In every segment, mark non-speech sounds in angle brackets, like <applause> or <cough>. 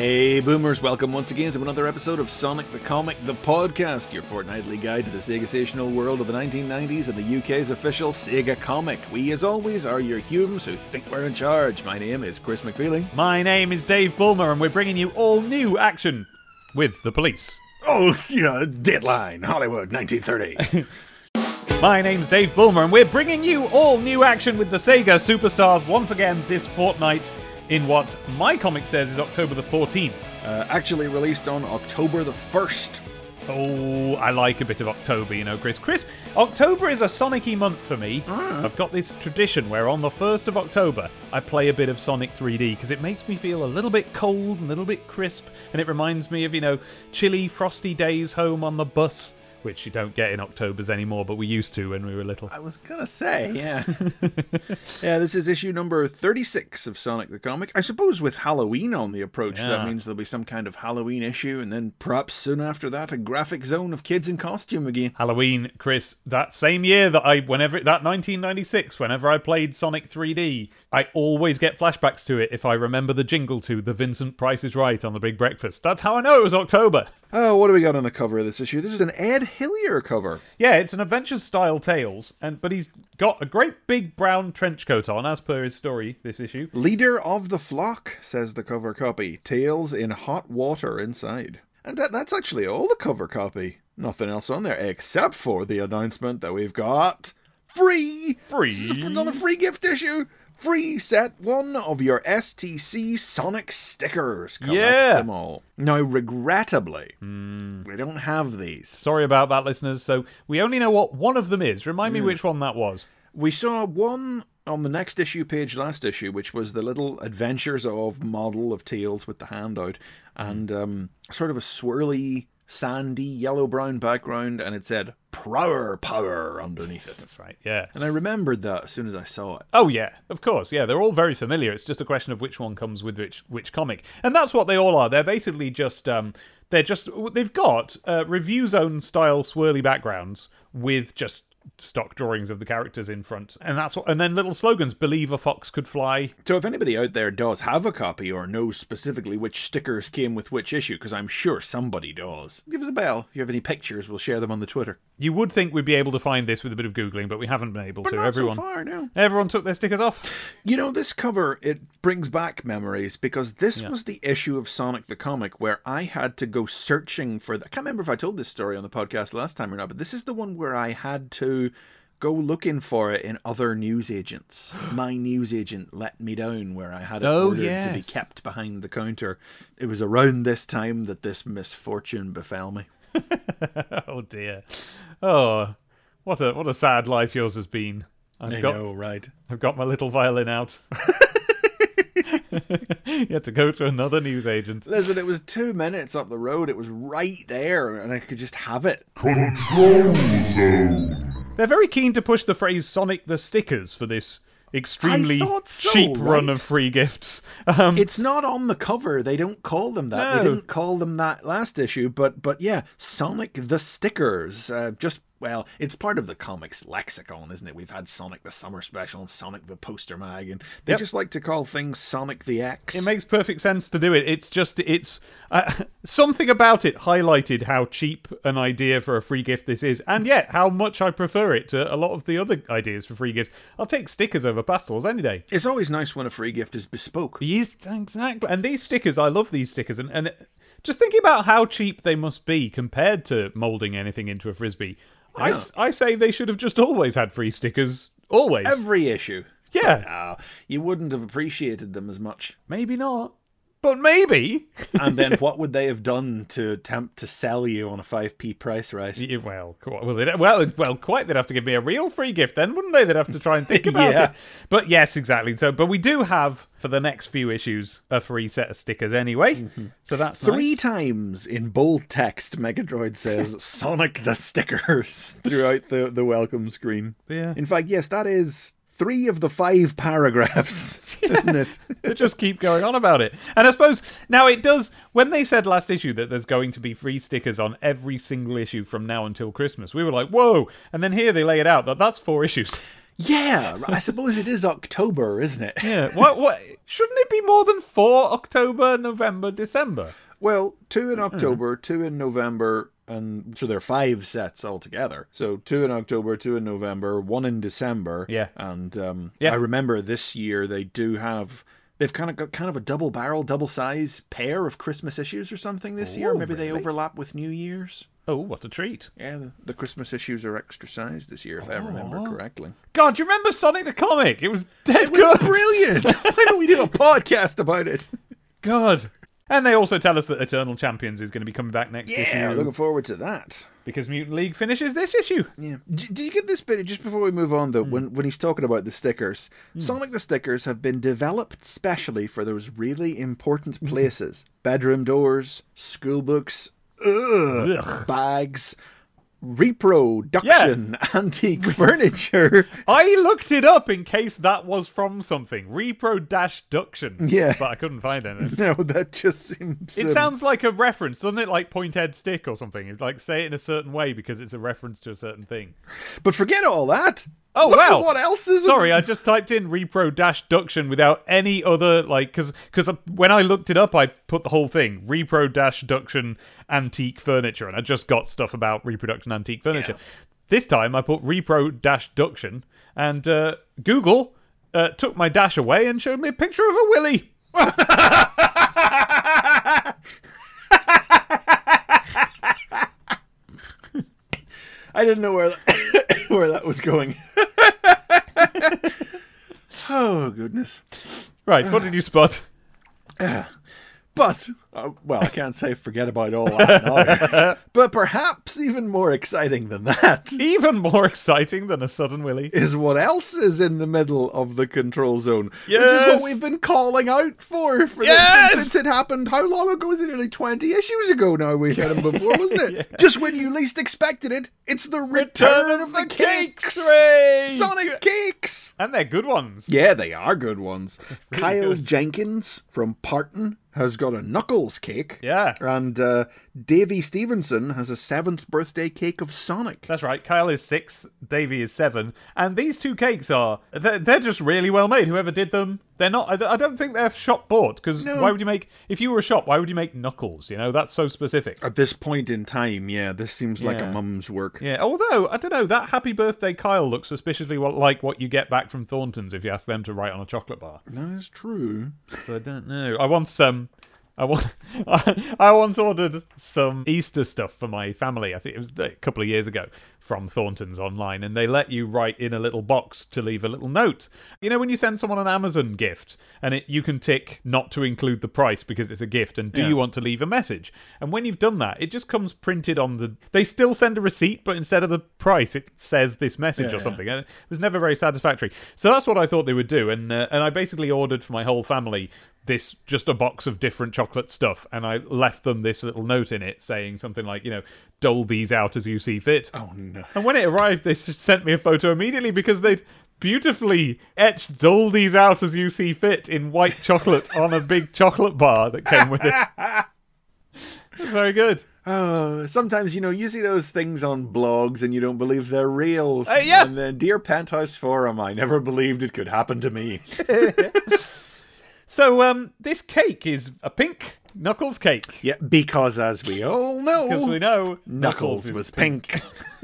Hey, boomers, welcome once again to another episode of Sonic the Comic, the podcast, your fortnightly guide to the Sega Stational world of the 1990s and the UK's official Sega comic. We, as always, are your humans who think we're in charge. My name is Chris McFeely. My name is Dave Bulmer, and we're bringing you all new action with the police. Oh, yeah, Deadline, Hollywood, 1930. <laughs> My name's Dave Bulmer, and we're bringing you all new action with the Sega Superstars once again this fortnight in what my comic says is October the 14th. uh, actually released on October the 1st. Oh, I like a bit of October, you know, Chris. Chris, October is a Sonic-y month for me. I've got this tradition where on the 1st of October, I play a bit of Sonic 3D because it makes me feel a little bit cold, and a little bit crisp, and it reminds me of, you know, chilly, frosty days home on the bus, which you don't get in Octobers anymore, but we used to when we were little. I was gonna say, yeah. <laughs> yeah, this is issue number 36 of Sonic the Comic. I suppose with Halloween on the approach, that means there'll be some kind of Halloween issue, and then perhaps soon after that, a graphic zone of kids in costume again. Halloween, Chris, that same year that I, whenever, that 1996, whenever I played Sonic 3D, I always get flashbacks to it if I remember the jingle to The Vincent Price is Right on The Big Breakfast. That's how I know it was October. Oh, what do we got on the cover of this issue? This is an Ed Hillyer cover. Yeah, it's an adventure style Tails, and but he's got a great big brown trench coat on, as per his story this issue. Leader of the flock, says the cover copy. Tails in hot water inside. And that, that's actually all the cover copy. Nothing else on there except for the announcement that we've got free. Free. Another free gift issue. Free set one of your STC Sonic stickers. Collect Yeah. them all. Now, regrettably, hmm. we don't have these. Sorry about that, listeners. So we only know what one of them is. Remind me hmm. which one that was. We saw one on the next issue page last issue, which was the little adventures of model of Tails with the hand out and hmm. um, sort of a swirly, sandy, yellow brown background, and it said Prower Power underneath it. That's right. Yeah. And I remembered that as soon as I saw it. Oh yeah, of course. Yeah, they're all very familiar. It's just a question of which one comes with which which comic, and that's what they all are. They're basically just um, they're just they've got uh, review zone style swirly backgrounds with just stock drawings of the characters in front, and that's what. And then little slogans: "Believe a fox could fly." So if anybody out there does have a copy or knows specifically which stickers came with which issue, because I'm sure somebody does, give us a bell. If you have any pictures, we'll share them on the Twitter. You would think we'd be able to find this with a bit of googling, but we haven't been able But to. not Everyone, so far, no. everyone took their stickers off. You know, this cover, it brings back memories because this was the issue of Sonic the Comic where I had to go searching for the. I can't remember if I told this story on the podcast last time or not, but this is the one where I had to go looking for it in other newsagents. <gasps> My newsagent let me down where I had it Oh, ordered to be kept behind the counter. It was around this time that this misfortune befell me. <laughs> oh dear. Oh, what a what a sad life yours has been. I've I got know, right? I've got my little violin out. <laughs> you had to go to another newsagent. Listen, it was two minutes up the road. It was right there, and I could just have it. They're very keen to push the phrase Sonic the Stickers for this extremely so, cheap run of free gifts. Um, It's not on the cover. They don't call them that. They didn't call them that last issue, but but yeah, Sonic the Stickers. Uh, just well, it's part of the comics lexicon, isn't it? We've had Sonic the Summer Special and Sonic the Poster Mag, and they Yep. just like to call things Sonic the X. it makes perfect sense to do it. It's just it's uh, <laughs> something about it highlighted how cheap an idea for a free gift this is, and yet how much I prefer it to a lot of the other ideas for free gifts. I'll take stickers over pastels any day. it's always nice when a free gift is bespoke. Yes, exactly. And these stickers, I love these stickers. And, and just thinking about how cheap they must be compared to molding anything into a frisbee, I, s- I say they should have just always had free stickers. Always. Every issue. yeah. Ah, you wouldn't have appreciated them as much. Maybe not. But maybe. And then <laughs> what would they have done to attempt to sell you on a 5p price rise? Yeah, well, well, they'd, well, well, quite. They'd have to give me a real free gift then, wouldn't they? They'd have to try and think <laughs> about Yeah. it. But yes, exactly. So, but we do have for the next few issues a free set of stickers anyway. Mm-hmm. So that's Three nice. times in bold text, Megadroid says Sonic the stickers <laughs> throughout the, the welcome screen. Yeah. In fact, yes, that is three of the five paragraphs, <laughs> isn't it? they just keep going on about it. And I suppose now it does. When they said last issue that there's going to be free stickers on every single issue from now until Christmas, we were like, whoa. And then here they lay it out that that's four issues. Yeah, I suppose it is October, isn't it? Yeah. What? What? Shouldn't it be more than four? October, November, December. Well, two in Hmm. October, two in November, and so there are five sets altogether. So two in October, two in November, one in December. Yeah. And um, Yeah. I remember this year they do have. They've kind of got kind of a double barrel, double size pair of Christmas issues or something this year. Oh, Maybe they overlap with New Year's. Oh, what a treat! Yeah, the, the Christmas issues are extra size this year, if I remember Oh. correctly. God, do you remember Sonic the Comic? It was dead It was good. brilliant. <laughs> <laughs> Why don't we do a podcast about it? God. And they also tell us that Eternal Champions is going to be coming back next issue. Yeah, looking forward to that. because Mutant League finishes this issue. Yeah. Did you get this bit just before we move on though? When hmm. when he's talking about the stickers, hmm. Sonic the stickers have been developed specially for those really important <laughs> places: bedroom doors, school books, ugh, Ugh. bags, reproduction, <laughs> antique furniture. I looked it up in case that was from something. Repro dash duction. Yeah. But I couldn't find anything. <laughs> No, that just seems. It um, sounds like a reference, doesn't it? Like point head stick or something. It's like say it in a certain way because it's a reference to a certain thing. But forget all that. Oh, Look wow. What else is? Sorry, I just typed in repro dash duction without any other like because because when I looked it up, I put the whole thing repro dash duction antique furniture, and I just got stuff about reproduction antique furniture. This time, I put repro dash duction, and uh, Google uh, took my dash away and showed me a picture of a willy. <laughs> I didn't know where that, <coughs> where that was going. <laughs> oh goodness. Right, what uh. did you spot? Uh. But, uh, well, I can't say forget about all that now. <laughs> but perhaps even more exciting than that Even more exciting than a sudden willy. is what else is in the middle of the control zone. Which is Yes. what we've been calling out for, for the- Yes. since, since it happened. How long ago was it? Nearly 20 issues ago now we had him before, wasn't it? <laughs> Just when you least expected it, it's the return, of the cakes! Sonic Cakes! And they're good ones. Yeah, they are good ones. <laughs> Kyle. Jenkins from Parton has got a Knuckles cake. Yeah. And uh, Davy Stevenson has a seventh birthday cake of Sonic. That's right. Kyle is six, Davey is seven, and these two cakes are they're, they're just really well made. Whoever did them, they're not. I don't- think they're shop bought because No. why would you make if you were a shop? Why would you make knuckles? You know that's so specific. At this point in time, yeah, this seems like a mum's work. Yeah. Although I don't know, that happy birthday Kyle looks suspiciously like what you get back from Thornton's if you ask them to write on a chocolate bar. That is true. So I don't know. I once um. I, wa- <laughs> I once ordered some Easter stuff for my family. I think it was a couple of years ago from Thornton's online, and they let you write in a little box to leave a little note. You know, when you send someone an Amazon gift, and it, you can tick not to include the price because it's a gift, and do Yeah. you want to leave a message? And when you've done that, it just comes printed on the. They still send a receipt, but instead of the price, it says this message Yeah, or something. And it was never very satisfactory. So that's what I thought they would do, and uh, and I basically ordered for my whole family this just a box of different chocolate stuff, and I left them this little note in it saying something like, you know, dole these out as you see fit. Oh no. And when it arrived, they sent me a photo immediately because they'd beautifully etched dole these out as you see fit in white chocolate <laughs> on a big chocolate bar that came with it. <laughs> It Very good. Oh, sometimes you know you see those things on blogs and you don't believe they're real. Uh, yeah. And then, dear Penthouse Forum, I never believed it could happen to me. <laughs> So, um, this cake is a pink Knuckles cake. yeah, because as we all know, Because we know Knuckles is was pink. <laughs> <laughs>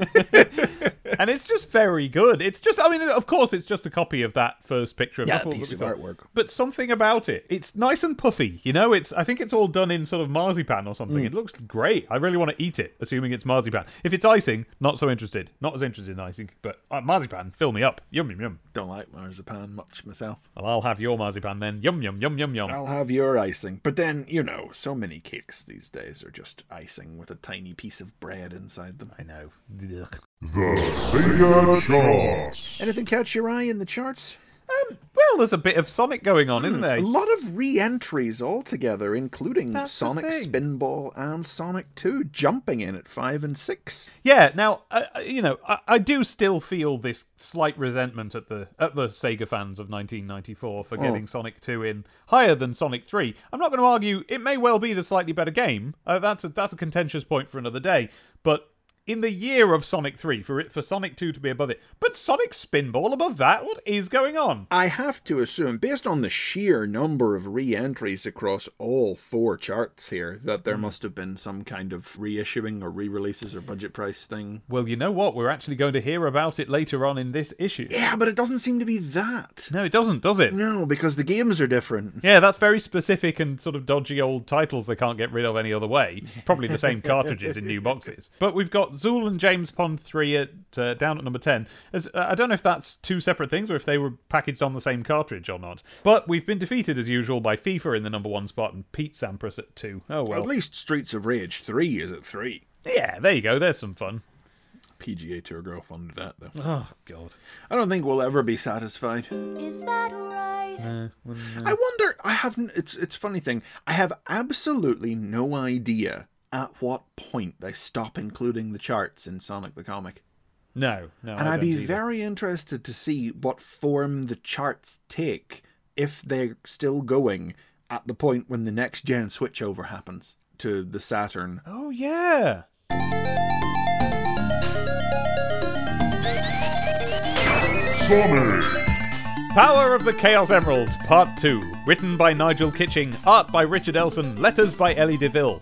and it's just very good. It's just, I mean, of course, it's just a copy of that first picture of Yeah, Knuckles piece of artwork. But something about it, it's nice and puffy. You know, it's. I think it's all done in sort of marzipan or Mm. something. It looks great. I really want to eat it, assuming it's marzipan. If it's icing, not so interested. Not as interested in icing, but uh, marzipan, fill me up. Yum yum yum. Don't like marzipan much myself. Well, I'll have your marzipan then. Yum yum yum yum yum. I'll have your icing. But then, you know, so many cakes these days are just icing with a tiny piece of bread inside them. I know. Ugh. The Sega Charts. Anything catch your eye in the charts? Um, well, there's a bit of Sonic going on, isn't there? A lot of re-entries altogether, including That's Sonic. Spinball and Sonic 2, jumping in at 5 and 6. Yeah. Now, uh, you know, I, I do still feel this slight resentment at the at the Sega fans of 1994 for getting Sonic 2 in higher than Sonic 3. I'm not going to argue it may well be the slightly better game. Uh, that's a that's a contentious point for another day. But in the year of Sonic 3 for it for Sonic 2 to be above it. But Sonic Spinball above that? What is going on? I have to assume, based on the sheer number of re entries across all four charts here, that there hmm. must have been some kind of reissuing or re releases or budget price thing. Well, you know what? We're actually going to hear about it later on in this issue. Yeah, but it doesn't seem to be that. No, it doesn't, does it? No, because the games are different. Yeah, that's very specific and sort of dodgy old titles they can't get rid of any other way. Probably the same <laughs> cartridges in new boxes. But we've got Zool and James Pond 3 at, uh, down at number 10. As, uh, I don't know if that's two separate things or if they were packaged on the same cartridge or not. But we've been defeated as usual by FIFA in the number one spot and Pete Sampras at 2. Oh well. At least Streets of Rage 3 is at 3. Yeah, there you go. There's some fun. PGA Tour girl funded that, though. Oh, God. I don't think we'll ever be satisfied. Is that right? Uh, well, uh, I wonder. I haven't. It's it's a funny thing. I have absolutely no idea at what point they stop including the charts in Sonic the Comic, no, no. and I I'd be either. very interested to see what form the charts take if they're still going at the point when the next gen switchover happens to the Saturn. Oh, yeah. Sonic! Power of the Chaos Emerald, Part 2. Written by Nigel Kitching, art by Richard Elson, letters by Ellie DeVille.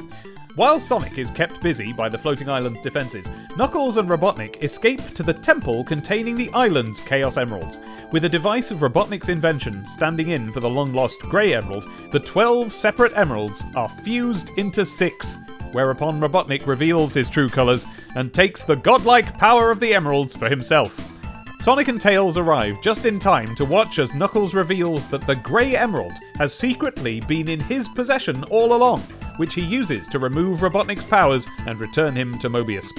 While Sonic is kept busy by the floating island's defences, Knuckles and Robotnik escape to the temple containing the island's Chaos Emeralds. With a device of Robotnik's invention standing in for the long lost Grey Emerald, the 12 separate emeralds are fused into six, whereupon Robotnik reveals his true colours and takes the godlike power of the emeralds for himself. Sonic and Tails arrive just in time to watch as Knuckles reveals that the Grey Emerald has secretly been in his possession all along, which he uses to remove Robotnik's powers and return him to Mobius.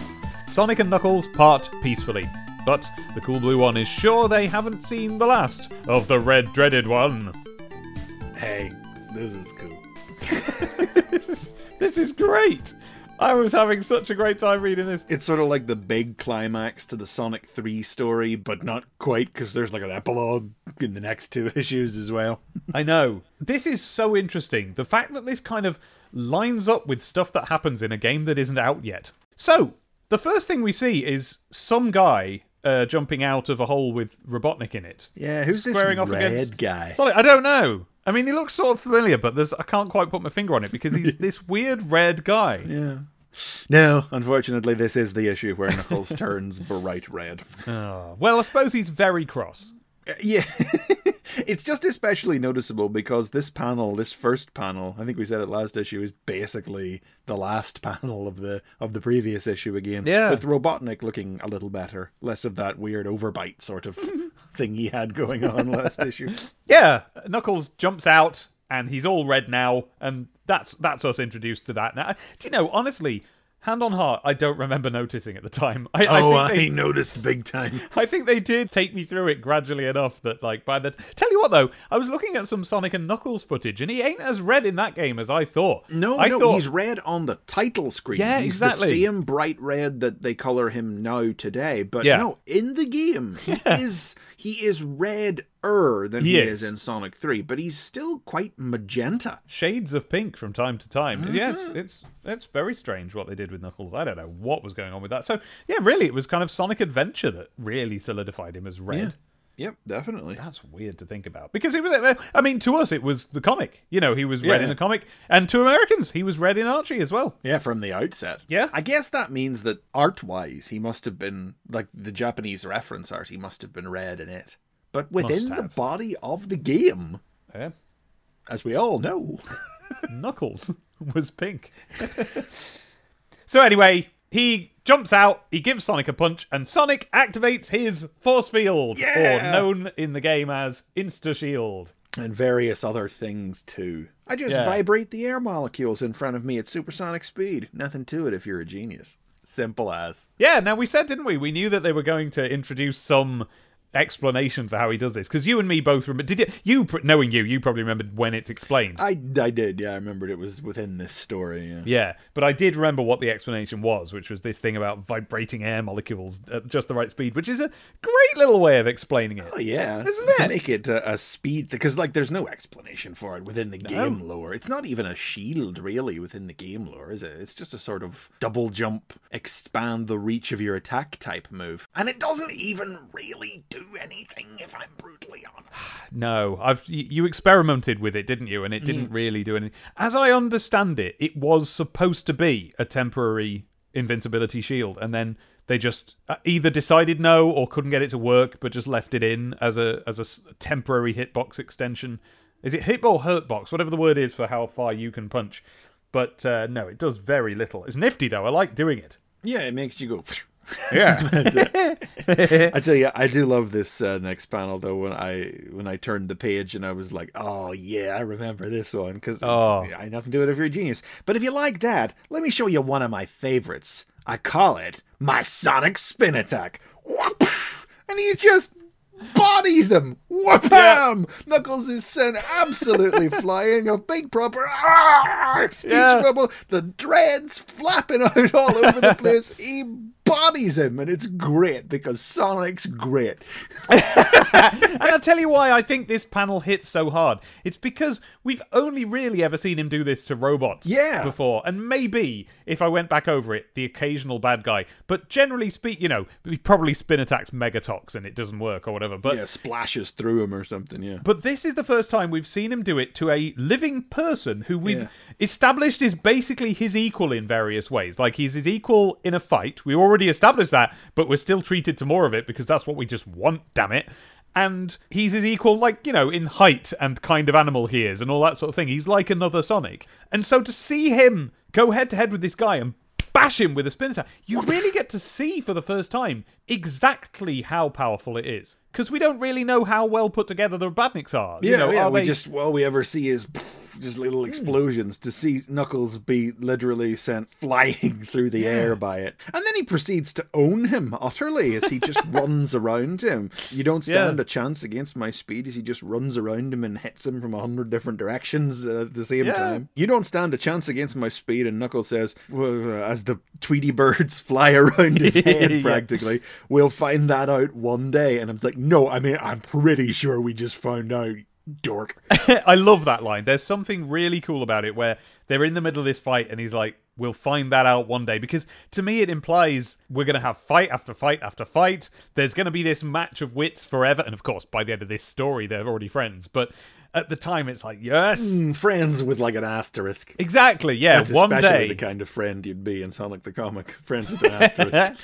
Sonic and Knuckles part peacefully, but the Cool Blue One is sure they haven't seen the last of the Red Dreaded One. Hey, this is cool. <laughs> This is great! I was having such a great time reading this. It's sort of like the big climax to the Sonic 3 story, but not quite because there's like an epilogue in the next two <laughs> issues as well. I know. This is so interesting. The fact that this kind of lines up with stuff that happens in a game that isn't out yet. So, the first thing we see is some guy uh, jumping out of a hole with Robotnik in it. Yeah, who's Squaring this off red against- guy? Sonic, I don't know. I mean, he looks sort of familiar, but there's I can't quite put my finger on it because he's <laughs> this weird red guy. Yeah. No, unfortunately, this is the issue where Knuckles <laughs> turns bright red. Oh, well, I suppose he's very cross. Uh, Yeah. <laughs> it's just especially noticeable because this panel, this first panel, I think we said it last issue, is basically the last <laughs> panel of the of the previous issue again. Yeah. With Robotnik looking a little better. Less of that weird overbite sort of <laughs> thing he had going on last issue. Yeah, Knuckles jumps out and he's all red now, and that's that's us introduced to that. Now, do you know, honestly, hand on heart, I don't remember noticing at the time. I, Oh, I I, they, noticed big time. <laughs> I think they did take me through it gradually enough that, like, by the tell you what though, I was looking at some Sonic and Knuckles footage, and he ain't as red in that game as I thought. No, I no, thought, he's red on the title screen. Yeah, he's exactly. the same bright red that they color him now today. But Yeah. no, in the game, he <laughs> is he is redder than He he, is. is. in Sonic Three, but he's still quite magenta. shades of pink from time to time. Mm-hmm. Yes, it's it's very strange what they did with Knuckles. I don't know what was going on with that. So yeah, really, it was kind of Sonic Adventure that really solidified him as red. Yep, definitely. That's weird to think about because it was. I mean, to us, it was the comic. You know, he was red Yeah. in the comic, and to Americans, he was red in Archie as well. Yeah, from the outset. Yeah. I guess that means that art wise, he must have been like the Japanese reference art. He must have been red in it, but within the body of the game, Yeah. as we all know. <laughs> <laughs> Knuckles was pink. <laughs> so anyway, he jumps out, he gives Sonic a punch, and Sonic activates his force field, or known in the game as Insta Shield. and various other things too. I just Yeah. vibrate the air molecules in front of me at supersonic speed. Nothing to it if you're a genius. Simple as. Yeah, now we said, didn't we? We knew that they were going to introduce some explanation for how he does this because you and me both remember. Did you? You knowing you, you probably remembered when it's explained. I, I did, yeah. I remembered it was within this story. Yeah. Yeah, but I did remember what the explanation was, which was this thing about vibrating air molecules at just the right speed, which is a great little way of explaining it. Oh, yeah, Isn't it? to make it a, a speed because like there's no explanation for it within the game lore. It's not even a shield really within the game lore, is it? It's just a sort of double jump, expand the reach of your attack type move, and it doesn't even really do anything. If I'm brutally honest, <sighs> No, I've you experimented with it, didn't you? And it didn't really do anything. As I understand it, it was supposed to be a temporary invincibility shield, and then they just uh, either decided no or couldn't get it to work, but just left it in as a as a temporary hitbox extension. Is it hit or hurt box? Whatever the word is for how far you can punch. But uh, no, it does very little. It's nifty though. I like doing it. yeah, it makes you go. <laughs> Yeah. <laughs> <laughs> I tell you, I do love this uh, next panel though. When I when I turned the page and I was like, "Oh yeah, I remember this one," because Oh. I nothing to do it if you're a genius. But if you like that, let me show you one of my favorites. I call it my Sonic Spin Attack. Whoop! And he just bodies them. Whoop Wham! Knuckles is sent absolutely <laughs> flying. A big proper ah, speech Yeah. bubble. The dreads flapping out all over the place. He bodies him, and it's great because Sonic's great. <laughs> and I'll tell you why I think this panel hits so hard. It's because we've only really ever seen him do this to robots Yeah. before. And maybe, if I went back over it, the occasional bad guy. But generally speak, you know, he probably spin attacks Megatox and it doesn't work or whatever. But Yeah, splashes through him or something. Yeah. but this is the first time we've seen him do it to a living person who we've Yeah. established is basically his equal in various ways. Like he's his equal in a fight. We already established that, but we're still treated to more of it because that's what we just want, damn it. And he's his equal, like, you know, in height and kind of animal he is and all that sort of thing. He's like another Sonic. And so to see him go head to head with this guy and bash him with a spin attack, you really get to see for the first time exactly how powerful it is. Because we don't really know how well put together the Badniks are. Yeah, you know, yeah. are We they- just all we ever see is <laughs> just little explosions. To see Knuckles be literally sent <laughs> flying through the air by it, and then he proceeds to own him utterly as he just <laughs> runs around him. You don't stand Yeah. a chance against my speed as he just runs around him and hits him from a hundred different directions uh, at the same Yeah. time. You don't stand a chance against my speed, and Knuckles says, uh, as the Tweety birds fly around his head, practically, we'll find that out one day. And I'm like, no, I mean, I'm pretty sure we just found out, dork. <laughs> I love that line. There's something really cool about it where they're in the middle of this fight and he's like, We'll find that out one day. Because to me, it implies we're going to have fight after fight after fight. There's going to be this match of wits forever. And of course, by the end of this story, they're already friends. But at the time, it's like, yes. Mm, friends with like an asterisk. Exactly. Yeah. That's one especially day. the kind of friend you'd be in Sonic the Comic. <laughs> Friends with an asterisk.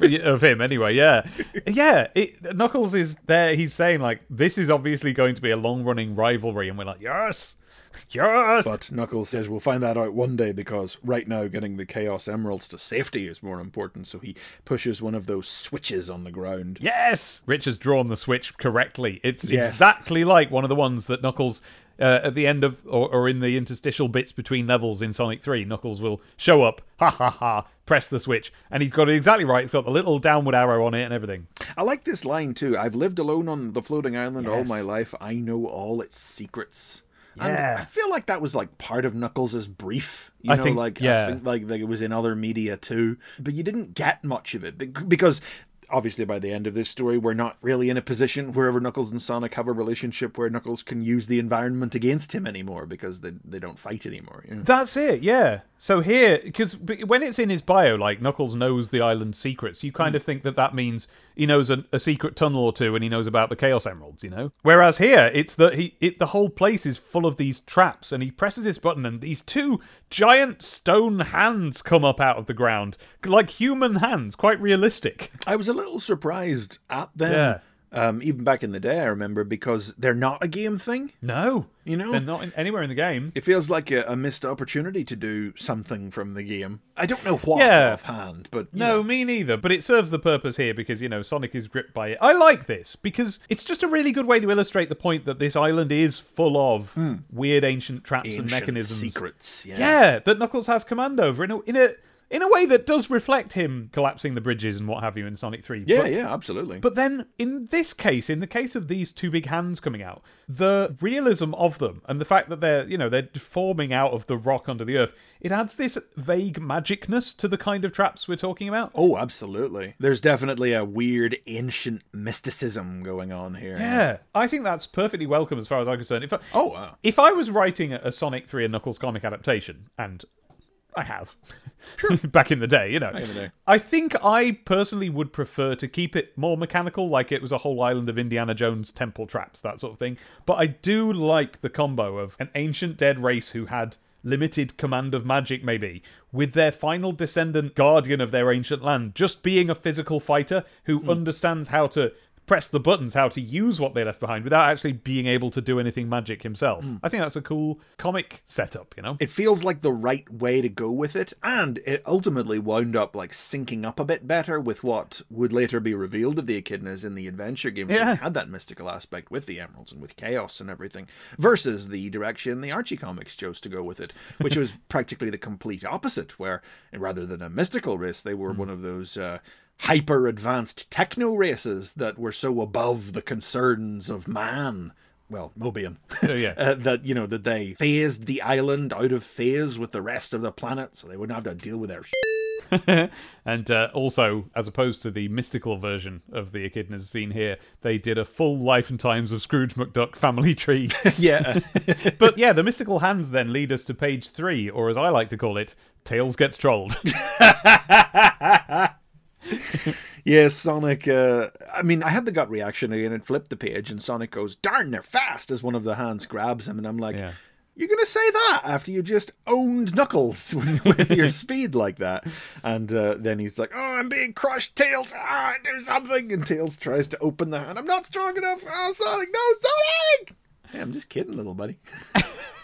<laughs> of him anyway yeah yeah it, knuckles is there he's saying like this is obviously going to be a long running rivalry and we're like yes <laughs> yes but Knuckles says we'll find that out one day because right now getting the Chaos Emeralds to safety is more important. So he pushes one of those switches on the ground. yes rich has drawn the switch correctly it's Yes. exactly like one of the ones that knuckles uh, at the end of or, or in the interstitial bits between levels in Sonic 3, Knuckles will show up, ha ha ha, press the switch, and he's got it exactly right. It's got the little downward arrow on it and everything. I like this line too. I've lived alone on the floating island all my life. I know all its secrets. And Yeah. I feel like that was like part of Knuckles' brief. You I know, think- like yeah. I think like, like it was in other media too. But you didn't get much of it because obviously by the end of this story we're not really in a position wherever Knuckles and Sonic have a relationship where Knuckles can use the environment against him anymore because they they don't fight anymore. You know? That's it, yeah. So here, because when it's in his bio, like Knuckles knows the island's secrets, you kind of mm. think that that means he knows a, a secret tunnel or two, and he knows about the Chaos Emeralds, you know. Whereas here, it's that he, it, the whole place is full of these traps, and he presses this button, and these two giant stone hands come up out of the ground, like human hands, quite realistic. I was a little surprised at them. Yeah. Um, even back in the day, I remember because they're not a game thing. No, You know? they're not in, anywhere in the game. It feels like a, a missed opportunity to do something from the game. I don't know what Yeah. offhand, but No, know. me neither. But it serves the purpose here because, you know, Sonic is gripped by it. I like this because it's just a really good way to illustrate the point that this island is full of weird ancient traps and mechanisms. secrets. Yeah. Yeah, that Knuckles has command over in a in a in a way that does reflect him collapsing the bridges and what have you in Sonic 3. Yeah, But- yeah, absolutely. But then, in this case, in the case of these two big hands coming out, the realism of them and the fact that they're, you know, they're forming out of the rock under the earth, it adds this vague magicness to the kind of traps we're talking about. oh, absolutely. There's definitely a weird ancient mysticism going on here. Yeah, I think that's perfectly welcome as far as I'm concerned. If I, Oh, wow. if I was writing a Sonic 3 and Knuckles comic adaptation, and I have Sure. <laughs> back in the day, you know, in the day. I think I personally would prefer to keep it more mechanical, like it was a whole island of Indiana Jones temple traps, that sort of thing. But I do like the combo of an ancient dead race who had limited command of magic, maybe, with their final descendant, guardian of their ancient land, just being a physical fighter who hmm. understands how to press the buttons, how to use what they left behind without actually being able to do anything magic himself. I think that's a cool comic setup, you know? It feels like the right way to go with it, and it ultimately wound up like syncing up a bit better with what would later be revealed of the echidnas in the adventure game. Yeah. Had that mystical aspect with the emeralds and with chaos and everything, versus the direction the Archie comics chose to go with it, which <laughs> was practically the complete opposite, where rather than a mystical race, they were one of those. Uh, Hyper advanced techno races that were so above the concerns of man. Well, Mobian. <laughs> Oh, yeah. <laughs> uh, that you know that they phased the island out of phase with the rest of the planet, so they wouldn't have to deal with their. Sh- <laughs> And uh, also, as opposed to the mystical version of the echidnas seen here, they did a full life and times of Scrooge McDuck family tree. yeah, but yeah, the mystical hands then lead us to page three, or as I like to call it, Tails gets trolled. <laughs> yeah. Sonic. Uh, I mean, I had the gut reaction again and flipped the page, and Sonic goes, "Darn, they're fast!" As one of the hands grabs him, and I'm like. Yeah. You're gonna say that after you just owned Knuckles <laughs> with, with your speed like that, and uh, then he's like, "Oh, I'm being crushed, Tails! Ah, do something!" And Tails tries to open the hand. I'm not strong enough. Oh, Sonic, no, Sonic! Hey, I'm just kidding, little buddy. <laughs>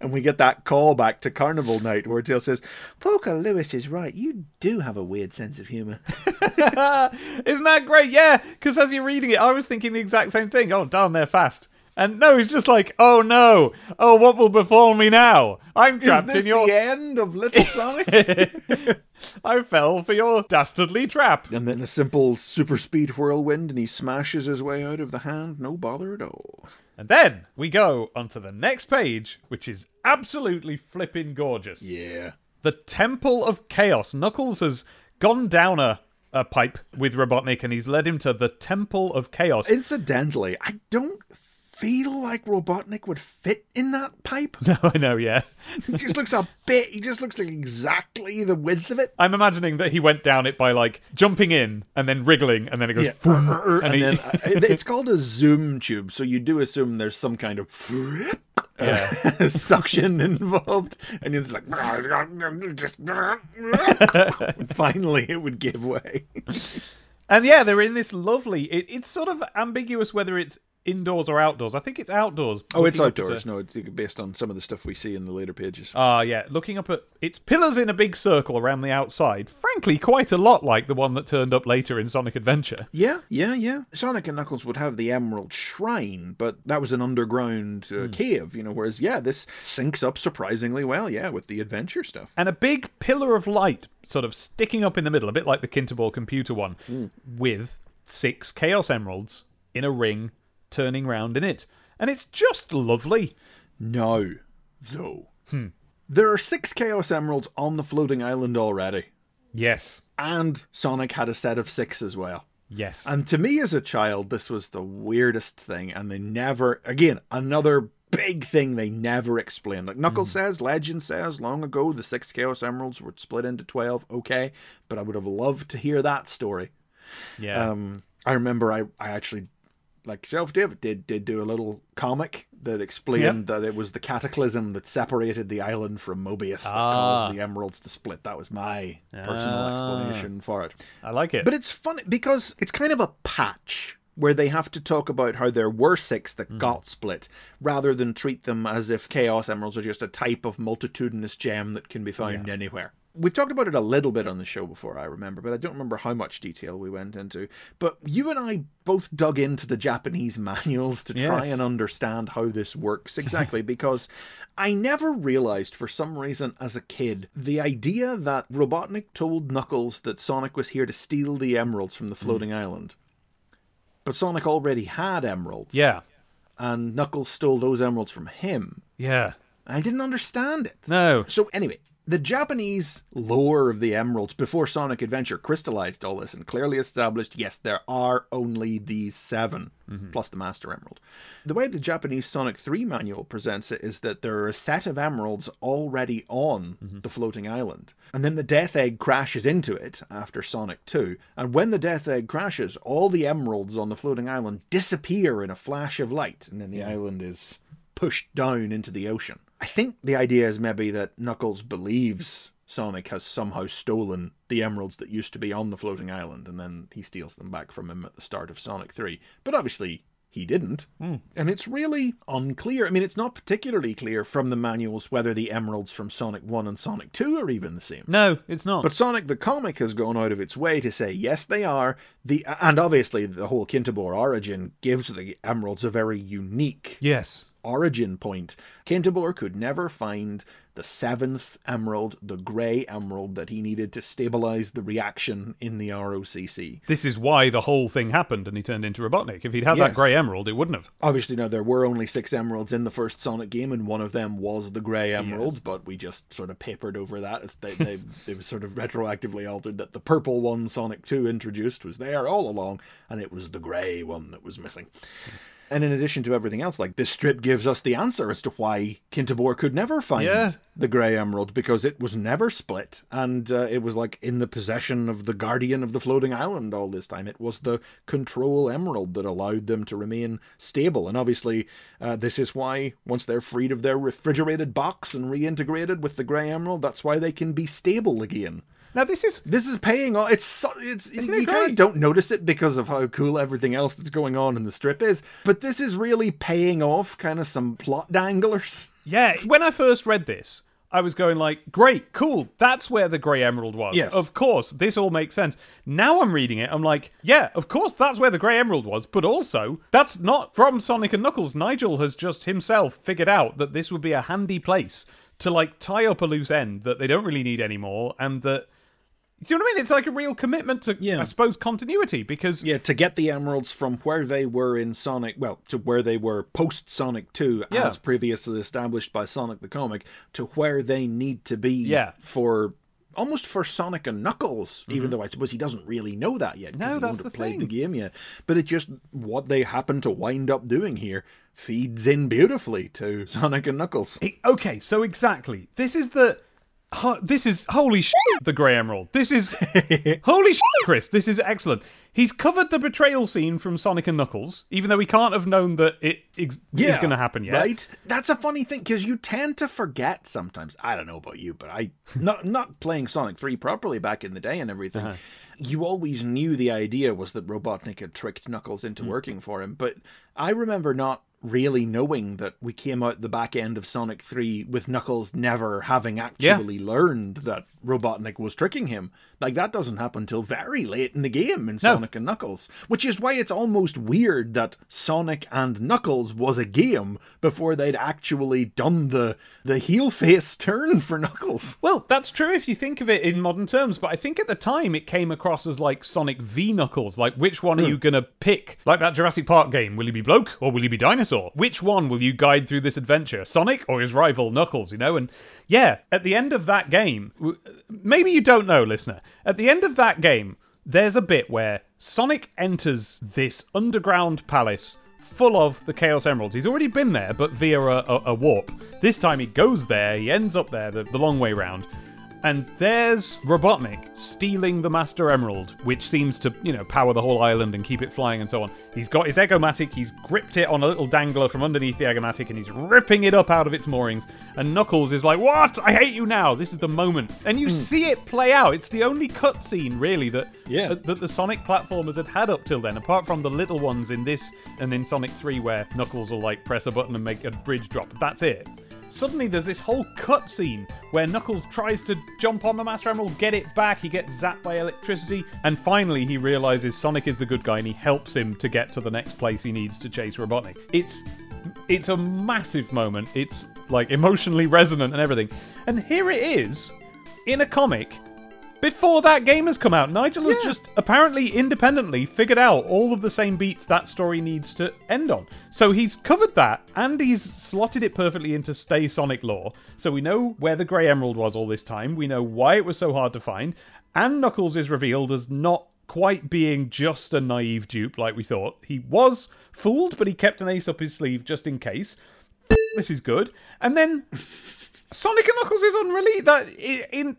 and we get that call back to Carnival Night where Tails says, Porker Lewis is right. You do have a weird sense of humor. <laughs> Isn't that great? Yeah, because as you're reading it, I was thinking the exact same thing. Oh, darn, they're fast. And no, he's just like, oh no, oh, what will befall me now? I'm trapped this in your. the end of Little Sonic? <laughs> I fell for your dastardly trap. and then a simple super speed whirlwind, and he smashes his way out of the hand. No bother at all. And then we go onto the next page, which is absolutely flipping gorgeous. Yeah. The Temple of Chaos. Knuckles has gone down a, a pipe with Robotnik and he's led him to the Temple of Chaos. Incidentally, I don't feel like Robotnik would fit in that pipe. <laughs> No, I know, yeah. <laughs> he just looks a bit, he just looks like exactly the width of it. I'm imagining that he went down it by like jumping in and then wriggling and then it goes Yeah. <laughs> and, and, he, then uh, it's called a zoom tube, so you do assume there's some kind of uh, suction involved, and it's like just finally it would give way. and yeah, they're in this lovely. It, it's sort of ambiguous whether it's indoors or outdoors. I think it's outdoors. Oh, it's outdoors. a- No, it's based on some of the stuff we see in the later pages. Ah, yeah. Looking up at its pillars in a big circle around the outside. Frankly, quite a lot like the one that turned up later in Sonic Adventure. Yeah, yeah, yeah. Sonic and Knuckles would have the Emerald Shrine, but that was an underground uh, cave, you know. Whereas, yeah, this syncs up surprisingly well, yeah, with the adventure stuff. And a big pillar of light sort of sticking up in the middle, a bit like the Kintobor computer one, with six Chaos Emeralds in a ring turning round in it. And it's just lovely. No, though, there are six Chaos Emeralds on the floating island already, Yes. and Sonic had a set of six as well. Yes. And to me as a child, this was the weirdest thing, and they never, again, another big thing they never explained. Like Knuckles says, Legend says, long ago the six Chaos Emeralds were split into 12, okay, but I would have loved to hear that story. yeah. Um, I remember I, I actually, like Shelf David, did, did do a little comic that explained that it was the cataclysm that separated the island from Mobius that Ah. caused the emeralds to split. That was my personal Ah. explanation for it. I like it. But it's funny because it's kind of a patch where they have to talk about how there were six that got split, rather than treat them as if Chaos Emeralds are just a type of multitudinous gem that can be found anywhere. We've talked about it a little bit on the show before, I remember, but I don't remember how much detail we went into. But you and I both dug into the Japanese <laughs> manuals to try Yes. and understand how this works exactly <laughs> because I never realized for some reason as a kid the idea that Robotnik told Knuckles that Sonic was here to steal the emeralds from the mm. floating island. But Sonic already had emeralds. Yeah. And Knuckles stole those emeralds from him. Yeah. I didn't understand it. No. So anyway, the Japanese lore of the emeralds before Sonic Adventure crystallized all this and clearly established yes, there are only these 7 mm-hmm. plus the Master Emerald. The way the Japanese Sonic 3 manual presents it is that there are a set of emeralds already on mm-hmm. the floating island. And then the Death Egg crashes into it after Sonic 2. And when the Death Egg crashes, all the emeralds on the floating island disappear in a flash of light. And then the island is pushed down into the ocean. I think the idea is maybe that Knuckles believes Sonic has somehow stolen the emeralds that used to be on the floating island, and then he steals them back from him at the start of Sonic 3. But obviously, he didn't. Hmm. And it's really unclear. I mean, it's not particularly clear from the manuals whether the emeralds from Sonic 1 and Sonic 2 are even the same. No, it's not. But Sonic the comic has gone out of its way to say yes, they are. The and obviously the whole Kintobor origin gives the emeralds a very unique yes. origin point. Kintobor could never find the seventh emerald, the grey emerald that he needed to stabilize the reaction in the ROCC. This is why the whole thing happened and he turned into Robotnik. If he'd had Yes. that grey emerald, it wouldn't have. Obviously, now there were only six emeralds in the first Sonic game, and one of them was the grey emerald. But we just sort of papered over that as they they, <laughs> they was sort of retroactively altered that the purple one Sonic Two introduced was there all along, and it was the grey one that was missing. And in addition to everything else, like this strip gives us the answer as to why Kintobor could never find Yeah. the grey emerald because it was never split and uh, it was like in the possession of the guardian of the floating island all this time. It was the control emerald that allowed them to remain stable. And obviously, uh, this is why once they're freed of their refrigerated box and reintegrated with the grey emerald, that's why they can be stable again. Now, this is. This is paying off. It's so, it's Isn't you it kind of don't notice it because of how cool everything else that's going on in the strip is, but this is really paying off kind of some plot danglers. Yeah, when I first read this, I was going like, "Great, cool. That's where the grey emerald was." Yes. Of course, this all makes sense. Now I'm reading it, I'm like, "Yeah, of course that's where the grey emerald was, but also that's not from Sonic and Knuckles. Nigel has just himself figured out that this would be a handy place to like tie up a loose end that they don't really need anymore and that do you know what I mean? It's like a real commitment to, Yeah. I suppose, continuity because Yeah, to get the emeralds from where they were in Sonic, well, to where they were post Sonic 2, Yeah. as previously established by Sonic the Comic, to where they need to be Yeah. for almost for Sonic and Knuckles, even though I suppose he doesn't really know that yet. 'cause Mm-hmm. No, he have played thing. the game yet. But it just, what they happen to wind up doing here feeds in beautifully to Sonic and Knuckles. It- okay, so exactly. This is the. Ho- this is holy shit, the Grey Emerald. This is <laughs> holy shit, Chris. This is excellent. He's covered the betrayal scene from Sonic and Knuckles, even though we can't have known that it ex- is going to happen yet. Right? That's a funny thing because you tend to forget sometimes. I don't know about you, but I <laughs> not not playing Sonic Three properly back in the day and everything. Uh-huh. You always knew the idea was that Robotnik had tricked Knuckles Hmm. into working for him, but I remember not really knowing that we came out the back end of Sonic 3 with Knuckles never having actually learned that Robotnik was tricking him. Like that doesn't happen till very late in the game in No. Sonic and Knuckles, which is why it's almost weird that Sonic and Knuckles was a game before they'd actually done the the heel face <laughs> turn for Knuckles. Well, that's true if you think of it in modern terms, but I think at the time it came across as like Sonic v Knuckles. Like, which one are Hmm. you going to pick? Like that Jurassic Park game. Will you be bloke or will you be dinosaur? Which one will you guide through this adventure? Sonic or his rival Knuckles, you know? And yeah, at the end of that game, maybe you don't know, listener, at the end of that game, there's a bit where Sonic enters this underground palace full of the Chaos Emeralds. He's already been there, but via a, a, a warp. This time he goes there, he ends up there the, the long way round. And there's Robotnik stealing the Master Emerald, which seems to, you know, power the whole island and keep it flying and so on. He's got his Egg-O-Matic, he's gripped it on a little dangler from underneath the Egg-O-Matic, and he's ripping it up out of its moorings. And Knuckles is like, What? I hate you now. This is the moment. And you see it play out. It's the only cutscene, really, that, Yeah. uh, that the Sonic platformers had had up till then, apart from the little ones in this and in Sonic 3, where Knuckles will, like, press a button and make a bridge drop. That's it. Suddenly, there's this whole cutscene where Knuckles tries to jump on the Master Emerald, get it back. He gets zapped by electricity, and finally, he realizes Sonic is the good guy, and he helps him to get to the next place he needs to chase Robotnik. It's it's a massive moment. It's like emotionally resonant and everything. And here it is in a comic before that game has come out. Nigel has just apparently independently figured out all of the same beats that story needs to end on. So he's covered that and he's slotted it perfectly into STC Sonic lore. So we know where the Grey Emerald was all this time. We know why it was so hard to find. And Knuckles is revealed as not quite being just a naive dupe like we thought. He was fooled, but he kept an ace up his sleeve just in case. This is good. And then <laughs> Sonic and Knuckles is unreleased. That in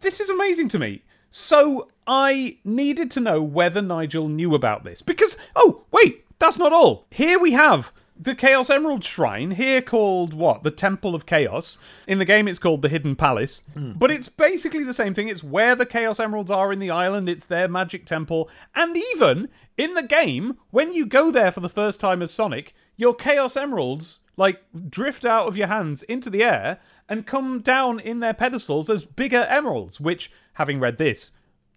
this is amazing to me. So I needed to know whether Nigel knew about this because oh wait, that's not all. Here we have the Chaos Emerald Shrine, here called what? The Temple of Chaos. In the game, it's called the Hidden Palace, hmm. but it's basically the same thing. It's where the Chaos Emeralds are in the island. It's their magic temple, and even in the game, when you go there for the first time as Sonic, your Chaos Emeralds like drift out of your hands into the air and come down in their pedestals as bigger emeralds, which, having read this,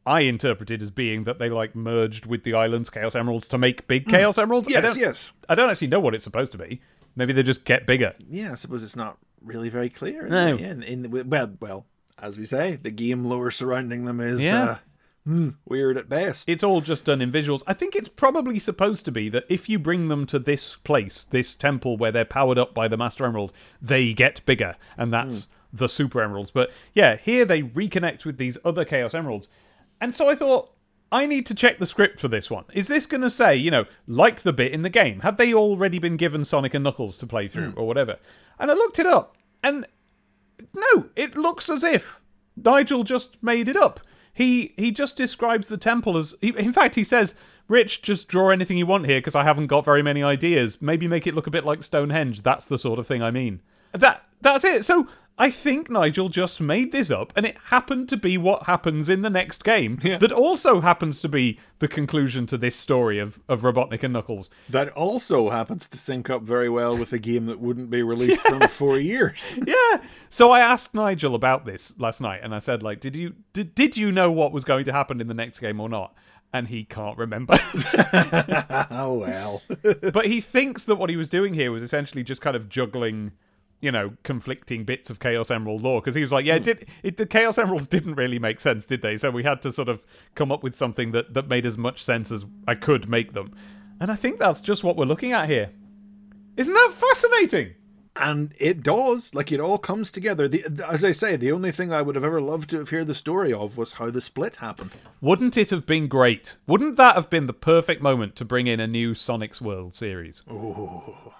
I interpreted as being that they like merged with the island's chaos emeralds to make big chaos emeralds. I Yes, don't, yes. I don't actually know what it's supposed to be. Maybe they just get bigger. Yeah, I suppose it's not really very clear. No. it? Yeah, in, in, well, well, as we say, the game lore surrounding them is Yeah. uh, hmm, weird at best. It's all just done in visuals. I think it's probably supposed to be that if you bring them to this place, this temple where they're powered up by the Master Emerald, they get bigger, and that's the Super Emeralds. But yeah, here they reconnect with these other Chaos Emeralds. And so I thought, I need to check the script for this one. Is this going to say, you know, like the bit in the game? Have they already been given Sonic and Knuckles to play through or whatever? And I looked it up, and no, it looks as if Nigel just made it up. He he just describes the temple as. He, in fact, he says, "Rich, just draw anything you want here because I haven't got very many ideas. Maybe make it look a bit like Stonehenge. That's the sort of thing I mean." That that's it. So I think Nigel just made this up, and it happened to be what happens in the next game. That also happens to be the conclusion to this story of of Robotnik and Knuckles. that also happens to sync up very well with a game that wouldn't be released for four years. <laughs> yeah. So I asked Nigel about this last night, and I said, like, did you did, did you know what was going to happen in the next game or not? And he can't remember. <laughs> <laughs> oh well. but he thinks that what he was doing here was essentially just kind of juggling, you know, conflicting bits of Chaos Emerald lore. Because he was like, yeah, it hmm. did it, the Chaos Emeralds <laughs> didn't really make sense, did they? So we had to sort of come up with something that that made as much sense as I could make them. And I think that's just what we're looking at here. Isn't that fascinating? And it does. Like it all comes together. The, as I say, the only thing I would have ever loved to have heard the story of was how the split happened. Wouldn't it have been great? Wouldn't that have been the perfect moment to bring in a new Sonic's World series?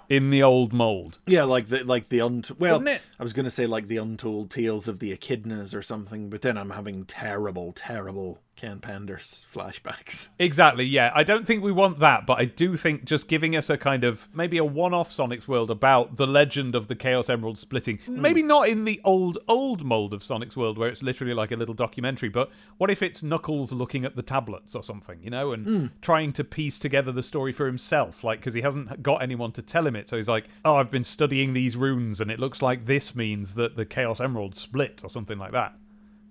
In the old mold. Yeah, like the like the unt. Well? I was going to say like the untold tales of the echidnas or something, but then I'm having terrible, terrible Ken Penders flashbacks. Exactly, yeah. I don't think we want that, but I do think just giving us a kind of maybe a one off Sonic's World about the legend of the Chaos Emerald splitting. Hmm. Maybe not in the old, old mold of Sonic's World where it's literally like a little documentary, but what if it's Knuckles looking at the tablets or something, you know, and hmm. trying to piece together the story for himself? Like, because he hasn't got anyone to tell him it. So he's like, oh, I've been studying these runes and it looks like this means that the Chaos Emerald split or something like that.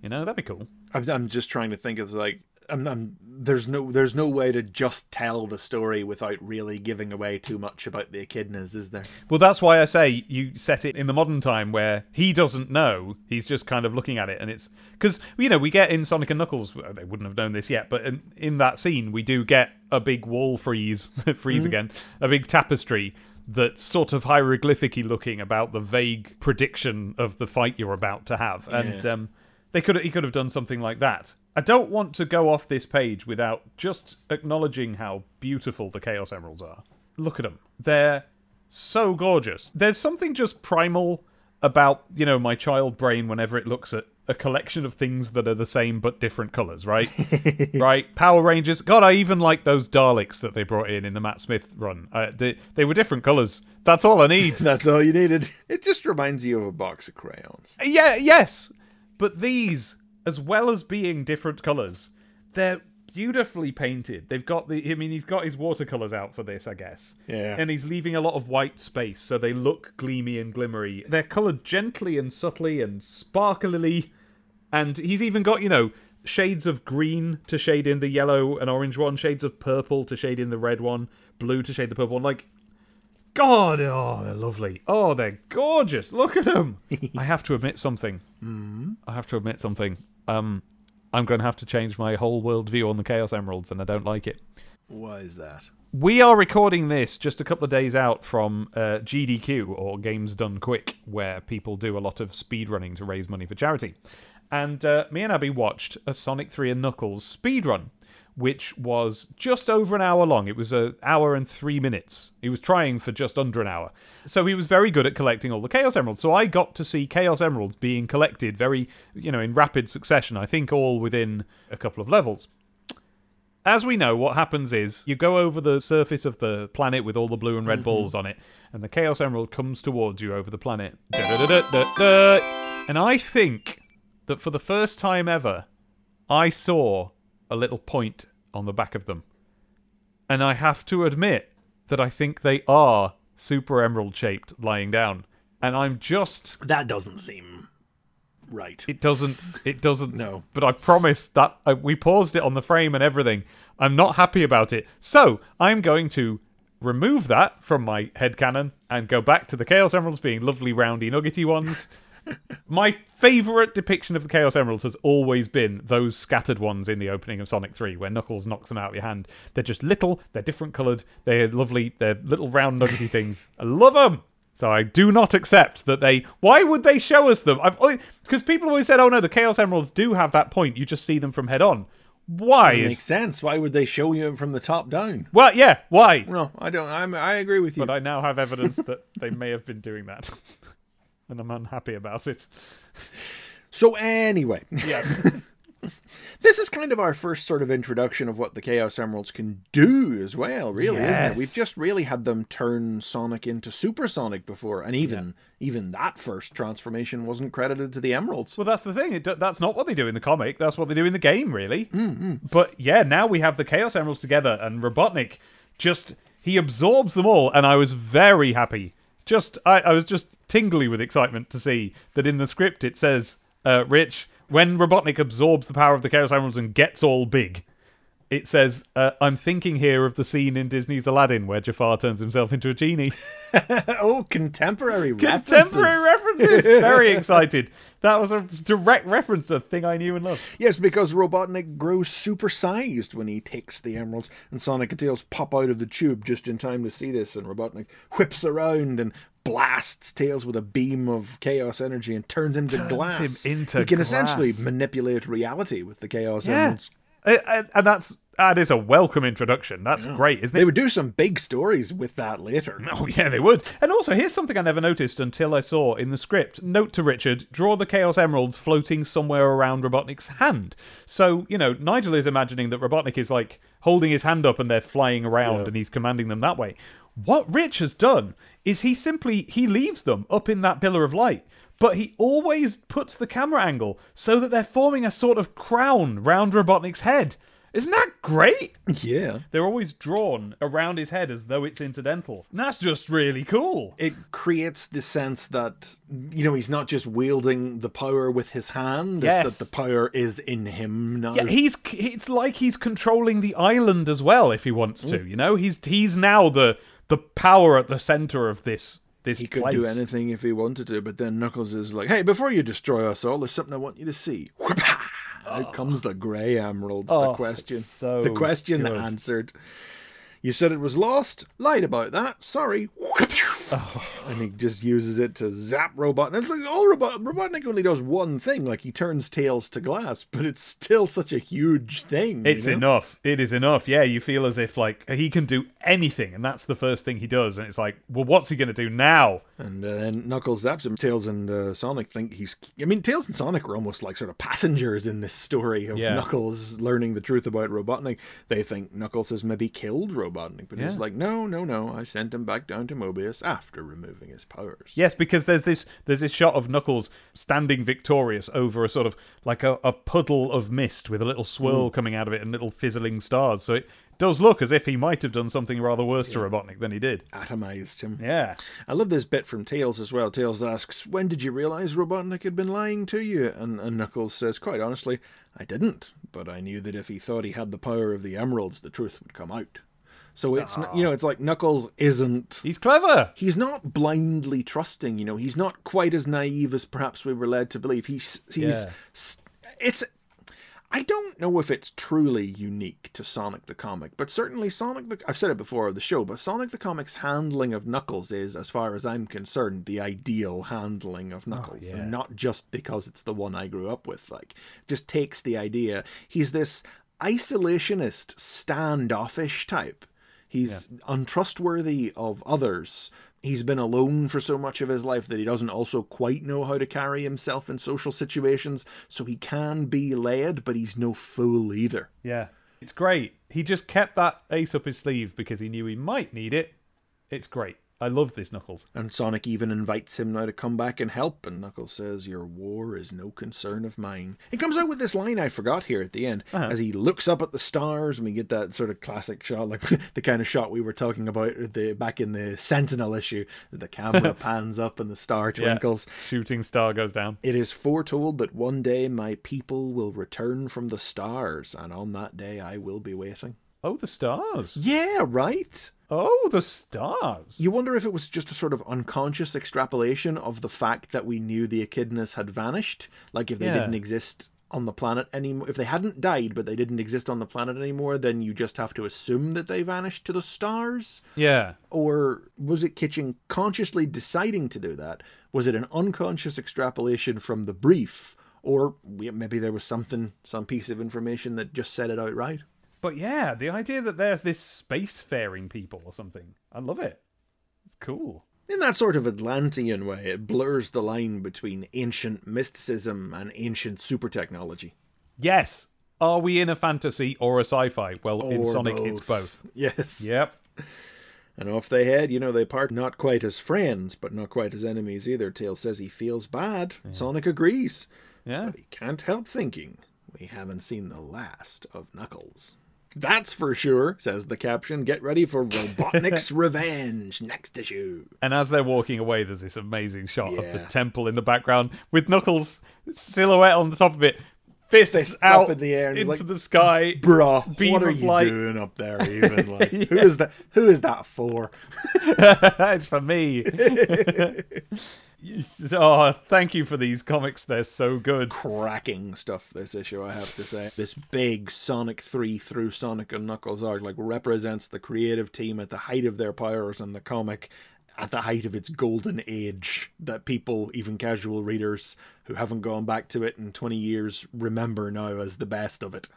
You know, that'd be cool. I'm, I'm just trying to think of like. I'm, I'm, there's no there's no way to just tell the story without really giving away too much about the echidnas, is there? Well, that's why I say you set it in the modern time where he doesn't know. He's just kind of looking at it, and it's because you know we get in Sonic and Knuckles. They wouldn't have known this yet, but in, in that scene we do get a big wall freeze, <laughs> freeze again, a big tapestry that's sort of hieroglyphic-y looking about the vague prediction of the fight you're about to have, and Yes. um, they could he could have done something like that. I don't want to go off this page without just acknowledging how beautiful the Chaos Emeralds are. Look at them. They're so gorgeous. There's something just primal about you know my child brain whenever it looks at a collection of things that are the same but different colors, right? <laughs> right. Power Rangers. God, I even like those Daleks that they brought in in the Matt Smith run. Uh, they they were different colors. That's all I need. <laughs> That's all you needed. It just reminds you of a box of crayons. yeah. Yes. But these, as well as being different colors, they're beautifully painted. They've got the. I mean, he's got his watercolors out for this, I guess. Yeah. And he's leaving a lot of white space, so they look gleamy and glimmery. They're colored gently and subtly and sparklily, and he's even got you know shades of green to shade in the yellow and orange one, shades of purple to shade in the red one, blue to shade the purple one. Like, God, oh, they're lovely. Oh, they're gorgeous. Look at them. <laughs> I have to admit something. Mm-hmm. I have to admit something. Um, I'm going to have to change my whole worldview on the Chaos Emeralds, and I don't like it. Why is that? We are recording this just a couple of days out from uh, GDQ, or Games Done Quick, where people do a lot of speed running to raise money for charity. And uh, me and Abby watched a Sonic 3 and Knuckles speed run, which was just over an hour long. It was an hour and three minutes. He was trying for just under an hour. So he was very good at collecting all the Chaos Emeralds. So I got to see Chaos Emeralds being collected very, you know, in rapid succession. I think all within a couple of levels. As we know, what happens is you go over the surface of the planet with all the blue and red mm-hmm. balls on it, and the Chaos Emerald comes towards you over the planet. And I think that for the first time ever, I saw a little point on the back of them. And I have to admit that I think they are super emerald shaped lying down. And I'm just That doesn't seem right. it doesn't it doesn't No. but I promise that uh, we paused it on the frame and everything. I'm not happy about it. So, I'm going to remove that from my headcanon and go back to the Chaos Emeralds being lovely roundy nuggety ones. My favourite depiction of the Chaos Emeralds has always been those scattered ones in the opening of Sonic 3, where Knuckles knocks them out of your hand. They're just little, they're different coloured, they're lovely, they're little round nuggety things. I love them! So I do not accept that they. Why would they show us them? I've because people always said, "Oh no, the Chaos Emeralds do have that point. You just see them from head on." Why Doesn't is make sense. Why would they show you them from the top down? well? Yeah, why? No, I don't. I'm, I agree with you. But I now have evidence that they may have been doing that, <laughs> and I'm unhappy about it. So anyway, Yeah. <laughs> this is kind of our first sort of introduction of what the Chaos Emeralds can do as well, really, isn't it? We've just really had them turn Sonic into Super Sonic before, and even even that first transformation wasn't credited to the Emeralds. Well, that's the thing. It, that's not what they do in the comic. That's what they do in the game, really. Mm, mm. But yeah, now we have the Chaos Emeralds together, and Robotnik just he absorbs them all, and I was very happy. Just I, I was just tingly with excitement to see that in the script it says, uh, "Rich, when Robotnik absorbs the power of the Chaos Emeralds and gets all big." It says, uh, "I'm thinking here of the scene in Disney's Aladdin where Jafar turns himself into a genie." <laughs> oh, contemporary references. Contemporary references. <laughs> Very excited. That was a direct reference to a thing I knew and loved. Yes, because Robotnik grows supersized when he takes the emeralds, and Sonic and Tails pop out of the tube just in time to see this, and Robotnik whips around and blasts Tails with a beam of chaos energy and turns him to Turns glass. him into he can essentially manipulate reality with the chaos Yeah. emeralds. And that's that is a welcome introduction. That's great, isn't it? They would do some big stories with that later. <laughs> Oh yeah, they would. And also, here's something I never noticed until I saw in the script. Note to Richard: draw the Chaos Emeralds floating somewhere around Robotnik's hand. So you know, Nigel is imagining that Robotnik is like holding his hand up and they're flying around, and he's commanding them that way. What Rich has done is he simply he leaves them up in that pillar of light. But he always puts the camera angle so that they're forming a sort of crown round Robotnik's head. Isn't that great? Yeah. They're always drawn around his head as though it's incidental. And that's just really cool. It creates the sense that, you know, he's not just wielding the power with his hand, Yes. it's that the power is in him now. Yeah, he's it's like he's controlling the island as well if he wants to, you know? He's he's now the the power at the center of this this He could place. do anything if he wanted to, but then Knuckles is like, "Hey, before you destroy us all, there's something I want you to see." Whoop-ah! Out oh. comes the grey emerald. Oh, the question, so the question good. answered. You said it was lost. Lied about that. Sorry. Oh. And he just uses it to zap Robotnik. It's like all Robot- Robotnik only does one thing, like he turns tails to glass, but it's still such a huge thing. you It's know? enough. It is enough. Yeah, you feel as if like he can do anything, and that's the first thing he does. And it's like, well, what's he going to do now? And uh, then Knuckles zaps him. Tails and uh, Sonic think he's. I mean, Tails and Sonic are almost like sort of passengers in this story of Yeah. Knuckles learning the truth about Robotnik. They think Knuckles has maybe killed Robotnik, but he's like, no, no, no. I sent him back down to Mobius after removing his powers. Yes, because there's this there's this shot of Knuckles standing victorious over a sort of like a, a puddle of mist with a little swirl coming out of it and little fizzling stars. So it does look as if he might have done something rather worse to Robotnik than he did. Atomized him. Yeah. I love this bit from Tails as well. Tails asks, When did you realize Robotnik had been lying to you? And, and Knuckles says, Quite honestly, I didn't, but I knew that if he thought he had the power of the emeralds, the truth would come out. So it's, n you know, it's like Knuckles isn't. He's clever. He's not blindly trusting, you know. He's not quite as naive as perhaps we were led to believe. He's he's Yeah. it's I don't know if it's truly unique to Sonic the comic, but certainly Sonic the I've said it before on the show, but Sonic the comic's handling of Knuckles is as far as I'm concerned the ideal handling of oh, Knuckles, yeah. and not just because it's the one I grew up with, like just takes the idea. He's this isolationist standoffish type. He's untrustworthy of others. He's been alone for so much of his life that he doesn't also quite know how to carry himself in social situations, so he can be led, but he's no fool either. Yeah. It's great. He just kept that ace up his sleeve because he knew he might need it. It's great. I love this Knuckles. And Sonic even invites him now to come back and help, and Knuckles says, Your war is no concern of mine. He comes out with this line I forgot here at the end, uh-huh. as he looks up at the stars, and we get that sort of classic shot, like <laughs> the kind of shot we were talking about the back in the Sentinel issue, the camera <laughs> pans up and the star Yeah. twinkles. Shooting star goes down. It is foretold that one day my people will return from the stars, and on that day I will be waiting. Oh, the stars. Yeah, right? Oh, the stars. You wonder if it was just a sort of unconscious extrapolation of the fact that we knew the echidnas had vanished. Like if they Yeah. didn't exist on the planet anymore, if they hadn't died but they didn't exist on the planet anymore, then you just have to assume that they vanished to the stars? Yeah. Or was it Kitching consciously deciding to do that? Was it an unconscious extrapolation from the brief? Or maybe there was something, some piece of information that just said it outright? But yeah, the idea that there's this spacefaring people or something. I love it. It's cool. In that sort of Atlantean way, it blurs the line between ancient mysticism and ancient super technology. Yes. Are we in a fantasy or a sci-fi? Well, in Or Sonic, it's both. Yes. Yep. And off they head, you know, they part not quite as friends, but not quite as enemies either. Tails says he feels bad. Sonic agrees. Yeah. But he can't help thinking we haven't seen the last of Knuckles. That's for sure, says the caption. Get ready for Robotnik's <laughs> Revenge next issue. And as they're walking away, there's this amazing shot of the temple in the background with Knuckles silhouette on the top of it, fists, Fists out up in the air, and into like, the sky. Bruh, Beam what are you light. doing up there <laughs> even? Like, who is that who is that for? <laughs> it's for me. <laughs> oh, thank you for these comics. They're so good. cracking stuff this issue i have to say <laughs> this big sonic 3 through sonic and knuckles arc like represents the creative team at the height of their powers in the comic at the height of its golden age that people even casual readers who haven't gone back to it in 20 years remember now as the best of it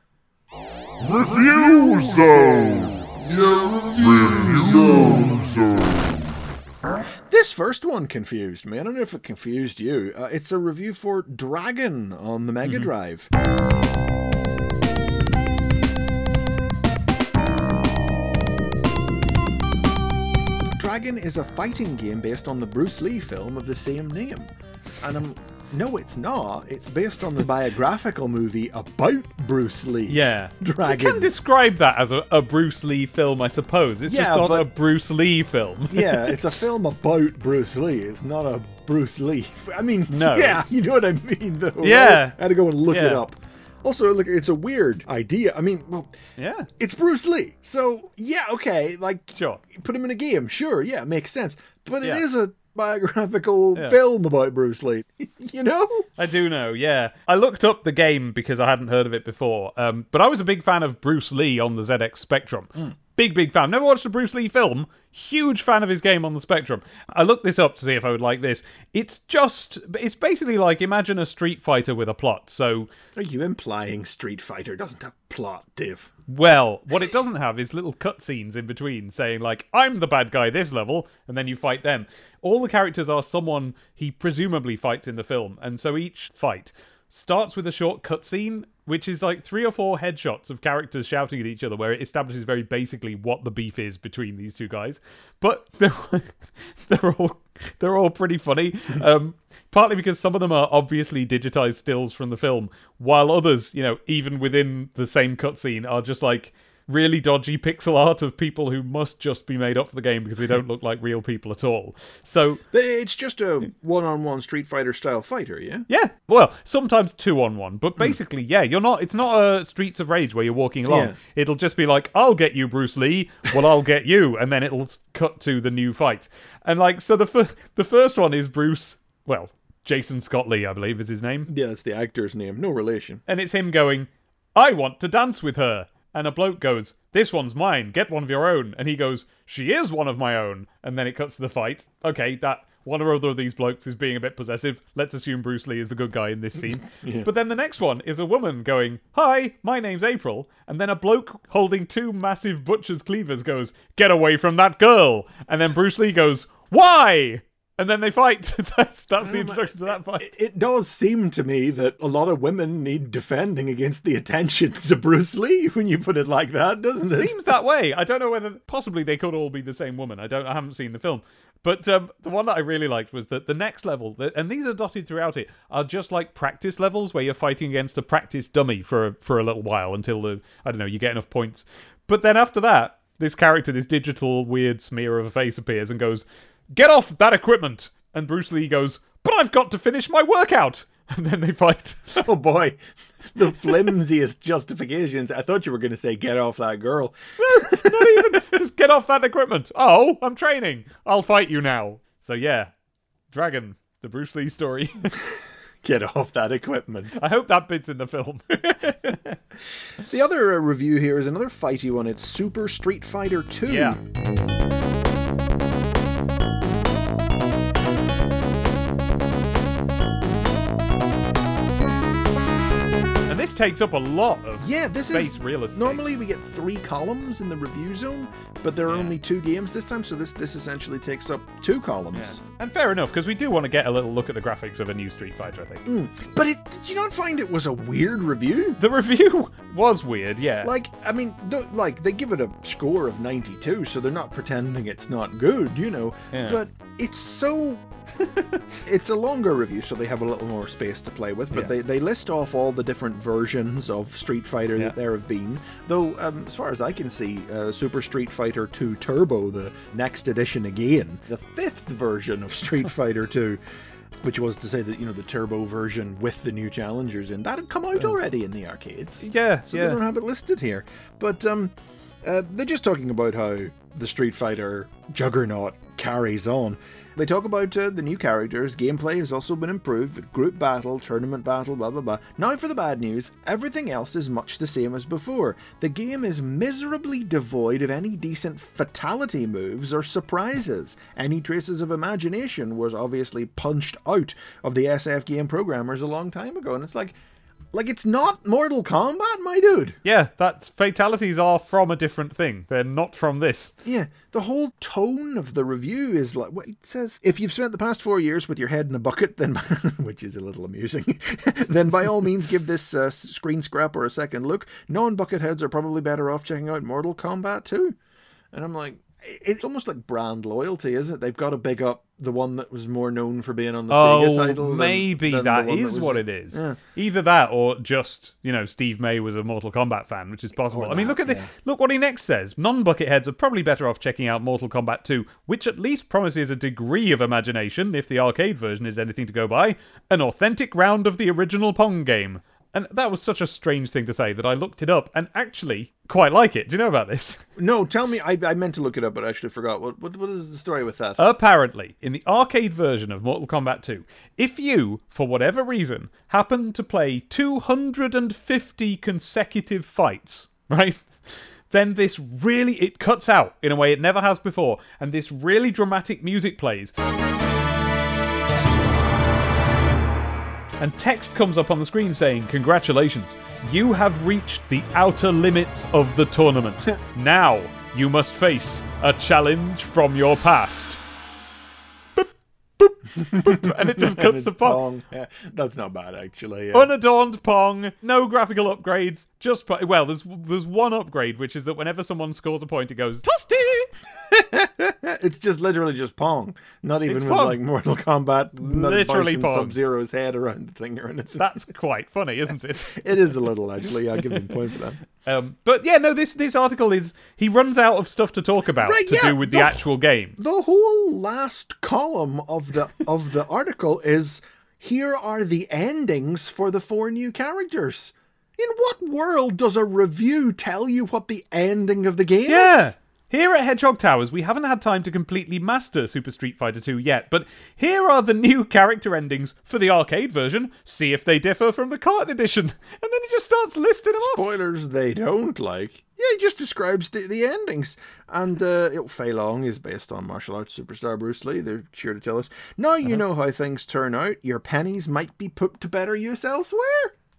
Review Zone! Review Zone! This first one confused me. I don't know if it confused you. Uh, it's a review for dragon on the mega drive. Dragon is a fighting game based on the Bruce Lee film of the same name. And I'm no, it's not. It's based on the biographical movie about Bruce Lee. Yeah. Dragon. You can describe that as a, a Bruce Lee film, I suppose. It's Yeah, just not but- a Bruce Lee film. <laughs> yeah, <laughs> it's a film about Bruce Lee. It's not a Bruce Lee. I mean, No, <laughs> yeah, it's- you know what I mean, though. right? Yeah. I had to go and look it up. Also, look, it's a weird idea. I mean, well, yeah. it's Bruce Lee. So, yeah, okay, like, Sure. put him in a game. Sure, yeah, makes sense. But it Yeah. is a biographical Yeah. film about Bruce Lee. <laughs> you know? I do know, yeah. I looked up the game because I hadn't heard of it before. Um, but I was a big fan of Bruce Lee on the ZX Spectrum. Hmm. Big, big fan. Never watched a Bruce Lee film. Huge fan of his game on the Spectrum. I looked this up to see if I would like this. It's just, it's basically like imagine a Street Fighter with a plot. So, Are you implying Street Fighter doesn't have plot, Dave? Well, what it doesn't have is little cutscenes in between saying, like, I'm the bad guy this level, and then you fight them. All the characters are someone he presumably fights in the film. And so each fight starts with a short cutscene, which is like three or four headshots of characters shouting at each other, where it establishes very basically what the beef is between these two guys. But they're <laughs> they're all <laughs> they're all pretty funny. Um, partly because some of them are obviously digitized stills from the film, while others, you know, even within the same cutscene, are just like really dodgy pixel art of people who must just be made up for the game because they don't look like real people at all. So It's just a one-on-one Street Fighter style fighter, yeah. yeah, well, sometimes two on one, but hmm. basically, yeah, you're not. It's not a Streets of Rage where you're walking along. Yeah. It'll just be like, "I'll get you, Bruce Lee." Well, I'll get you, and then it'll cut to the new fight. And like, so the fir- the first one is Bruce. Well, Jason Scott Lee, I believe, is his name, Yeah, that's the actor's name. No relation. and it's him going, "I want to dance with her." And a bloke goes, This one's mine, get one of your own. And he goes, She is one of my own. And then it cuts to the fight. Okay, that one or other of these blokes is being a bit possessive. Let's assume Bruce Lee is the good guy in this scene. <laughs> But then the next one is a woman going, Hi, my name's April. And then a bloke holding two massive butcher's cleavers goes, Get away from that girl. And then Bruce Lee goes, Why? And then they fight. <laughs> that's that's the introduction to that fight. It, it does seem to me that a lot of women need defending against the attentions of Bruce Lee when you put it like that, doesn't it? seems that way. I don't know whether possibly they could all be the same woman. I don't. I haven't seen the film, but um, the one that I really liked was that the next level, and these are dotted throughout it, are just like practice levels where you're fighting against a practice dummy for a, for a little while until the I don't know you get enough points. But then after that, this character, this digital weird smear of a face appears and goes, "Get off that equipment!" And Bruce Lee goes, "But I've got to finish my workout." <laughs> And then they fight. <laughs> Oh boy, the flimsiest justifications. I thought you were going to say "get off that girl." <laughs> Not even. Just get off that equipment. Oh, I'm training. I'll fight you now. So yeah, Dragon, the Bruce Lee story. Get off that equipment. I hope that bit's in the film. The other uh, review here is another fighty one. It's Super Street Fighter 2. yeah. Takes up a lot of Yeah, this space is real estate. normally we get three columns in the review zone, but there are Yeah. only two games this time, so this this essentially takes up two columns. And fair enough, because we do want to get a little look at the graphics of a new Street Fighter, I think. Mm. But it, did you not find it was a weird review? The review <laughs> was weird, yeah. Like, I mean, like they give it a score of 92, so they're not pretending it's not good, you know. Yeah. But it's so. <laughs> it's a longer review, so they have a little more space to play with. But Yes. they, they list off all the different versions of Street Fighter Yeah. that there have been. Though, um, as far as I can see, uh, Super Street Fighter 2 Turbo, the next edition again, the fifth version of Street <laughs> Fighter 2. Which was to say that you know the turbo version with the new challengers in that had come out already in the arcades yeah, so yeah. they don't have it listed here. But um, uh, they're just talking about how the Street Fighter juggernaut carries on. They talk about uh, the new characters. Gameplay has also been improved with group battle, tournament battle, blah blah blah. Now for the bad news. Everything else is much the same as before. The game is miserably devoid of any decent fatality moves or surprises. Any traces of imagination was obviously punched out of the SF game programmers a long time ago, and it's like. Like it's not Mortal Kombat, my dude. Yeah, that's fatalities are from a different thing. They're not from this. Yeah, the whole tone of the review is like what it says. If you've spent the past four years with your head in a bucket, then <laughs> which is a little amusing, <laughs> then by all means give this uh, screen scrapper a second look. Non-bucket heads are probably better off checking out Mortal Kombat 2. And I'm like, it's almost like brand loyalty, isn't it? They've got to big up the one that was more known for being on the Sega oh, title. Oh, than- maybe than the that was- what it is. Yeah. Either that, or just you know, Steve May was a Mortal Kombat fan, which is possible. Oh, I mean, look at the look what he next says. Non-bucket are probably better off checking out Mortal Kombat 2, which at least promises a degree of imagination, if the arcade version is anything to go by. An authentic round of the original Pong game. And that was such a strange thing to say that I looked it up and actually quite like it. Do you know about this? <laughs> No, tell me. I, I meant to look it up, but I actually forgot. What, what what is the story with that? Apparently, in the arcade version of Mortal Kombat 2, if you, for whatever reason, happen to play 250 consecutive fights, <laughs> right? then this really it cuts out in a way it never has before, and this really dramatic music plays. And text comes up on the screen saying, Congratulations, you have reached the outer limits of the tournament. <laughs> now you must face a challenge from your past. Boop, boop, <laughs> and it just cuts to pong. Pong. Yeah, that's not bad actually. Yeah. Unadorned Pong, no graphical upgrades, just po- well, there's there's one upgrade, which is that whenever someone scores a point, it goes <laughs> it's just literally just Pong, not even It's with Pong. like Mortal Kombat, not Literally Pong. Sub Zero's head around the thing or anything. That's quite funny, <laughs> isn't it? It is a little actually. I'll give him a point for that. Um, but yeah, no, this this article is he runs out of stuff to talk about Right, to yeah, do with the the- actual game. The whole last column of the of the article is here are the endings for the four new characters. In what world does a review tell you what the ending of the game Yeah. is? Here at Hedgehog Towers, we haven't had time to completely master Super Street Fighter 2 yet, but here are the <laughs> new character endings for the arcade version. See if they differ from the carton edition. <laughs> And then he just starts listing them off. Spoilers they don't like. Yeah, he just describes the, the endings. And uh, Fei Long is based on martial arts superstar Bruce Lee. They're sure to tell us. Now you know how things turn out. Your pennies might be put to better use elsewhere.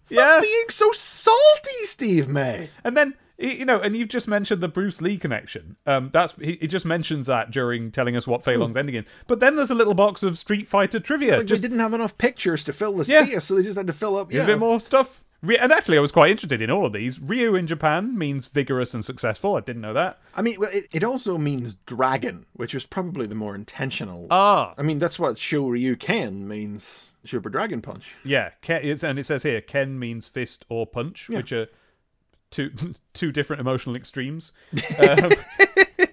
Stop Yeah. being so salty, Steve May. And then you know, and you've just mentioned the Bruce Lee connection. Um, that's he, he just mentions that during telling us what Fei Long's ending in. But then there's a little box of Street Fighter trivia. Like just they didn't have enough pictures to fill the Yeah. space, so they just had to fill up. a Yeah, bit more stuff. And actually, I was quite interested in all of these. Ryu in Japan means vigorous and successful. I didn't know that. I mean, well, it, it also means dragon, which was probably the more intentional. Ah, I mean, that's what Shoryuken means. Super Dragon Punch. yeah. Ken, and it says here, Ken means fist or punch, which are two <laughs> two different emotional extremes. <laughs> Um,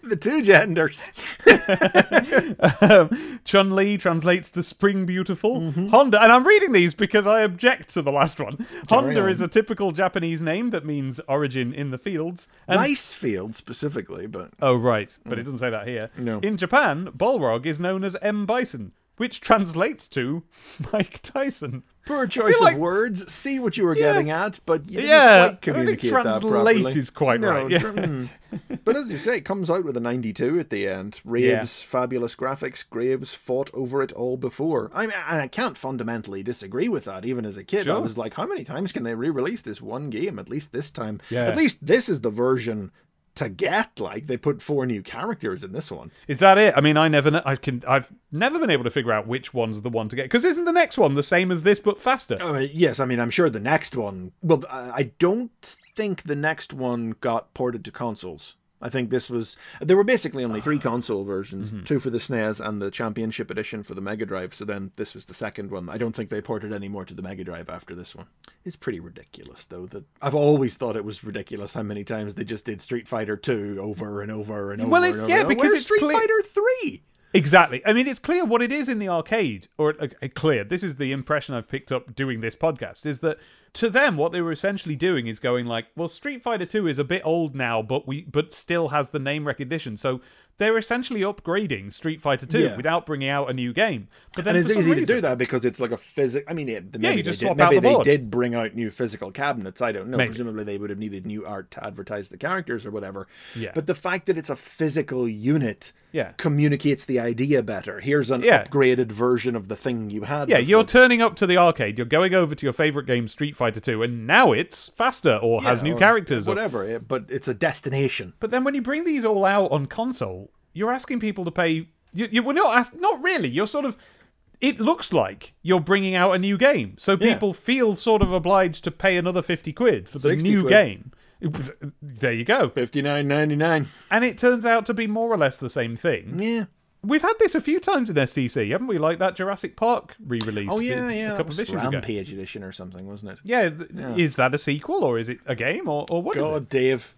the two genders. <laughs> Um, Chun Li translates to spring beautiful. Mm-hmm. Honda, and I'm reading these because I object to the last one. Honda on. is a typical Japanese name that means origin in the fields. And Rice field specifically, but Oh, right. But it mm. doesn't say that here. No. In Japan, Balrog is known as M. Bison, which translates to Mike Tyson. poor choice of like- words. See what you were getting at, but you didn't Yeah, quite I communicate that translate is quite No, right, yeah. tr- mm. but as you say, it comes out with a 92 at the end. <laughs> Raves, fabulous graphics. Graves fought over it all before. I mean, I can't fundamentally disagree with that. Even as a kid, I was like, how many times can they re-release this one game? At least this time. Yeah. At least this is the version to get. Like they put four new characters in this one. Is that it? I mean, I never, I can, I've never been able to figure out which one's the one to get. Because isn't the next one the same as this but faster? Uh, yes, I mean, I'm sure the next one. Well, I I don't think the next one got ported to consoles. I think this was. There were basically only three ah. console versions mm-hmm. two for the SNES and the Championship Edition for the Mega Drive. So then this was the second one. I don't think they ported any more to the Mega Drive after this one. It's pretty ridiculous, though. That I've always thought it was ridiculous how many times they just did Street Fighter 2 over and over and over. Well, it's- yeah, because it's Street clear- Fighter 3. Exactly. I mean, it's clear what it is in the arcade, or uh, uh, clear. This is the impression I've picked up doing this podcast. Is that to them what they were essentially doing is going like, well, Street Fighter Two is a bit old now, but we but still has the name recognition. So they're essentially upgrading Street Fighter Two Yeah. without bringing out a new game. But then And it's easy to do that because it's like a physic. I mean, it, maybe you they just did, swap out maybe the they did bring out new physical cabinets. I don't know. Maybe. Presumably, they would have needed new art to advertise the characters or whatever. Yeah. But the fact that it's a physical unit Yeah. communicates the idea better. Here's an Yeah. upgraded version of the thing you had. Yeah, before. you're turning up to the arcade. You're going over to your favorite game, Street Fighter Two, and now it's faster or has new or characters. or- whatever. yeah, but it's a destination. But then when you bring these all out on console, you're asking people to pay. You, you well, not ask, not really. You're sort of. It looks like you're bringing out a new game, so Yeah. people feel sort of obliged to pay another fifty quid for the 60 new quid. game. There you go. Fifty nine ninety nine. And it turns out to be more or less the same thing. Yeah. We've had this a few times in STC, haven't we? Like that Jurassic Park re-release. Oh yeah, yeah, a that couple was of issues ago. Rampage edition or something, wasn't it? Yeah, th- is that a sequel or is it a game or, or what is it? God, Dave.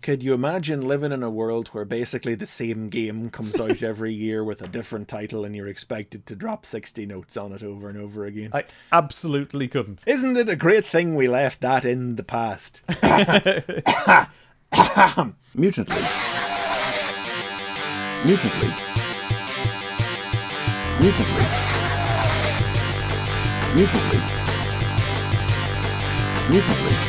Could you imagine living in a world where basically the same game comes out <laughs> every year with a different title and you're expected to drop 60 notes on it over and over again? I absolutely couldn't. Isn't it a great thing we left that in the past? Mutant League. Mutant League. Mutant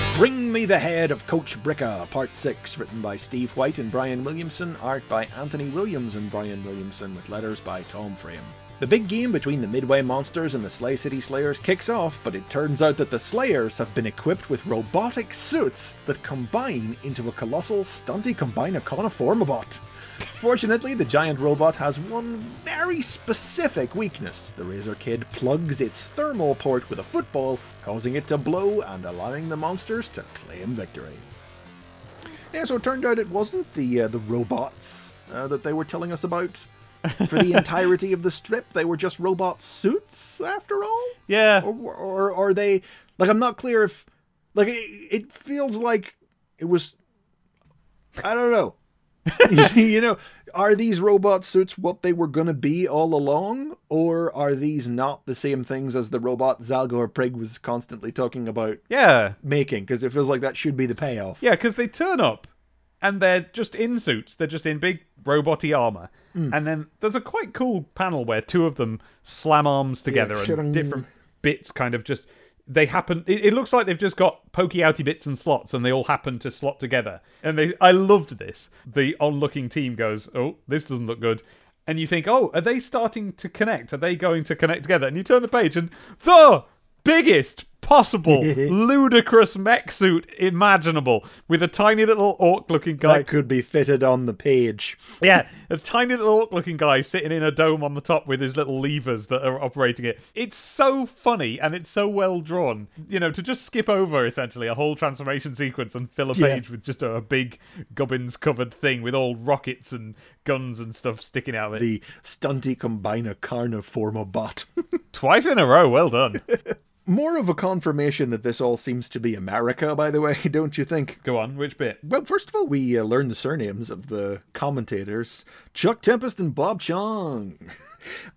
Bring Me the Head of Coach Bricka, Part 6, written by Steve White and Brian Williamson, art by Anthony Williams and Brian Williamson, with letters by Tom Frame. The big game between the Midway Monsters and the Slay City Slayers kicks off, but it turns out that the Slayers have been equipped with robotic suits that combine into a colossal stunty combinaconoformabot. Fortunately, the giant robot has one very specific weakness. The Razor Kid plugs its thermal port with a football, causing it to blow and allowing the monsters to claim victory. Yeah, so it turned out it wasn't the uh, the robots uh, that they were telling us about for the <laughs> entirety of the strip. They were just robot suits after all. Yeah. Or, or, or are they like? I'm not clear if like it, it feels like it was. I don't know. <laughs> you know, are these robot suits what they were going to be all along, or are these not the same things as the robot Zalgor Prig was constantly talking about Yeah. making? Because it feels like that should be the payoff. Yeah, because they turn up and they're just in suits. They're just in big roboty armor. Mm. And then there's a quite cool panel where two of them slam arms together shadang. and different bits kind of just. They happen. It, it looks like they've just got pokey outy bits and slots, and they all happen to slot together. And they, I loved this. The onlooking team goes, "Oh, this doesn't look good," and you think, "Oh, are they starting to connect? Are they going to connect together?" And you turn the page, and the biggest possible <laughs> ludicrous mech suit imaginable with a tiny little orc looking guy That could be fitted on the page. <laughs> yeah a tiny little orc looking guy sitting in a dome on the top with his little levers that are operating it it's so funny and it's so well drawn you know to just skip over essentially a whole transformation sequence and fill a Yeah. page with just a, a big gubbins covered thing with all rockets and guns and stuff sticking out of it The stunty combina carniforma bot. <laughs> twice in a row well done More of a confirmation that this all seems to be America, by the way, <laughs> don't you think? go on which bit Well, first of all, we uh, learn the surnames of the commentators Chuck Tempest and Bob Chong. <laughs>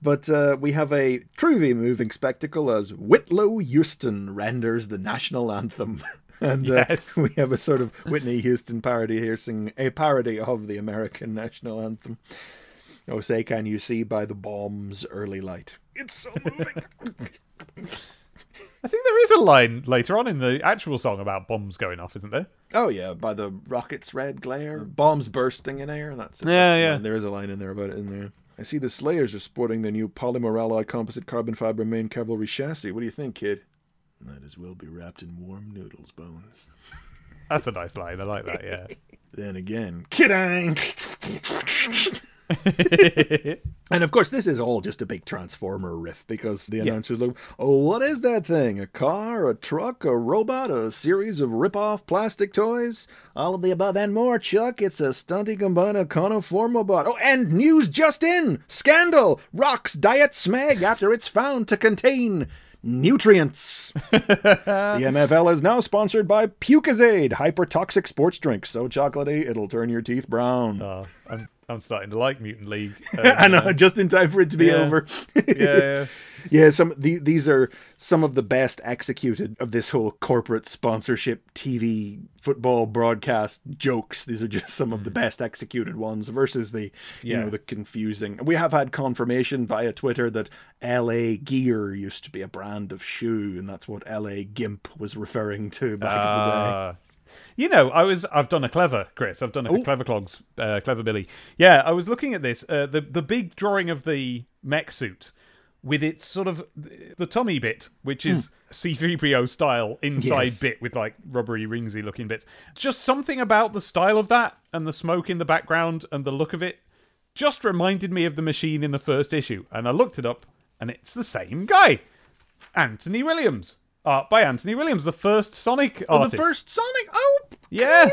But uh, we have a truly moving spectacle as Whitlow Houston renders the national anthem. <laughs> And uh, Yes. we have a sort of Whitney Houston parody here, singing a parody of the American national anthem. Oh, say, can you see by the bomb's early light? It's so moving. I think there is a line later on in the actual song about bombs going off isn't there Oh yeah, by the rocket's red glare, bombs bursting in air. That's it. Yeah, yeah. And there is a line in there about it in there. I see the Slayers are sporting the new polymer alloy composite carbon fiber main cavalry chassis. What do you think, kid? Might as well be wrapped in warm noodles bones. that's a nice line i like that yeah <laughs> Then again, kidding. <laughs> <laughs> and of course, this is all just a big transformer riff because the announcers look, oh, what is that thing? A car, a truck, a robot, a series of rip-off plastic toys? All of the above and more, Chuck. It's a stunty combina conoformabot. Oh, and news just in! Scandal! Rocks Diet Smeg after it's found to contain nutrients. <laughs> The MFL is now sponsored by Pucazade, hypertoxic sports drink. So chocolatey, it'll turn your teeth brown. Oh, I'm, I'm starting to like Mutant League. <laughs> I know, Uh, just in time for it to be yeah. over. yeah, yeah. <laughs> yeah, some the, these are some of the best executed of this whole corporate sponsorship TV football broadcast jokes. These are just some of the best executed ones versus the you Yeah. know the confusing. We have had confirmation via Twitter that LA Gear used to be a brand of shoe, and that's what LA Gimp was referring to back in the day. You know, I was I've done a clever, Chris. I've done a clever clogs, uh, clever Billy. Yeah, I was looking at this. Uh, the the big drawing of the mech suit with its sort of the tummy bit, which is C3PO style inside Yes. bit with like rubbery ringsy looking bits. Just something about the style of that and the smoke in the background and the look of it just reminded me of the machine in the first issue. And I looked it up, and it's the same guy, Anthony Williams. Art by Anthony Williams, the first Sonic Oh, artist. the first Sonic. Oh, Yeah.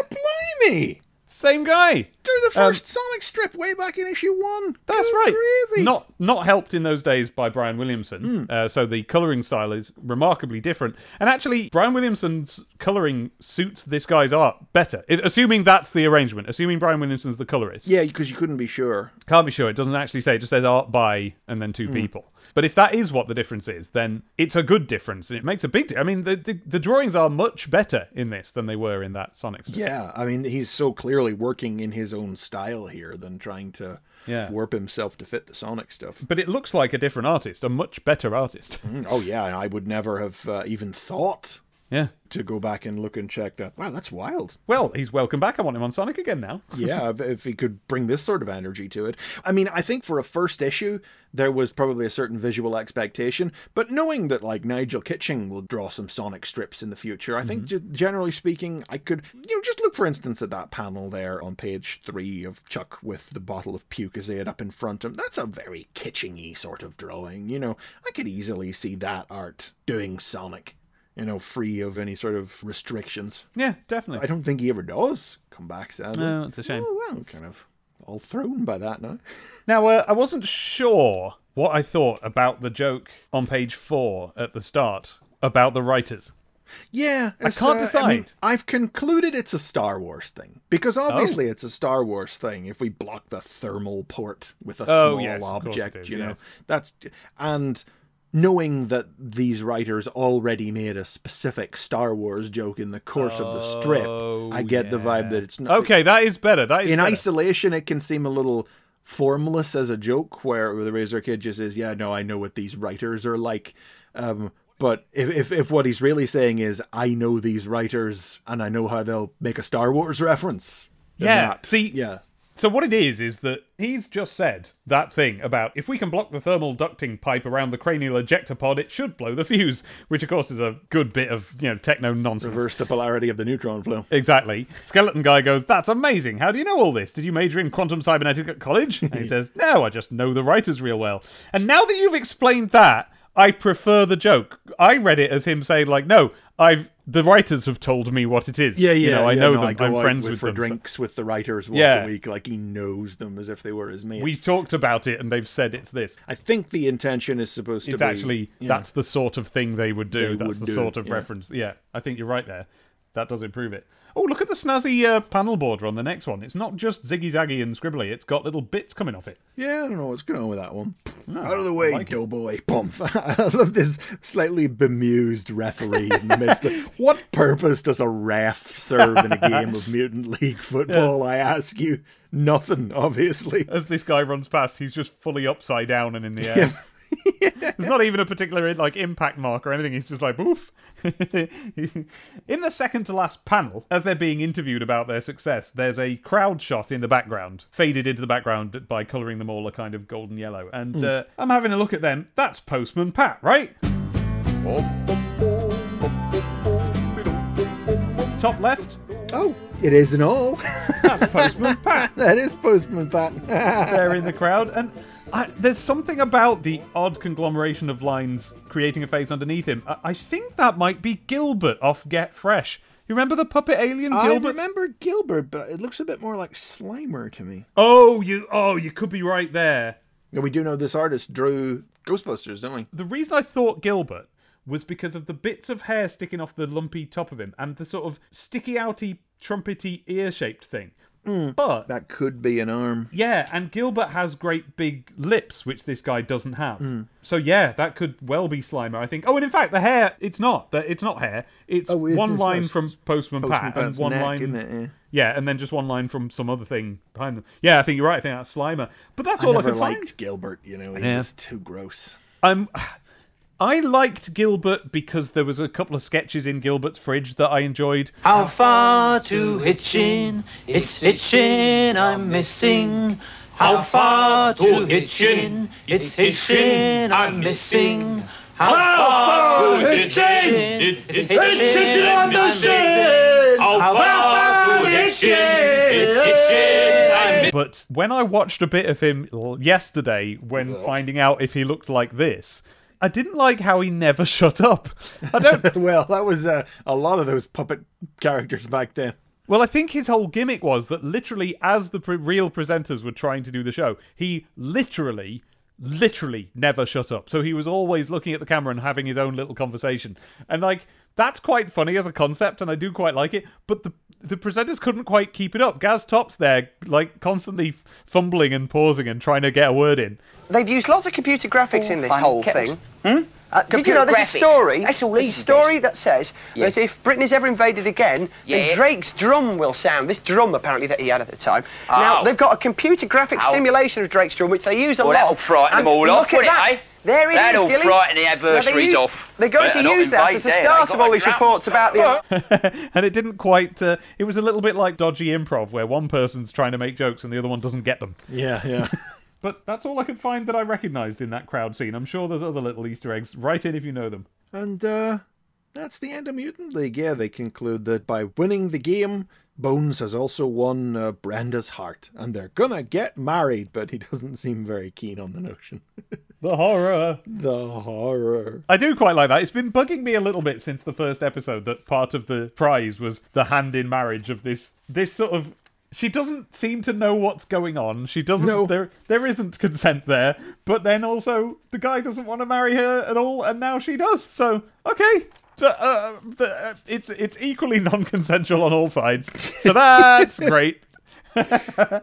Blimey! Same guy. They're the first Sonic strip way back in issue one. Um, That's Good right. gravy. Not not helped in those days by Brian Williamson. Hmm. Uh, so the coloring style is remarkably different. And actually, Brian Williamson's coloring suits this guy's art better. It, assuming that's the arrangement. Assuming Brian Williamson's the colorist. Yeah, because you couldn't be sure. Can't be sure. It doesn't actually say. It just says art by and then two Hmm. people. But if that is what the difference is, then it's a good difference. And it makes a big. Di- I mean, the, the the drawings are much better in this than they were in that Sonic. strip. Yeah, I mean, he's so clearly working in his own style here than trying to Yeah. warp himself to fit the Sonic stuff. But it looks like a different artist, a much better artist. Mm, Oh yeah, and I would never have uh, even thought Yeah. to go back and look and check that. Wow, that's wild. Well, he's welcome back. I want him on Sonic again now. <laughs> yeah, if, he could bring this sort of energy to it. I mean, I think for a first issue, there was probably a certain visual expectation, but knowing that like Nigel Kitching will draw some Sonic strips in the future, I think Mm-hmm. ge- generally speaking, I could, you know, just look for instance at that panel there on page three of Chuck with the bottle of Pucazade up in front of him. That's a very kitching-y sort of drawing, you know. I could easily see that art doing Sonic. You know, free of any sort of restrictions. Yeah, definitely. I don't think he ever does come back, sadly. No, it's a shame. Oh, well, kind of all thrown by that now. <laughs> Now, uh, I wasn't sure what I thought about the joke on page four at the start about the writers. Yeah, I can't decide. I've concluded it's a Star Wars thing because obviously it's a Star Wars thing. If we block the thermal port with a Oh, small yes, object, you know, that's and knowing that these writers already made a specific Star Wars joke in the course of the strip, Oh, I get the vibe that it's not Okay, that is better. That is in better. isolation it can seem a little formless as a joke where the razor kid just says yeah no i know what these writers are like um but if, if if what he's really saying is i know these writers and i know how they'll make a star wars reference Yeah, see- yeah So what it is is that he's just said that thing about if we can block the thermal ducting pipe around the cranial ejector pod, it should blow the fuse, which of course is a good bit of you know techno nonsense. reverse the polarity of the neutron flow Exactly. Skeleton guy goes, That's amazing. How do you know all this? Did you major in quantum cybernetics at college? And he <laughs> says, No, I just know the writers real well. And now that you've explained that, I prefer the joke. I read it as him saying, like, no, I've the writers have told me what it is. yeah yeah You know, I yeah, know no, them. I I'm friends with, with for them. So- drinks with the writers once Yeah. a week like he knows them as if they were his mates we talked about it and they've said it's this. i think the intention is supposed to It's be actually yeah. that's the sort of thing they would do. They that's would the do, sort of reference. Yeah, I think you're right there. That does improve it. Oh, look at the snazzy uh, panel border on the next one. It's not just Ziggy Zaggy and Scribbly. It's got little bits coming off it. Yeah, I don't know what's going on with that one. No, Out of the way, like doughboy. Pump. <laughs> I love this slightly bemused referee in the midst of <laughs> what purpose does a ref serve in a game of <laughs> Mutant League football, I ask you? Nothing, obviously. As this guy runs past, he's just fully upside down and in the air. <laughs> There's not even a particular like impact mark or anything. He's just like boof. <laughs> in the second to last panel, as they're being interviewed about their success, there's a crowd shot in the background, faded into the background by colouring them all a kind of golden yellow. And uh, I'm having a look at them. That's Postman Pat, right? Top left, Oh, it isn't all. that's Postman <laughs> Pat. that is Postman Pat. there in the crowd, and I, there's something about the odd conglomeration of lines creating a face underneath him. I, I think that might be Gilbert off Get Fresh. You remember the puppet alien Gilbert? I remember Gilbert, but it looks a bit more like Slimer to me. Oh, you oh, you could be right there. Yeah, we do know this artist drew Ghostbusters, don't we? The reason I thought Gilbert was because of the bits of hair sticking off the lumpy top of him and the sort of sticky outy trumpety ear shaped thing. Mm. But That could be an arm. Yeah, and Gilbert has great big lips, which this guy doesn't have. Mm. So yeah, that could well be Slimer, I think. Oh, and in fact, the hair, it's not. That It's not hair. It's Oh, it one line from Postman, Postman Pat Pat's and one neck, line. isn't it? Yeah. Yeah, and then just one line from some other thing behind them. Yeah, I think you're right. I think that's Slimer. But that's I all I can liked find. Gilbert, you know, he Yeah. was too gross. I'm. I liked Gilbert because there was a couple of sketches in Gilbert's fridge that I enjoyed. How far to hitchin? It's hitchin I'm missing. How far to hitchin? It's hitchin I'm missing. How far to hitchin? It's hitchin I'm missing. How far to hitchin? It's hitchin I'm missing. But when I watched a bit of him yesterday, when finding out if he looked like this, I didn't like how he never <laughs> shut up. I don't. <laughs> Well, that was uh, a lot of those puppet characters back then. well, I think his whole gimmick was that literally, as the pre- real presenters were trying to do the show, he literally. Literally never shut up. So he was always looking at the camera and having his own little conversation. And like that's quite funny as a concept and I do quite like it, but the the presenters couldn't quite keep it up. Gaz Top's there like constantly fumbling and pausing and trying to get a word in. They've used lots of computer graphics in this whole Kept- thing. Uh, did you know there's graphics. a story? That's all there's easy, a story that says Yeah. that if Britain is ever invaded again, Yeah. then Drake's drum will sound. This drum, apparently, that he had at the time. Now Oh. they've got a computer graphic Oh. simulation of Drake's drum, which they use a Well, lot. that'll frighten them all look off, at won't it, that. eh? There it That'll is, Gilly. frighten the Now, they adversaries u- off. They're going Better to use that as the start they of all these reports about the. <laughs> and it didn't quite. Uh, it was a little bit like dodgy improv, where one person's trying to make jokes and the other one doesn't get them. Yeah, yeah. <laughs> But that's all I could find that I recognised in that crowd scene. I'm sure there's other little Easter eggs. Write in if you know them. and uh, that's the end of Mutant League. Yeah, they conclude that by winning the game, Bones has also won uh, Brenda's heart, and they're gonna get married. But he <laughs> doesn't seem very keen on the notion. <laughs> The horror. the horror. I do quite like that. It's been bugging me a little bit since the first episode that part of the prize was the hand in marriage of this this sort of she doesn't seem to know what's going on. She doesn't No. there there isn't consent there, but then also the guy doesn't want to marry her at all and now she does. So, okay. Uh, uh, the, uh, it's it's equally non-consensual on all sides. So that's <laughs> great.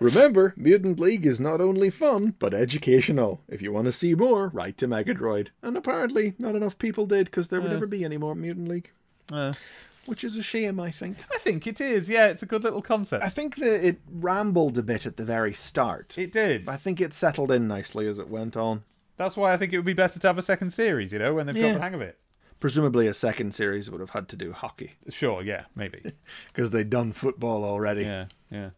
Remember, Mutant League is not only fun, but educational. If you want to see more, write to Megadroid. And apparently, not enough people did, because there would never be any more Mutant League. Uh. Which is a shame, I think. I think it is. Yeah, it's a good little concept. I think that it rambled a bit at the very start. It did. I think it settled in nicely as it went on. That's why I think it would be better to have a second series, you know, when they've got the hang of it. Presumably, a second series would have had to do hockey, Sure, yeah, maybe. <laughs> because they'd done football already. Yeah, yeah.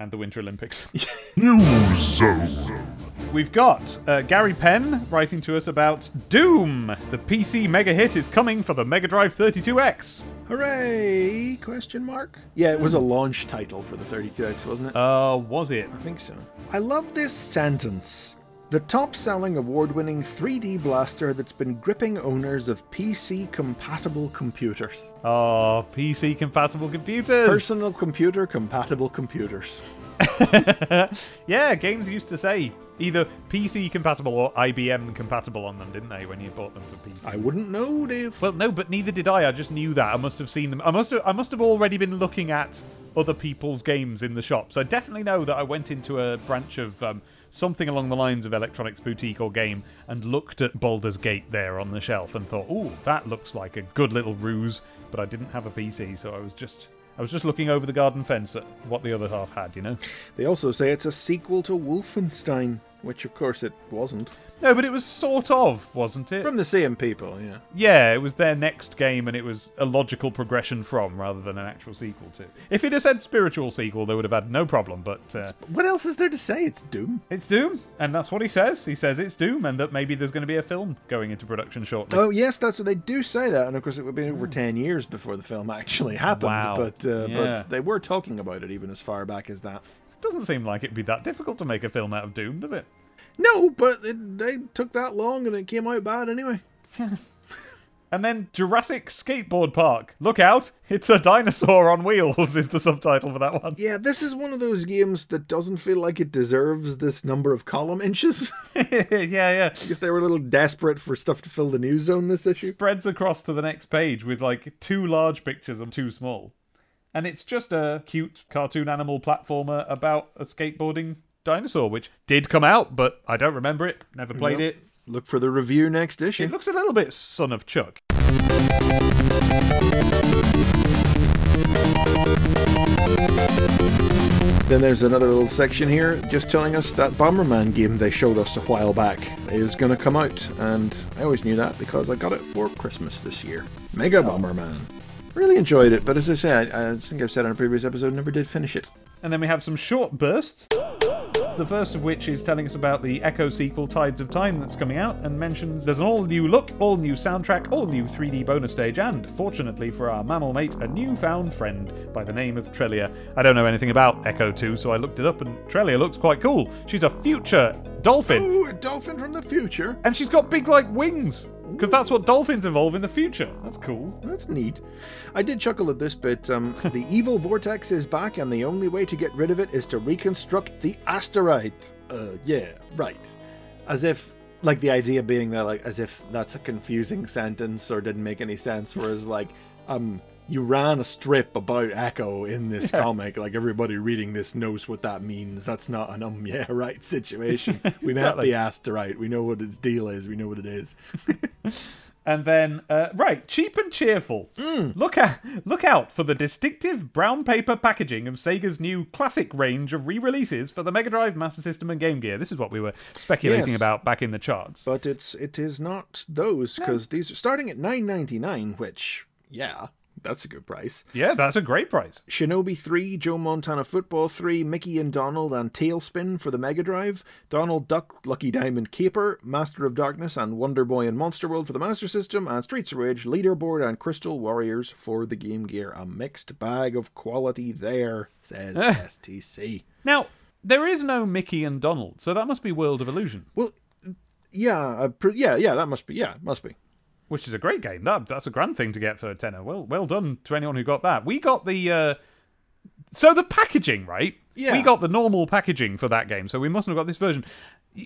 And the Winter Olympics. <laughs> News Zone. We've got uh, Gary Penn writing to us about Doom. The PC mega hit is coming for the Mega Drive 32X. Hooray! Question mark? Yeah, it was a launch title for the 32X, wasn't it? Uh, was it? I think so. I love this sentence. The top selling award winning 3D blaster that's been gripping owners of PC compatible computers. Oh, PC compatible computers. Personal computer compatible computers. <laughs> yeah, games used to say either PC compatible or IBM compatible on them, didn't they, when you bought them for PC? I wouldn't know, Dave. Well, no, but neither did I. I just knew that. I must have seen them. I must have. I must have already been looking at other people's games in the shops. I definitely know that I went into a branch of um, something along the lines of Electronics Boutique or Game and looked at Baldur's Gate there on the shelf and thought, "Ooh, that looks like a good little ruse." But I didn't have a PC, so I was just. I was just looking over the garden fence at what the other half had, you know? They also say it's a sequel to Wolfenstein, which of course it wasn't. No, but it was sort of, wasn't it? From the same people, yeah. Yeah, it was their next game, and it was a logical progression from rather than an actual sequel to. If it had said spiritual sequel, they would have had no problem. But uh, What else is there to say? It's Doom. it's Doom, and that's what he says. He says it's Doom, and that maybe there's going to be a film going into production shortly. Oh yes, that's what they do say that, and of course it would be over ten years before the film actually happened. Wow. But uh, Yeah. but they were talking about it even as far back as that. Doesn't seem like it'd be that difficult to make a film out of Doom, does it? No, but it, they took that long and it came out bad anyway. <laughs> And then Jurassic Skateboard Park. Look out! It's a dinosaur on wheels. Is the subtitle for that one? Yeah, this is one of those games that doesn't feel like it deserves this number of column inches. <laughs> <laughs> yeah, yeah. I guess they were a little desperate for stuff to fill the news zone this issue. spreads across to the next page with like two large pictures and two small. And it's just a cute cartoon animal platformer about a skateboarding dinosaur, which did come out, but I don't remember it. Never played No. it. Look for the review next issue. It looks a little bit Son of Chuck. Then there's another little section here just telling us that Bomberman game they showed us a while back is going to come out. And I always knew that because I got it for Christmas this year. Mega oh. Bomberman. Really enjoyed it, but as I say, I, I think I've said on a previous episode, never did finish it. And then we have some short bursts. The first of which is telling us about the Ecco sequel Tides of Time that's coming out and mentions there's an all new look, all new soundtrack, all new 3D bonus stage, and, fortunately for our mammal mate, a newfound friend by the name of Trellia. I don't know anything about Ecco 2, so I looked it up and Trellia looks quite cool. She's a future dolphin, Ooh, a dolphin from the future. and she's got big, like, wings, because that's what dolphins evolve in the future. That's cool. That's neat. I did chuckle at this bit. Um, <laughs> the evil vortex is back, and the only way to get rid of it is to reconstruct the asteroid. Uh, yeah, right. As if, like, the idea being that, like, as if that's a confusing sentence or didn't make any sense. Whereas, like, um, you ran a strip about Ecco in this comic. Like, everybody reading this knows what that means. That's not an um, <laughs> yeah, right situation. <laughs> We met Exactly. the asteroid. We know what its deal is. We know what it is. <laughs> And then, uh, right, cheap and cheerful. Look at look out for the distinctive brown paper packaging of Sega's new classic range of re-releases for the Mega Drive, Master System, and Game Gear. This is what we were speculating Yes. about back in the charts. But it's it is not those because these are starting at nine ninety nine, which yeah, that's a good price. Yeah, that's a great price. Shinobi 3, Joe Montana Football 3, Mickey and Donald and TaleSpin for the Mega Drive, Donald Duck, Lucky Diamond Caper, Master of Darkness and Wonder Boy and Monster World for the Master System, and Streets of Rage, Leaderboard and Crystal Warriors for the Game Gear. A mixed bag of quality there, says <laughs> STC. Now, there is no Mickey and Donald, so that must be World of Illusion, Well, yeah, uh, yeah, yeah, that must be, yeah, must be. Which is a great game. That that's a grand thing to get for a tenner. Well, well done to anyone who got that. We got the uh, so the packaging right. Yeah. we got the normal packaging for that game, so we mustn't have got this version.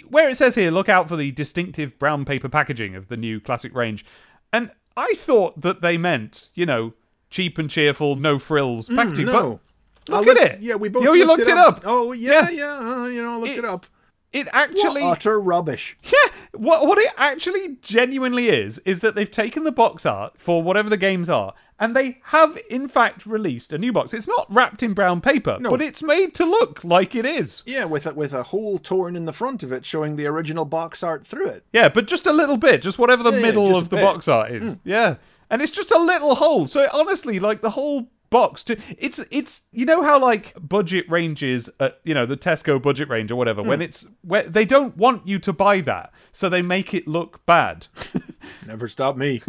Where it says here, look out for the distinctive brown paper packaging of the new classic range, and I thought that they meant you know cheap and cheerful, no frills packaging. Mm, no. But look I at looked- it. Yeah, we both You, know, you looked it up. Oh, yeah, Yeah. yeah, uh, you know, I looked It- it, up. It What actually utter rubbish. <laughs> Yeah, what what it actually genuinely is is that they've taken the box art for whatever the games are, and they have in fact released a new box. It's not wrapped in brown paper, No. but it's made to look like it is. Yeah, with a, with a hole torn in the front of it showing the original box art through it. Yeah, but just a little bit, just whatever the Yeah, yeah, middle just of the bit. Box art is. Hmm. Yeah, and it's just a little hole. So honestly, like the whole box, it's it's you know how like budget ranges, at, you know the Tesco budget range or whatever, Hmm. when it's where they don't want you to buy that, so they make it look bad, <laughs> Never stop me. <laughs>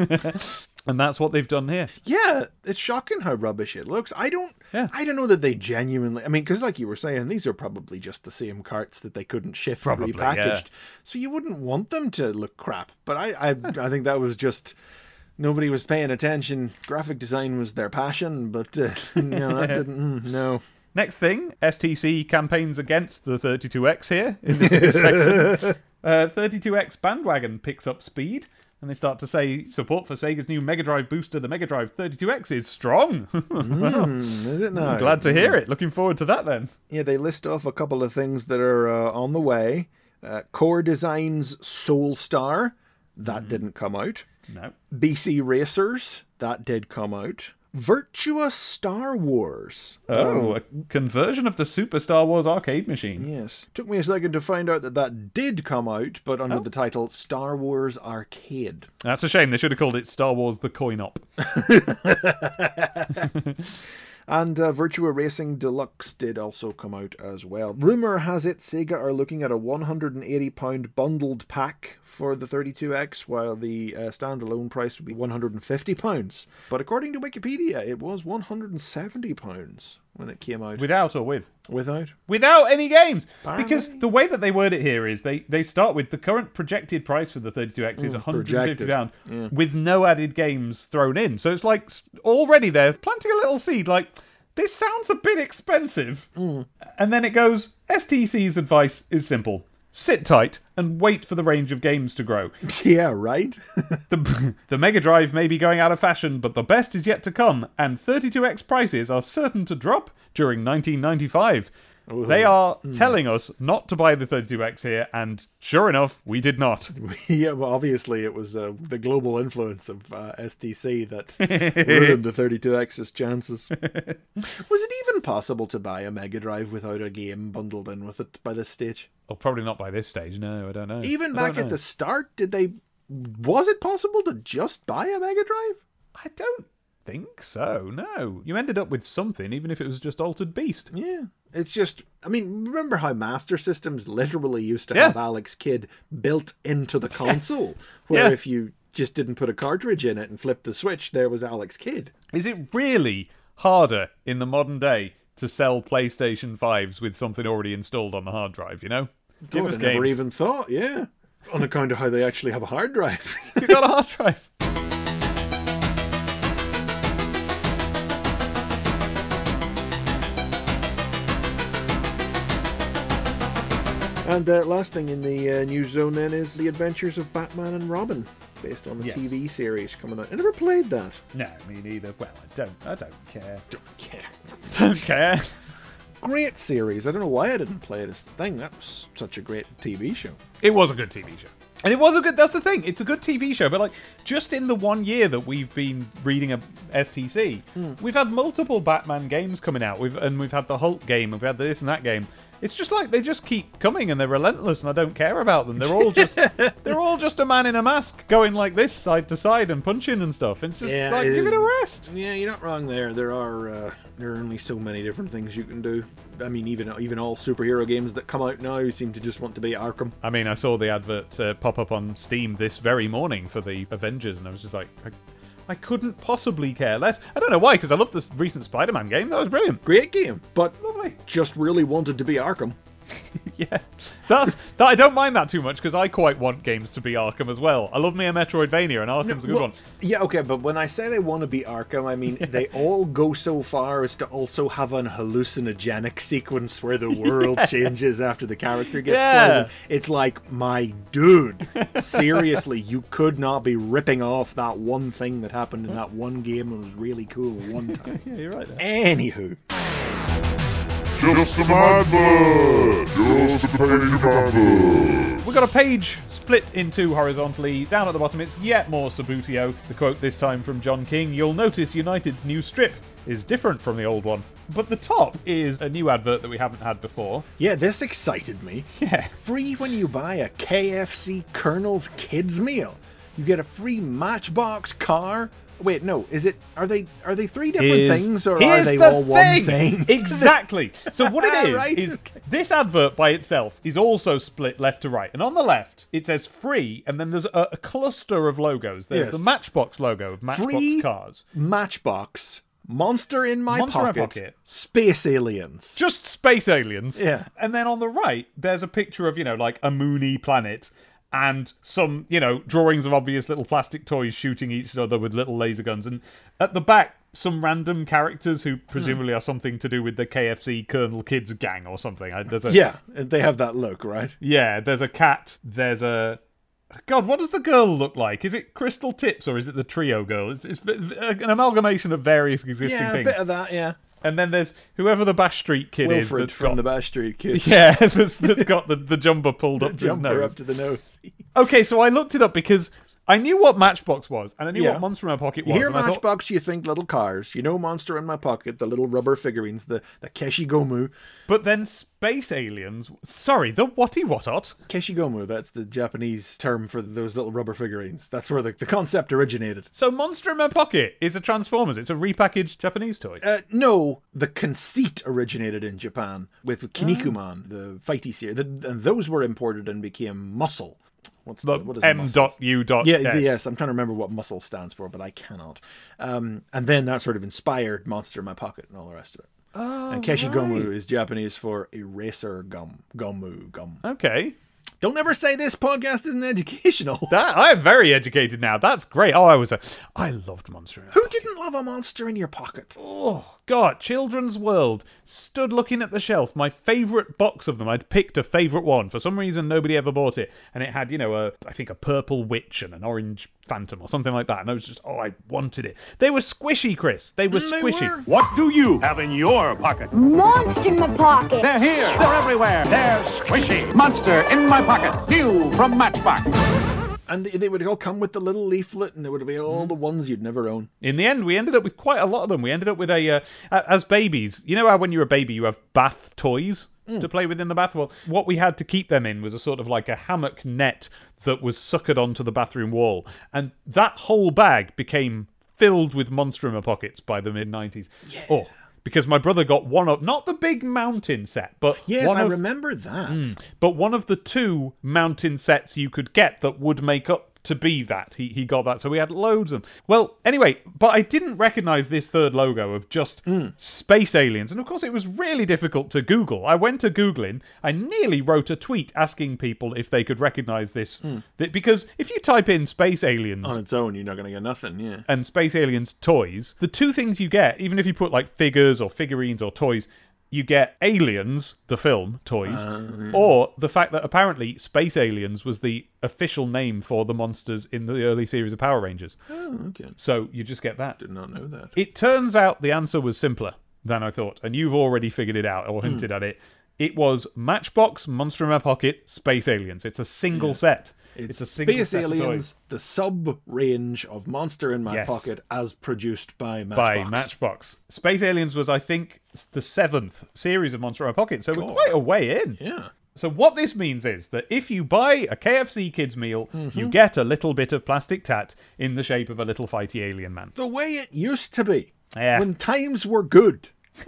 and that's what they've done here. yeah, it's shocking how rubbish it looks. I don't. Yeah. I don't know that they genuinely. I mean, because like you were saying, these are probably just the same carts that they couldn't shift Probably, and repackaged. yeah. So you wouldn't want them to look crap. But I, I, I think that was just. Nobody was paying attention. Graphic design was their passion, but uh, <laughs> no, that didn't. mm, no. Next thing, STC campaigns against the 32X here in this, this section. <laughs> Uh, 32X bandwagon picks up speed, and they start to say support for Sega's new Mega Drive booster, the Mega Drive 32X, is strong. <laughs> Mm, is it now? Glad to hear it. Looking forward to that then. Yeah, they list off a couple of things that are uh, on the way. Uh, Core Designs Soul Star, that didn't come out. No. BC Racers, that did come out. Virtua Star Wars. Oh, um, a conversion of the Super Star Wars arcade machine. Yes. Took me a second to find out that that did come out, but under Oh. the title Star Wars Arcade. That's a shame. They should have called it Star Wars The Coin Op. <laughs> <laughs> And uh, Virtua Racing Deluxe did also come out as well. Rumor has it Sega are looking at a £180 bundled pack for the 32X, while the uh, standalone price would be £150. But according to Wikipedia, it was £170 when it came out. Without or with? Without? Without any games. Apparently. Because the way that they word it here is they, they start with the current projected price for the 32X is Mm, £150 projected. with no added games thrown in. So it's like already they're planting a little seed like, this sounds a bit expensive. Mm. And then it goes, STC's advice is simple. Sit tight and wait for the range of games to grow. <laughs> Yeah, right? <laughs> The, the Mega Drive may be going out of fashion, but the best is yet to come, and 32X prices are certain to drop during 1995. They are telling us not to buy the 32X here, and sure enough, we did not. <laughs> yeah, well, obviously it was uh, the global influence of uh, STC that <laughs> ruined the 32X's chances. <laughs> was it even possible to buy a Mega Drive without a game bundled in with it by this stage? Oh, probably not by this stage. No, I don't know. Even back don't at know. the start, did they? Was it possible to just buy a Mega Drive? I don't think so. No, you ended up with something, even if it was just Altered Beast. Yeah, it's just. I mean, remember how Master Systems literally used to Yeah. have Alex Kidd built into the <laughs> console, where Yeah. if you just didn't put a cartridge in it and flip the switch, there was Alex Kidd. Is it really harder in the modern day to sell PlayStation 5s with something already installed on the hard drive? You know, give God, I never even thought. Yeah, on account of how they actually have a hard drive. <laughs> You've got a hard drive. <laughs> and uh, last thing in the uh, news zone then is the Adventures of Batman and Robin, based on the Yes. TV series coming out. I never played that. No, me neither. Well, I don't. I don't care. Don't care. <laughs> Don't care. Great series. I don't know why I didn't play this thing. That was such a great TV show. It was a good TV show. And it was a good. That's the thing. It's a good TV show, but like just in the one year that we've been reading a STC, we've had multiple Batman games coming out. We've and we've had the Hulk game. We've had this and that game. It's just like they just keep coming and they're relentless, and I don't care about them. They're all just <laughs> they're all just a man in a mask going like this side to side and punching and stuff. It's just Yeah, like it give it a rest. Yeah, you're not wrong there. There are uh, there are only so many different things you can do. I mean, even even all superhero games that come out now seem to just want to be Arkham. I mean, I saw the advert uh, pop up on Steam this very morning for the Avengers, and I was just like, I, I couldn't possibly care less. I don't know why, because I love this recent Spider-Man game. That was brilliant. Great game, but Lovely. just really wanted to be Arkham. <laughs> Yeah, that's that. I don't mind that too much because I quite want games to be Arkham as well. I love me a Metroidvania, and Arkham's a good Well, one. Yeah, okay, but when I say they want to be Arkham, I mean <laughs> they all go so far as to also have an hallucinogenic sequence where the <laughs> world changes after the character gets Yeah. poisoned. It's like, my dude, seriously, you could not be ripping off that one thing that happened in that one game and was really cool one time. Yeah, you're right. There. Anywho, Just some advert. Just a page of advert. We've got a page split in two horizontally. Down at the bottom, it's yet more Subbuteo. The quote this time from John King You'll notice United's new strip is different from the old one. But the top is a new advert that we haven't had before. yeah, this excited me. Yeah. Free when you buy a KFC Colonel's Kids meal. You get a free Matchbox car. Wait, no, is it? Are they? Are they three different Here's- things, or are they the all one thing? <laughs> <laughs> exactly. So what it is <laughs> Right, is this advert by itself is also split left to right, and on the left it says free, and then there's a, a cluster of logos. There's Yes. the Matchbox logo of Matchbox Free cars, Matchbox, Monster in my Monster in my pocket, pocket. Space Aliens. just space aliens. Yeah. And then on the right there's a picture of you know like a moony planet. And some, you know, drawings of obvious little plastic toys shooting each other with little laser guns. And at the back, some random characters who presumably are something to do with the KFC Colonel Kids gang or something. There's a, Yeah, they have that look, right? yeah, there's a cat. There's a. God, what does the girl look like? Is it Crystal Tips or is it the trio girl? It's, it's an amalgamation of various existing Yeah, a things. bit of that. Yeah, And then there's whoever the Bash Street kid is. Wilfred that's from got- the Bash Street kid. <laughs> Yeah, that's, that's got the, the jumper pulled <laughs> up to his nose. up to the nose. Okay, so I looked it up because I knew what Matchbox was, and I knew Yeah. what Monster in My Pocket You was. hear and I thought, Matchbox, you think little cars. You know Monster in my pocket, the little rubber figurines, the the Keshigomu. but then Space Aliens. Sorry, the Whaty Whatot. Keshigomu, that's the Japanese term for those little rubber figurines. That's where the, the concept originated. So Monster in My Pocket is a Transformers. It's a repackaged Japanese toy. Uh, no, the conceit originated in Japan with Kinnikuman, the fighty series, the, and those were imported and became muscle. What's the, what is M dot U dot Yeah, S. yes, I'm trying to remember what muscle stands for, but I cannot. Um, and then that sort of inspired Monster in My Pocket and all the rest of it. Oh, and Keshigomu right. is Japanese for eraser gum, gomu gum. Okay. Don't ever say this podcast isn't educational. <laughs> That I'm very educated now. That's great. Oh, I was a I loved Monster in My Who didn't love a monster in your pocket? Oh, God. Children's World. Stood looking at the shelf. My favourite box of them. I'd picked a favourite one. For some reason, nobody ever bought it. And it had, you know, a I think a purple witch and an orange phantom or something like that. And I was just, oh, I wanted it. They were squishy, Chris. They were They squishy. were. What do you have in your pocket? Monster in my pocket. They're here. They're everywhere. They're squishy. Monster in my pocket. New from Matchbox. And they, would all come with the little leaflet, and there would be all Mm-hmm. the ones you'd never own. In the end, we ended up with quite a lot of them. We ended up with a, uh, as babies, you know how when you're a baby you have bath toys Mm. to play with in the bath? Well, what we had to keep them in was a sort of like a hammock net that was suckered onto the bathroom wall. And that whole bag became filled with Monster in My Pockets by the mid 90s. Oh, because my brother got one of, not the big mountain set, but Yes, one I of, remember that. Mm, but one of the two mountain sets you could get that would make up to be that. He, he got that. So we had loads of them. Well, anyway, but I didn't recognize this third logo of just hmm. space aliens. And of course, it was really difficult to Google. I went to Googling. I nearly wrote a tweet asking people if they could recognize this. Hmm. Th- Because if you type in space aliens On its own, you're not going to get nothing. Yeah. and Space Aliens toys, the two things you get, even if you put like figures or figurines or toys, you get Aliens, the film, toys, oh, or the fact that apparently Space Aliens was the official name for the monsters in the early series of Power Rangers. Oh, okay. So you just get that. Did not know that. It turns out the answer was simpler than I thought, and you've already figured it out or hmm. hinted at it. It was Matchbox, Monster in My Pocket, Space Aliens. It's a single set. It's, a single Space set of toys. Aliens, the sub range of Monster in My Yes. Pocket, as produced by by Matchbox. Matchbox. Space Aliens was, I think, the seventh series of Monster in My Pocket, so we're quite a way in. Yeah. So what this means is that if you buy a KFC kids meal, Mm-hmm. you get a little bit of plastic tat in the shape of a little fighty alien man. The way it used to be. Yeah. When times were good. <laughs>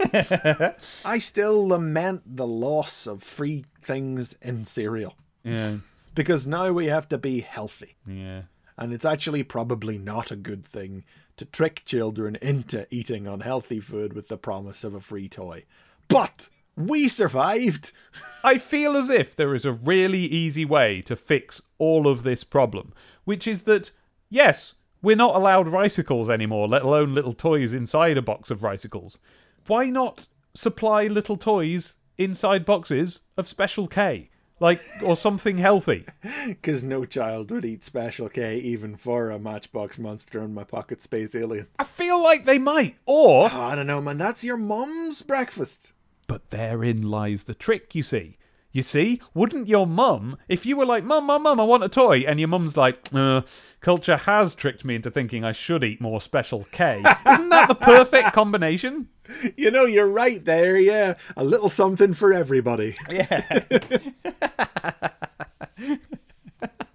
I still lament the loss of free things in cereal. Yeah, Because now we have to be healthy. yeah. And it's actually probably not a good thing to trick children into eating unhealthy food with the promise of a free toy. But we survived. <laughs> I feel as if there is a really easy way to fix all of this problem, which is that, yes, we're not allowed ricicles anymore, let alone little toys inside a box of ricicles. Why not supply little toys inside boxes of Special K? Like, or something healthy. <laughs> Because no child would eat Special K even for a Matchbox Monster in my pocket space alien. I feel like they might. Or, Oh, I don't know, man. That's your mom's breakfast. but therein lies the trick, you see. You see, wouldn't your mum, if you were like, Mum, Mum, Mum, I want a toy, and your mum's like, uh, culture has tricked me into thinking I should eat more Special K, <laughs> isn't that the perfect combination? You know, you're right there, yeah. A little something for everybody. Yeah. <laughs>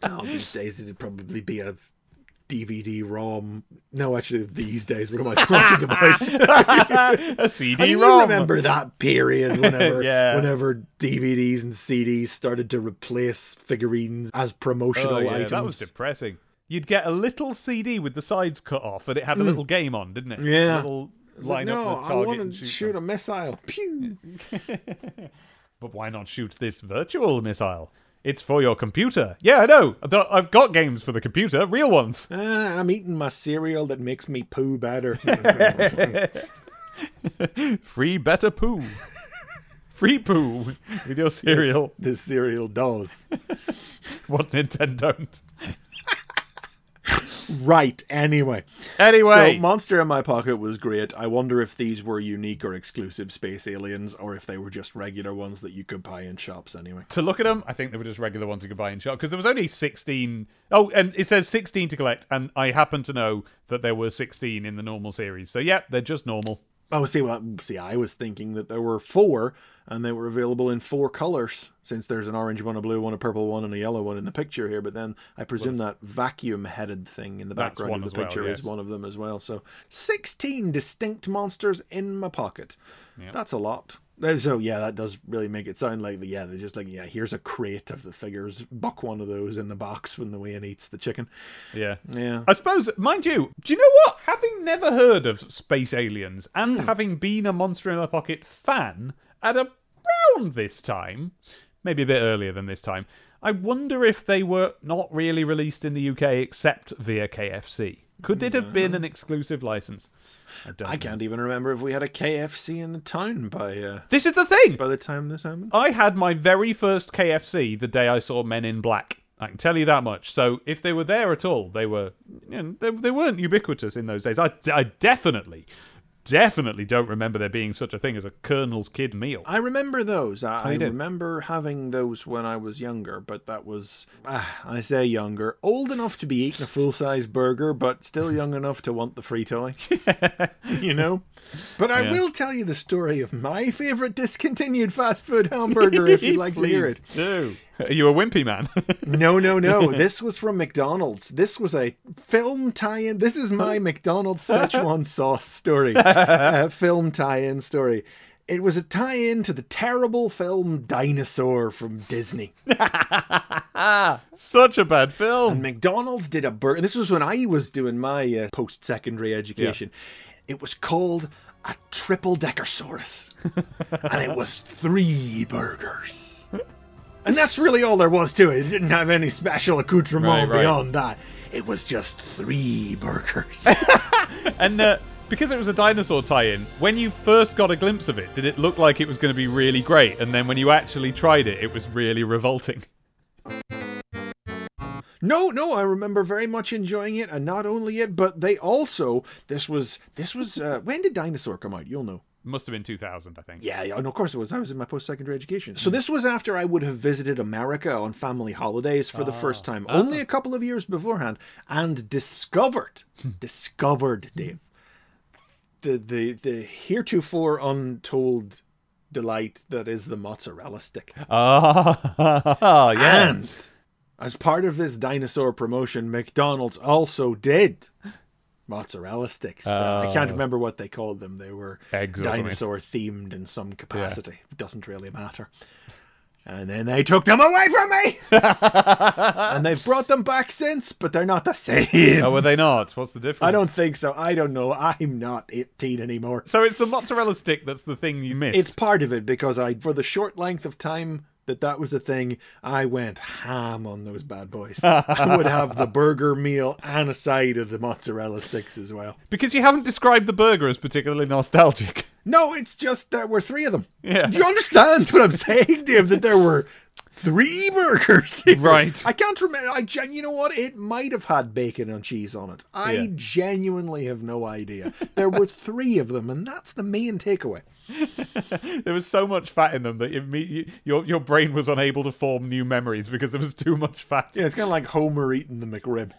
Oh, these days it'd probably be a DVD ROM. No, actually, these days, what am I talking about? <laughs> <laughs> a CD mean, you ROM. remember that period whenever, <laughs> Yeah. whenever DVDs and CDs started to replace figurines as promotional Oh, yeah, items. that was depressing. You'd get a little CD with the sides cut off, and it had a little game on, didn't it? Mm. Yeah. A little It's like, line no, up the I target want to shoot, shoot a missile. Pew. But why not shoot this virtual missile? It's for your computer. Yeah, I know. I've got games for the computer, real ones. Ah, I'm eating my cereal that makes me poo better. <laughs> Free better poo. Free poo with your cereal. this cereal does. <laughs> What Nintendo don't. Right, anyway. Anyway, So, Monster in My Pocket was great. I wonder if these were unique or exclusive space aliens, or if they were just regular ones that you could buy in shops anyway. to look at them, I think they were just regular ones you could buy in shops because there was only 16. Oh, and it says 16 to collect, and I happen to know that there were 16 in the normal series. So, yeah, they're just normal. Oh, see, well, see, I was thinking that there were four, and they were available in four colors, since there's an orange one, a blue one, a purple one, and a yellow one in the picture here. But then I presume that vacuum-headed thing in the background of the well, picture is one of them as well. So, sixteen distinct monsters in my pocket. That's a lot. So yeah, that does really make it sound like the yeah, they're just like yeah, here's a crate of the figures. Buck one of those in the box when the Wayne eats the chicken. Yeah. Yeah. I suppose, mind you, do you know what? Having never heard of space aliens and hmm. having been a Monster in My Pocket fan at around this time, maybe a bit earlier than this time, I wonder if they were not really released in the UK except via KFC. Could it have mm, been uh-huh. an exclusive license? I don't I can't even remember if we had a KFC in the town by uh, This is the thing. by the time this happened. I had my very first KFC the day I saw Men in Black. I can tell you that much. So if they were there at all, they were, you know, they, they weren't ubiquitous in those days. I, I definitely, definitely don't remember there being such a thing as a Colonel's Kid meal. I remember those. I, I remember having those when I was younger, but that was, ah, I say younger, old enough to be eating a full size burger, but still young enough to want the free toy. <laughs> you know? But I Yeah. will tell you the story of my favorite discontinued fast food hamburger if you'd like to hear <laughs> it. Do. <laughs> Are you a wimpy man? <laughs> No, no, no. This was from McDonald's. This was a film tie-in. This is my McDonald's Szechuan <laughs> sauce story. A film tie-in story. It was a tie-in to the terrible film Dinosaur from Disney. Such a bad film. And McDonald's did a burger. This was when I was doing my uh, post-secondary education. It was called a Tripledeckersaurus, and it was three burgers. And that's really all there was to it. It didn't have any special accoutrement Right, right. beyond that. It was just three burgers. <laughs> And uh, because it was a dinosaur tie-in, when you first got a glimpse of it, did it look like it was going to be really great? And then when you actually tried it, it was really revolting. No, no, I remember very much enjoying it, and not only it, but they also this was this was uh, when did Dinosaur come out? You'll know. Must have been 2000, I think. Yeah, and of course it was. I was in my post-secondary education. Hmm. So this was after I would have visited America on family holidays for the first ah. time, only a couple of years beforehand, and discovered, hmm. discovered, Dave, the the the heretofore untold delight that is the mozzarella stick. Oh, <laughs> <laughs> yeah. And as part of this dinosaur promotion, McDonald's also did mozzarella sticks. Uh, I can't remember what they called them. They were Eggs or something. dinosaur themed in some capacity. It doesn't really matter. And then they took them away from me. <laughs> and they've brought them back since, but they're not the same. Oh, were they not? What's the difference? I don't think so. I don't know. I'm not 18 anymore. So it's the mozzarella stick that's the thing you missed. It's part of it because I, for the short length of time that that was a thing, I went ham on those bad boys. I would have the burger meal and a side of the mozzarella sticks as well. because you haven't described the burger as particularly nostalgic. <laughs> No, it's just there were three of them. Yeah. Do you understand what I'm saying, Dave? That there were three burgers. here. Right. I can't remember. I gen- you know what? It might have had bacon and cheese on it. I Yeah. genuinely have no idea. There were three of them, and that's the main takeaway. <laughs> There was so much fat in them that you, your your brain was unable to form new memories because there was too much fat. Yeah, it's kind of like Homer eating the McRib.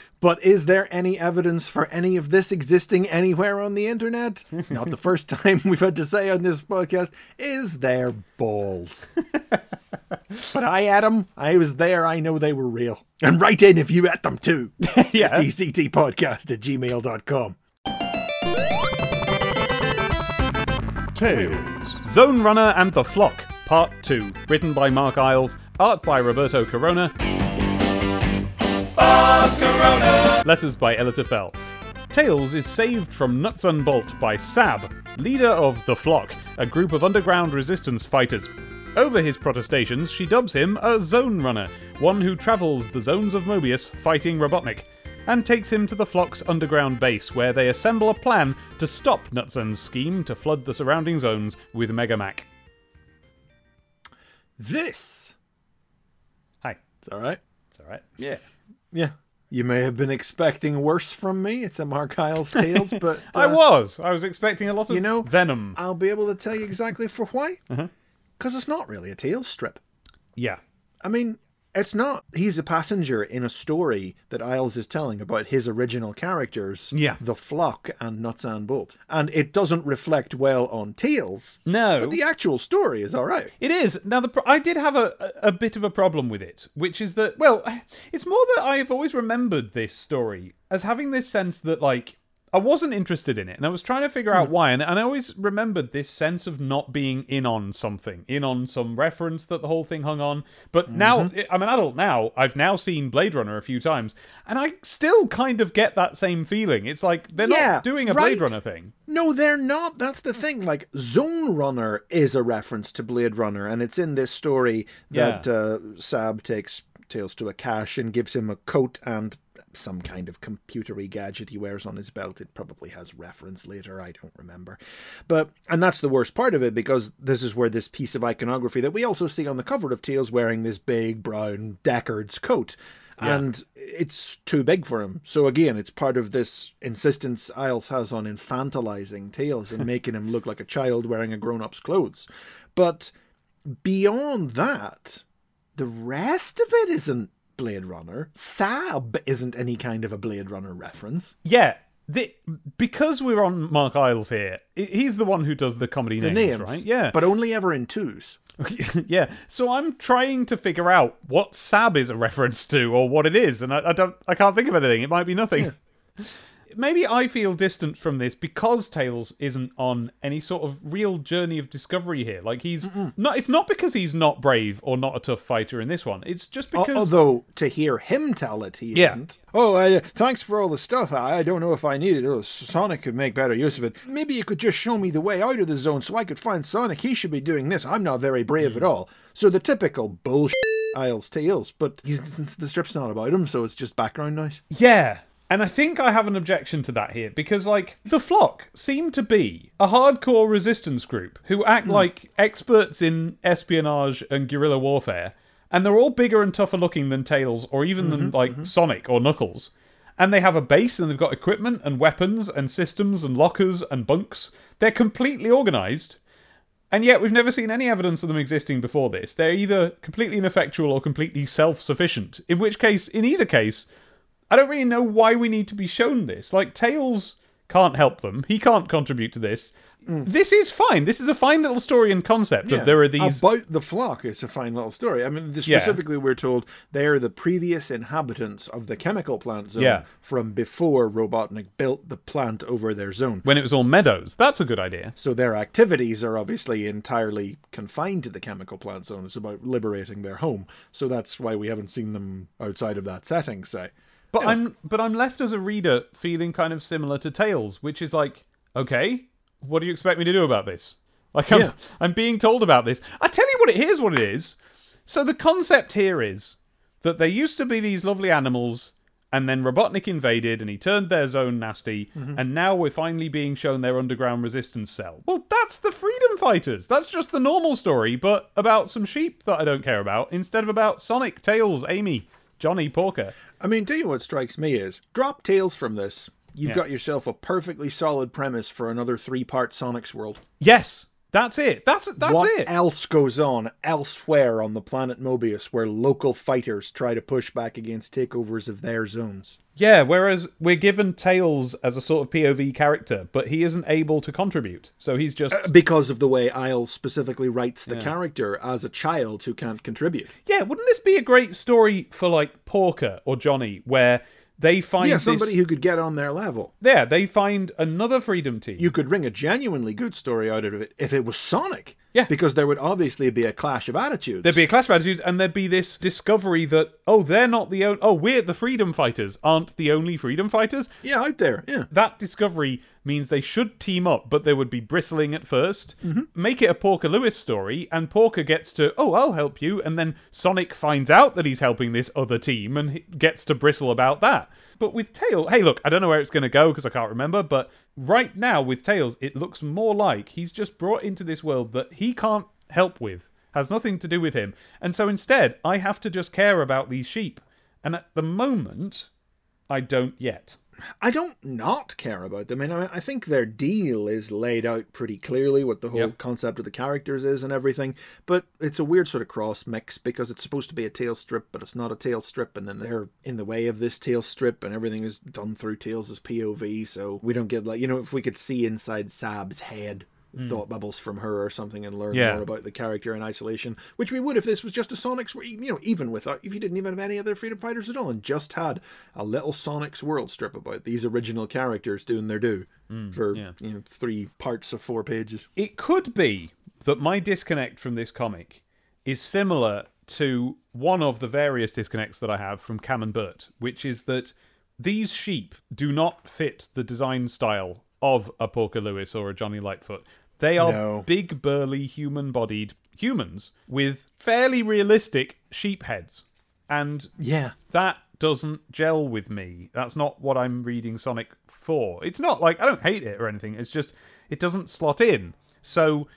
<laughs> but is there any evidence for any of this existing anywhere on the internet? Not the first time <laughs> we've had to say on this podcast. Is there balls? <laughs> but I had them. I was there. I know they were real. And write in if you ate them too. <laughs> Yeah. It's dctpodcast at gmail.com. Tails. Zone Runner and the Flock, Part 2. Written by Mark Eyles, art by Roberto Corona. Letters by Elita Fell. Tails is saved from Nuts and Bolt by Sab, leader of the Flock, a group of underground resistance fighters. Over his protestations, she dubs him a Zone Runner, one who travels the zones of Mobius fighting Robotnik, and takes him to the Flock's underground base, where they assemble a plan to stop Nutson's scheme to flood the surrounding zones with Mega Mack. This. Hi. It's all right. It's alright. Yeah. Yeah. You may have been expecting worse from me. It's a Mark Eyles Tails, <laughs> but. I uh, was. I was expecting a lot of You know- venom. I'll be able to tell you exactly for why. <laughs> Uh-huh. Because it's not really a Tails strip. Yeah. I mean, it's not. He's a passenger in a story that Eyles is telling about his original characters, Yeah. the Flock and Nuts and Bolt. And it doesn't reflect well on Tails. No. But the actual story is all right. It is. Now, the pro- I did have a, a a bit of a problem with it, which is that, well, <sighs> it's more that I've always remembered this story as having this sense that, like, I wasn't interested in it, and I was trying to figure out why, and, and I always remembered this sense of not being in on something, in on some reference that the whole thing hung on. But now, I'm an adult now, I've now seen Blade Runner a few times, and I still kind of get that same feeling. It's like they're Yeah, not doing a Blade. Runner thing. No, they're not. That's the thing. Like, Zone Runner is a reference to Blade Runner, and it's in this story that Yeah. uh, Sab takes Tails to a cache and gives him a coat and some kind of computery gadget he wears on his belt. It probably has reference later, I don't remember. But, and that's the worst part of it because this is where this piece of iconography that we also see on the cover of Tails wearing this big brown Deckard's coat. And it's too big for him. So again, it's part of this insistence Eyles has on infantilizing Tails and <laughs> making him look like a child wearing a grown-up's clothes. But beyond that, the rest of it isn't Blade Runner. Sab isn't any kind of a Blade Runner reference. Yeah. The, because we're on Mark Eyles here, he's the one who does the comedy The names, names, right? Yeah. but only ever in twos. <laughs> yeah. So I'm trying to figure out what Sab is a reference to or what it is, and I, I don't I can't think of anything. It might be nothing. <laughs> Maybe I feel distant from this because Tails isn't on any sort of real journey of discovery here. Like he's not it's not because he's not brave or not a tough fighter in this one. It's just because Although to hear him tell it, he Yeah. isn't. Oh, uh, thanks for all the stuff. I, I don't know if I need it. Oh, Sonic could make better use of it. Maybe you could just show me the way out of the zone so I could find Sonic. He should be doing this. I'm not very brave at all. So the typical bullshit Eyles Tails, but he's, <laughs> the strip's not about him, so it's just background noise. Yeah. And I think I have an objection to that here because, like, the Flock seem to be a hardcore resistance group who act hmm. like experts in espionage and guerrilla warfare, and they're all bigger and tougher looking than Tails or even than, mm-hmm, like, mm-hmm. Sonic or Knuckles. And they have a base and they've got equipment and weapons and systems and lockers and bunks. They're completely organized. And yet we've never seen any evidence of them existing before this. They're either completely ineffectual or completely self-sufficient. In which case, in either case, I don't really know why we need to be shown this. Like Tails can't help them. He can't contribute to this. This is fine. This is a fine little story and concept. That there are these about the flock. It's a fine little story. I mean, Yeah. specifically, we're told they're the previous inhabitants of the chemical plant zone Yeah. from before Robotnik built the plant over their zone. when it was all meadows. That's a good idea. So their activities are obviously entirely confined to the chemical plant zone. It's about liberating their home. So that's why we haven't seen them outside of that setting, say. But I'm but I'm left as a reader feeling kind of similar to Tails, which is like, okay, what do you expect me to do about this? Like I'm Yeah. <laughs> I'm being told about this. I tell you what it here's what it is. So the concept here is that there used to be these lovely animals and then Robotnik invaded and he turned their zone nasty mm-hmm. and now we're finally being shown their underground resistance cell. Well, that's the freedom fighters. That's just the normal story but about some sheep that I don't care about instead of about Sonic, Tails, Amy, Johnny, Porker. I mean, tell you what strikes me is drop Tails from this. You've Yeah. got yourself a perfectly solid premise for another three part Sonic's world. Yes, that's it. That's that's what it. else goes on elsewhere on the planet Mobius where local fighters try to push back against takeovers of their zones? yeah, whereas we're given Tails as a sort of POV character, but he isn't able to contribute. So he's just uh, Because of the way Isle specifically writes the character as a child who can't contribute. Yeah, wouldn't this be a great story for like Porker or Johnny where they find Yeah, this somebody who could get on their level. Yeah, they find another freedom team. You could wring a genuinely good story out of it if it was Sonic. Yeah. Because there would obviously be a clash of attitudes. There'd be a clash of attitudes, and there'd be this discovery that oh, they're not the only. Oh, we're the freedom fighters, aren't the only freedom fighters. yeah, out there. Yeah. That discovery means they should team up, but they would be bristling at 1st mm-hmm. Make it a Porker Lewis story, and Porker gets to, oh, I'll help you, and then Sonic finds out that he's helping this other team and gets to bristle about that. But with Tails, hey, look, I don't know where it's going to go because I can't remember, but right now with Tails, it looks more like he's just brought into this world that he can't help with, has nothing to do with him. And so instead, I have to just care about these sheep. And at the moment, I don't yet. I don't not care about them. I mean, I think their deal is laid out pretty clearly, what the whole Yep. concept of the characters is and everything. But it's a weird sort of cross mix because it's supposed to be a tail strip, but it's not a tail strip, and then they're in the way of this tail strip, and everything is done through Tails' POV. So we don't get like you know if we could see inside Sab's head. Thought bubbles from her or something, and learn. Yeah. more about the character in isolation, which we would if this was just a Sonic's, you know, even without if you didn't even have any other freedom fighters at all, and just had a little Sonic's World strip about these original characters doing their due for Hmm, yeah. you know three parts of four pages. it could be that my disconnect from this comic is similar to one of the various disconnects that I have from Cam and Burt, which is that these sheep do not fit the design style of a Porker Lewis or a Johnny Lightfoot. They are No. big, burly, human bodied humans with fairly realistic sheep heads. And Yeah, that doesn't gel with me. That's not what I'm reading Sonic for. It's not like I don't hate it or anything. It's just it doesn't slot in. So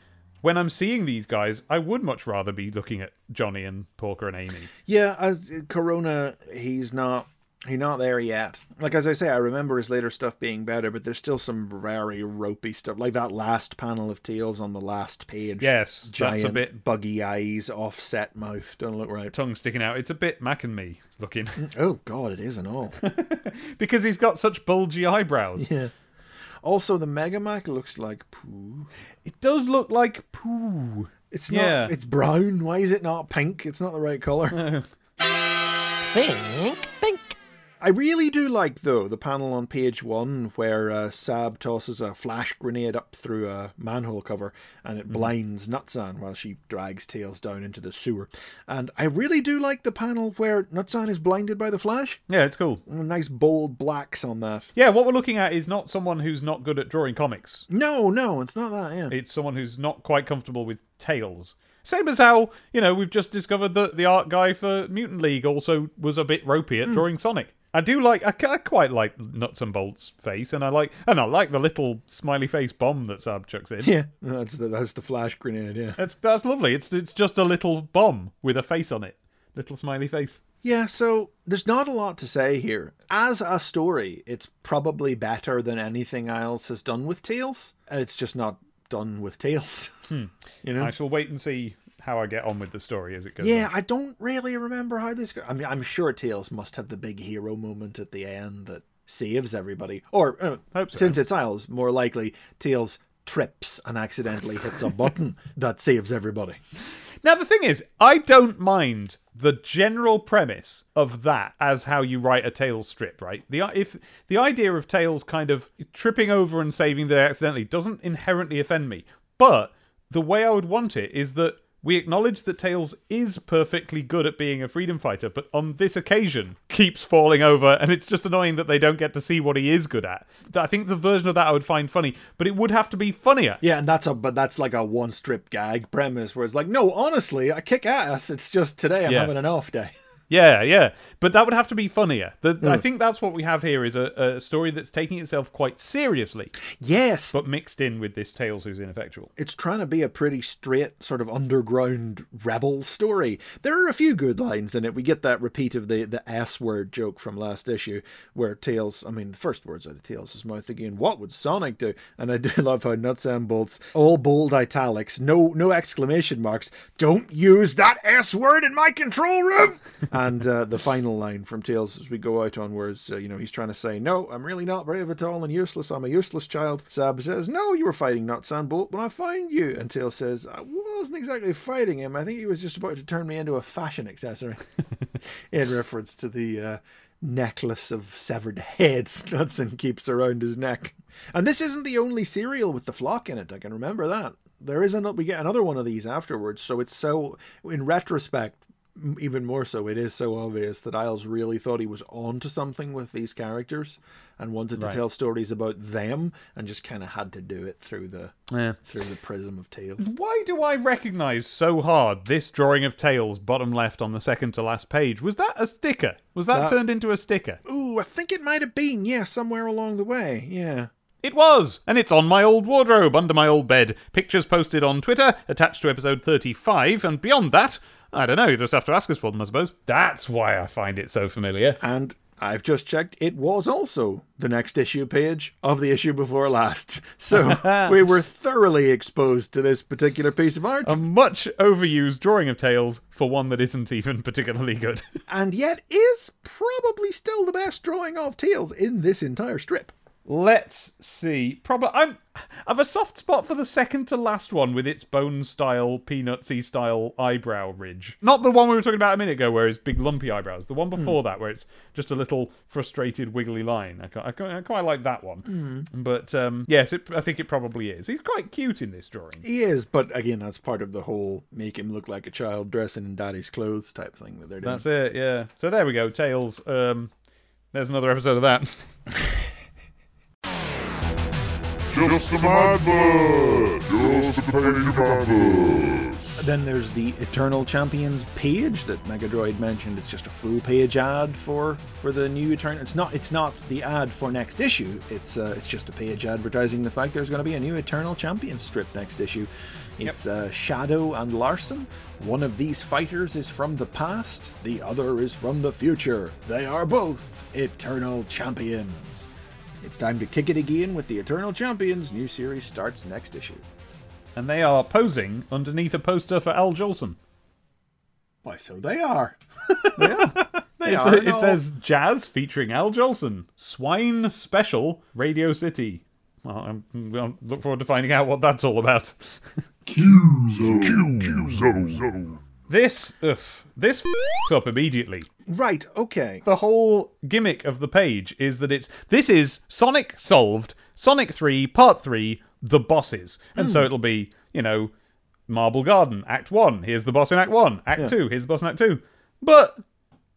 when I'm seeing these guys, I would much rather be looking at Johnny and Porker and Amy. yeah. As Corona, he's not. He's not there yet. Like as I say, I remember his later stuff being better, but there's still some very ropey stuff, like that last panel of Tails on the last page. Yes, that's a bit buggy eyes, offset mouth. Don't look right. tongue sticking out. It's a bit Mac and me looking mm, Oh God, it is and all. <laughs> because he's got such bulgy eyebrows. yeah. Also, the Mega Mack looks like poo. It does look like poo. It's Yeah. not. It's brown. Why is it not pink? It's not the right color. <laughs> Pink, pink. I really do like though the panel on page one where uh, Sab tosses a flash grenade up through a manhole cover and it mm. blinds Nutsan while she drags Tails down into the sewer. And I really do like the panel where Nutsan is blinded by the flash. Yeah, it's cool. Mm, nice bold blacks on that. Yeah, what we're looking at is not someone who's not good at drawing comics. No, no, it's not that. Yeah. It's someone who's not quite comfortable with tails. Same as how, you know, we've just discovered that the art guy for Mutant League also was a bit ropey at mm. drawing Sonic. I do like, I, I quite like Nuts and Bolts' face, and I like, and I like the little smiley face bomb that Sab chucks in. yeah, that's the that's the flash grenade. Yeah. That's that's lovely. It's it's just a little bomb with a face on it, little smiley face. Yeah, so there's not a lot to say here. As a story, it's probably better than anything else has done with Tails. It's just not done with Tails. Hmm. <laughs> You know? I shall wait and see how I get on with the story as it goes. Yeah, on. I don't really remember how this. Go- I mean, I'm sure Tails must have the big hero moment at the end that saves everybody. Or uh, so. since it's Eyles, more likely Tails trips and accidentally hits a button <laughs> that saves everybody. Now the thing is, I don't mind the general premise of that as how you write a Tails strip, right? The if the idea of Tails kind of tripping over and saving the day accidentally doesn't inherently offend me, but the way I would want it is that we acknowledge that Tails is perfectly good at being a freedom fighter, but on this occasion keeps falling over, and it's just annoying that they don't get to see what he is good at. I think the version of that I would find funny, but it would have to be funnier. Yeah, and that's a but that's like a one strip gag premise where it's like, no, honestly, I kick ass. It's just today I'm Yeah. having an off day. <laughs> Yeah, yeah, but that would have to be funnier. The, Hmm. I think that's what we have here is a, a story that's taking itself quite seriously, Yes, but mixed in with this Tails who's ineffectual. it's trying to be a pretty straight sort of underground rebel story. There are a few good lines in it. We get that repeat of the the S word joke from last issue where Tails, I mean, the first words out of Tails' mouth again, what would Sonic do? And I do <laughs> love how nuts and bolts, all bold italics, no no exclamation marks. Don't use that S word in my control room. <laughs> and uh, the final line from Tails as we go out onwards, uh, you know, he's trying to say, "No, I'm really not brave at all and useless. I'm a useless child." Sab says, "No, you were fighting Nuts and Bolt when I found you." And Tails says, "I wasn't exactly fighting him. I think he was just about to turn me into a fashion accessory." <laughs> in reference to the uh, necklace of severed heads <laughs> Knudsen keeps around his neck. And this isn't the only serial with the flock in it. I can remember that. There is another. We get another one of these afterwards. So it's so, in retrospect, even more so, it is so obvious that Eyles really thought he was onto something with these characters and wanted to Right. tell stories about them, and just kind of had to do it through the Yeah. through the prism of Tails. Why do I recognise so hard this drawing of Tails, bottom left on the second to last page? Was that a sticker? Was that That- turned into a sticker? Ooh, I think it might have been yeah, somewhere along the way. Yeah. It was! And it's on my old wardrobe, under my old bed. Pictures posted on Twitter, attached to episode 35, and beyond that, I don't know, you just have to ask us for them, I suppose. That's why I find it so familiar. And I've just checked, it was also the next issue page of the issue before last. <laughs> So <laughs> we were thoroughly exposed to this particular piece of art. A much overused drawing of Tails for one that isn't even particularly good. <laughs> and yet is probably still the best drawing of Tails in this entire strip. Let's see. Probably I'm I've a soft spot for the second to last one with its bone style, peanutsy style eyebrow ridge. Not the one we were talking about a minute ago, where it's big lumpy eyebrows. The one before that, where it's just a little frustrated, wiggly line. I, quite- I, I quite like that one. But um, yes, it, I think it probably is. He's quite cute in this drawing. He is, but again, that's part of the whole make him look like a child dressing in daddy's clothes type thing that they're doing. That's it. Yeah. So there we go. Tails. Um, there's another episode of that. <laughs> Just some advert. Just a page of. Then there's the Eternal Champions page that Megadroid mentioned. It's just a full page ad for for the new Eternal. It's not. It's not the ad for next issue. It's uh, it's just a page advertising the fact there's going to be a new Eternal Champions strip next issue. It's uh, Shadow and Larcen. One of these fighters is from the past. The other is from the future. They are both Eternal Champions. It's time to kick it again with the Eternal Champions. New series starts next issue. and they are posing underneath a poster for Al Jolson. Why, so they are. <laughs> <laughs> They It's are. it no. says Jazz featuring Al Jolson. Swine Special Radio City. Well, I'm, I look forward to finding out what that's all about. <laughs> Q-Zo. This, ugh, this f***s up immediately. Right, okay. The whole gimmick of the page is that it's this is Sonic Solved, Sonic 3, Part 3, The Bosses. And so hmm. it'll be, you know, Marble Garden, Act 1, here's the boss in Act 1, Act 2, here's the boss in Act 2. But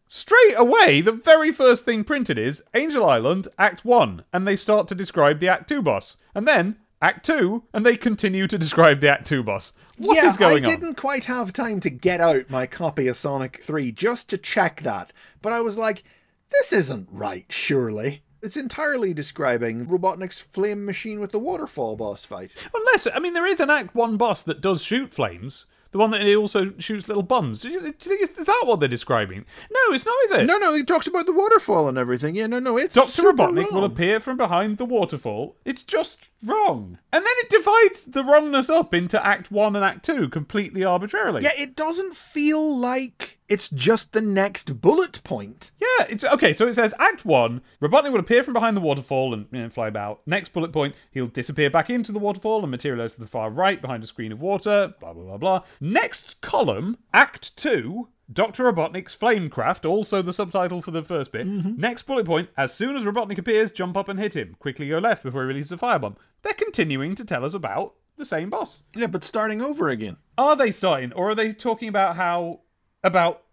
straight away, the very first thing printed is Angel Island, Act 1, and they start to describe the Act 2 boss. And then Act 2, and they continue to describe the Act 2 boss. What is yeah, I on? didn't quite have time to get out my copy of Sonic 3 just to check that. But I was like, this isn't right, surely. It's entirely describing Robotnik's flame machine with the waterfall boss fight. Unless, I mean, there is an Act 1 boss that does shoot flames, The one that he also shoots little bums. Do you, do you think it's that what they're describing? No, it's not, is it? No, no, he talks about the waterfall and everything. Yeah, no, no, it's Dr. Robotnik will appear from behind the waterfall. It's just wrong. And then it divides the wrongness up into Act 1 and Act 2 completely arbitrarily. Yeah, it doesn't feel like it's just the next bullet point. Yeah, it's okay. So it says Act One: Robotnik will appear from behind the waterfall and you know, fly about. Next bullet point: he'll disappear back into the waterfall and materialize to the far right behind a screen of water. Blah blah blah blah. Next column: Act Two: Dr. Robotnik's Flamecraft, also the subtitle for the first bit. Mm-hmm. Next bullet point: As soon as Robotnik appears, jump up and hit him. Quickly go left before he releases a firebomb. They're continuing to tell us about the same boss. Yeah, but starting over again. Are they starting, or are they talking about how about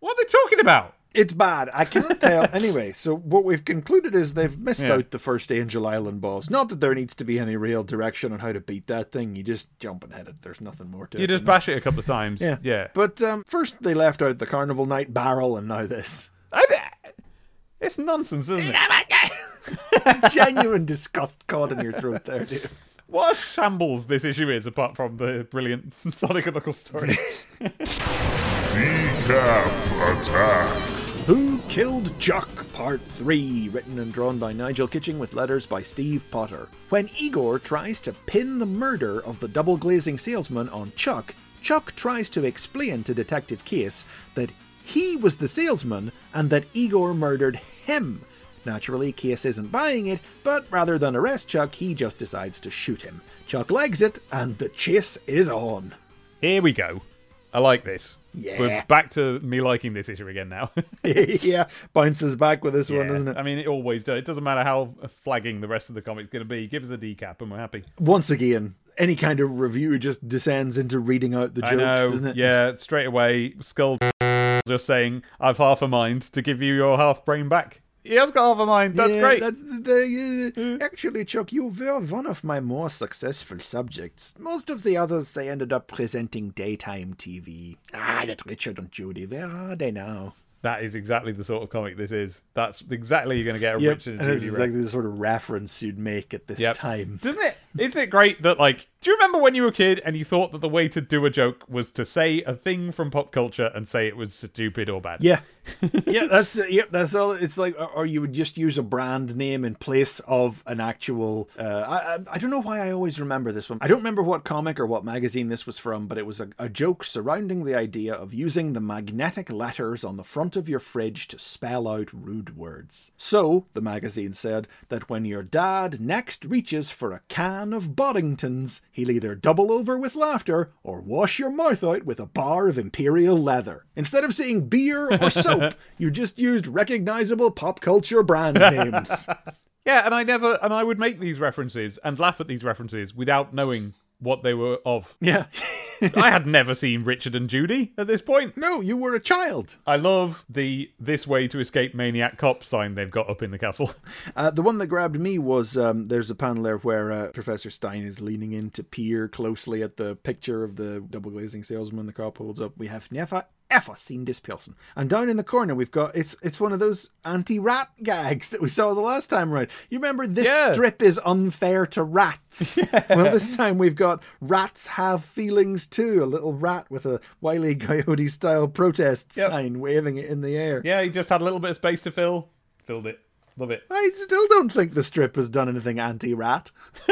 what they're they talking about? It's bad. I can't tell. <laughs> anyway, so what we've concluded is they've missed Yeah. out the first Angel Island boss. Not that there needs to be any real direction on how to beat that thing. You just jump and hit it. There's nothing more to You it. You just bash it a couple of times. Yeah. yeah. But um, first they left out the Carnival Night barrel and now this. It's nonsense, isn't it? <laughs> Genuine disgust caught in your throat there, dude. What a shambles this issue is, apart from the brilliant <laughs> Sonic and Knuckles story. <laughs> Decap attack. Who Killed Chuck? Part 3, written and drawn by Nigel Kitching with letters by Steve Potter. When Igor tries to pin the murder of the double glazing salesman on Chuck, Chuck tries to explain to Detective Case that he was the salesman and that Igor murdered him. Naturally, Case isn't buying it, but rather than arrest Chuck, he just decides to shoot him. Chuck legs it, and the chase is on. Here we go. I like this. Yeah. We're back to me liking this issue again now. <laughs> <laughs> yeah, bounces back with this one, doesn't it? I mean, it always does. It doesn't matter how flagging the rest of the comic's going to be. Give us a decap and we're happy. once again, any kind of review just descends into reading out the jokes, I know. doesn't it? Yeah, straight away, Skull <laughs> just saying, I've half a mind to give you your half brain back. He has got half a mind. That's Yeah, great. That's the, the, uh, actually, Chuck, you were one of my more successful subjects. Most of the others, they ended up presenting daytime TV. Ah, that Richard and Judy, where are they now? That is exactly the sort of comic this is. That's exactly you're going to get a Yep, Richard and and it's Judy exactly the sort of reference you'd make at this Yep. time. Doesn't it? Isn't it great that like? Do you remember when you were a kid and you thought that the way to do a joke was to say a thing from pop culture and say it was stupid or bad? Yeah, <laughs> yeah, that's the, yep, that's all. It's like, or, or you would just use a brand name in place of an actual. Uh, I, I I don't know why I always remember this one. I don't remember what comic or what magazine this was from, but it was a, a joke surrounding the idea of using the magnetic letters on the front of your fridge to spell out rude words. So the magazine said that when your dad next reaches for a can of Boddingtons, he'll either double over with laughter or wash your mouth out with a bar of imperial leather. Instead of saying beer or <laughs> soap, you just used recognizable pop culture brand <laughs> names. Yeah, and I never and I would make these references and laugh at these references without knowing what they were of. Yeah. <laughs> I had never seen Richard and Judy at this point. no, you were a child. I love the "This way to escape maniac cop" sign they've got up in the castle. <laughs> Uh, the one that grabbed me was um, there's a panel there where uh, Professor Stein is leaning in to peer closely at the picture of the double glazing salesman the cop holds up. We have never ever seen this person. And down in the corner we've got it's it's one of those anti-rat gags that we saw the last time around. You remember this Yeah. strip is unfair to rats. <laughs> Well, this time we've got rats have feelings too. A little rat with a wily <laughs> coyote style protest Yep. sign waving it in the air. yeah, he just had a little bit of space to fill. Filled it. Love it. I still don't think the strip has done anything anti-rat. <laughs>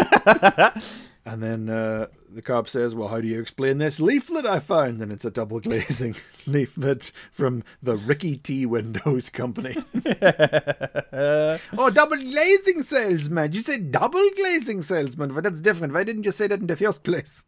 and then uh, the cop says, "Well, how do you explain this leaflet I found?" And it's a double glazing <laughs> leaflet from the Ricky T Windows Company. <laughs> oh, double glazing salesman! You said double glazing salesman, but that's different. Why didn't you say that in the first place?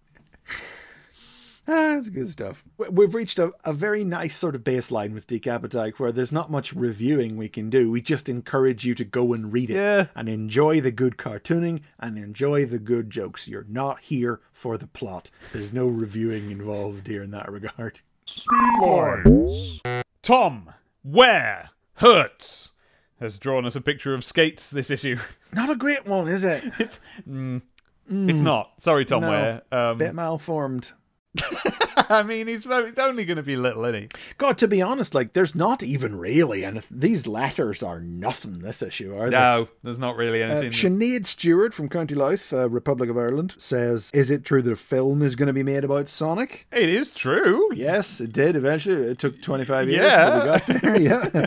Ah, that's good stuff. We- We've reached a, a very nice sort of baseline with Decap Attack where there's not much reviewing we can do. We just encourage you to go and read it Yeah. and enjoy the good cartooning and enjoy the good jokes. You're not here for the plot. There's no reviewing involved here in that regard. Speedlines. Tom Ware Hurts has drawn us a picture of skates this issue. <laughs> Not a great one, is it? It's mm, it's not. Sorry, Tom No. Ware. Um, Bit malformed. <laughs> I mean, he's he's only going to be little, isn't he? God, to be honest, like there's not even really, and these letters are nothing. This issue, are they? No, there's not really Uh, anything. Sinead Stewart from County Louth, uh, Republic of Ireland, says, "Is it true that a film is going to be made about Sonic?" it is true. Yes, it did eventually. It took 25 years, Yeah. but we got there. <laughs> Yeah. <laughs>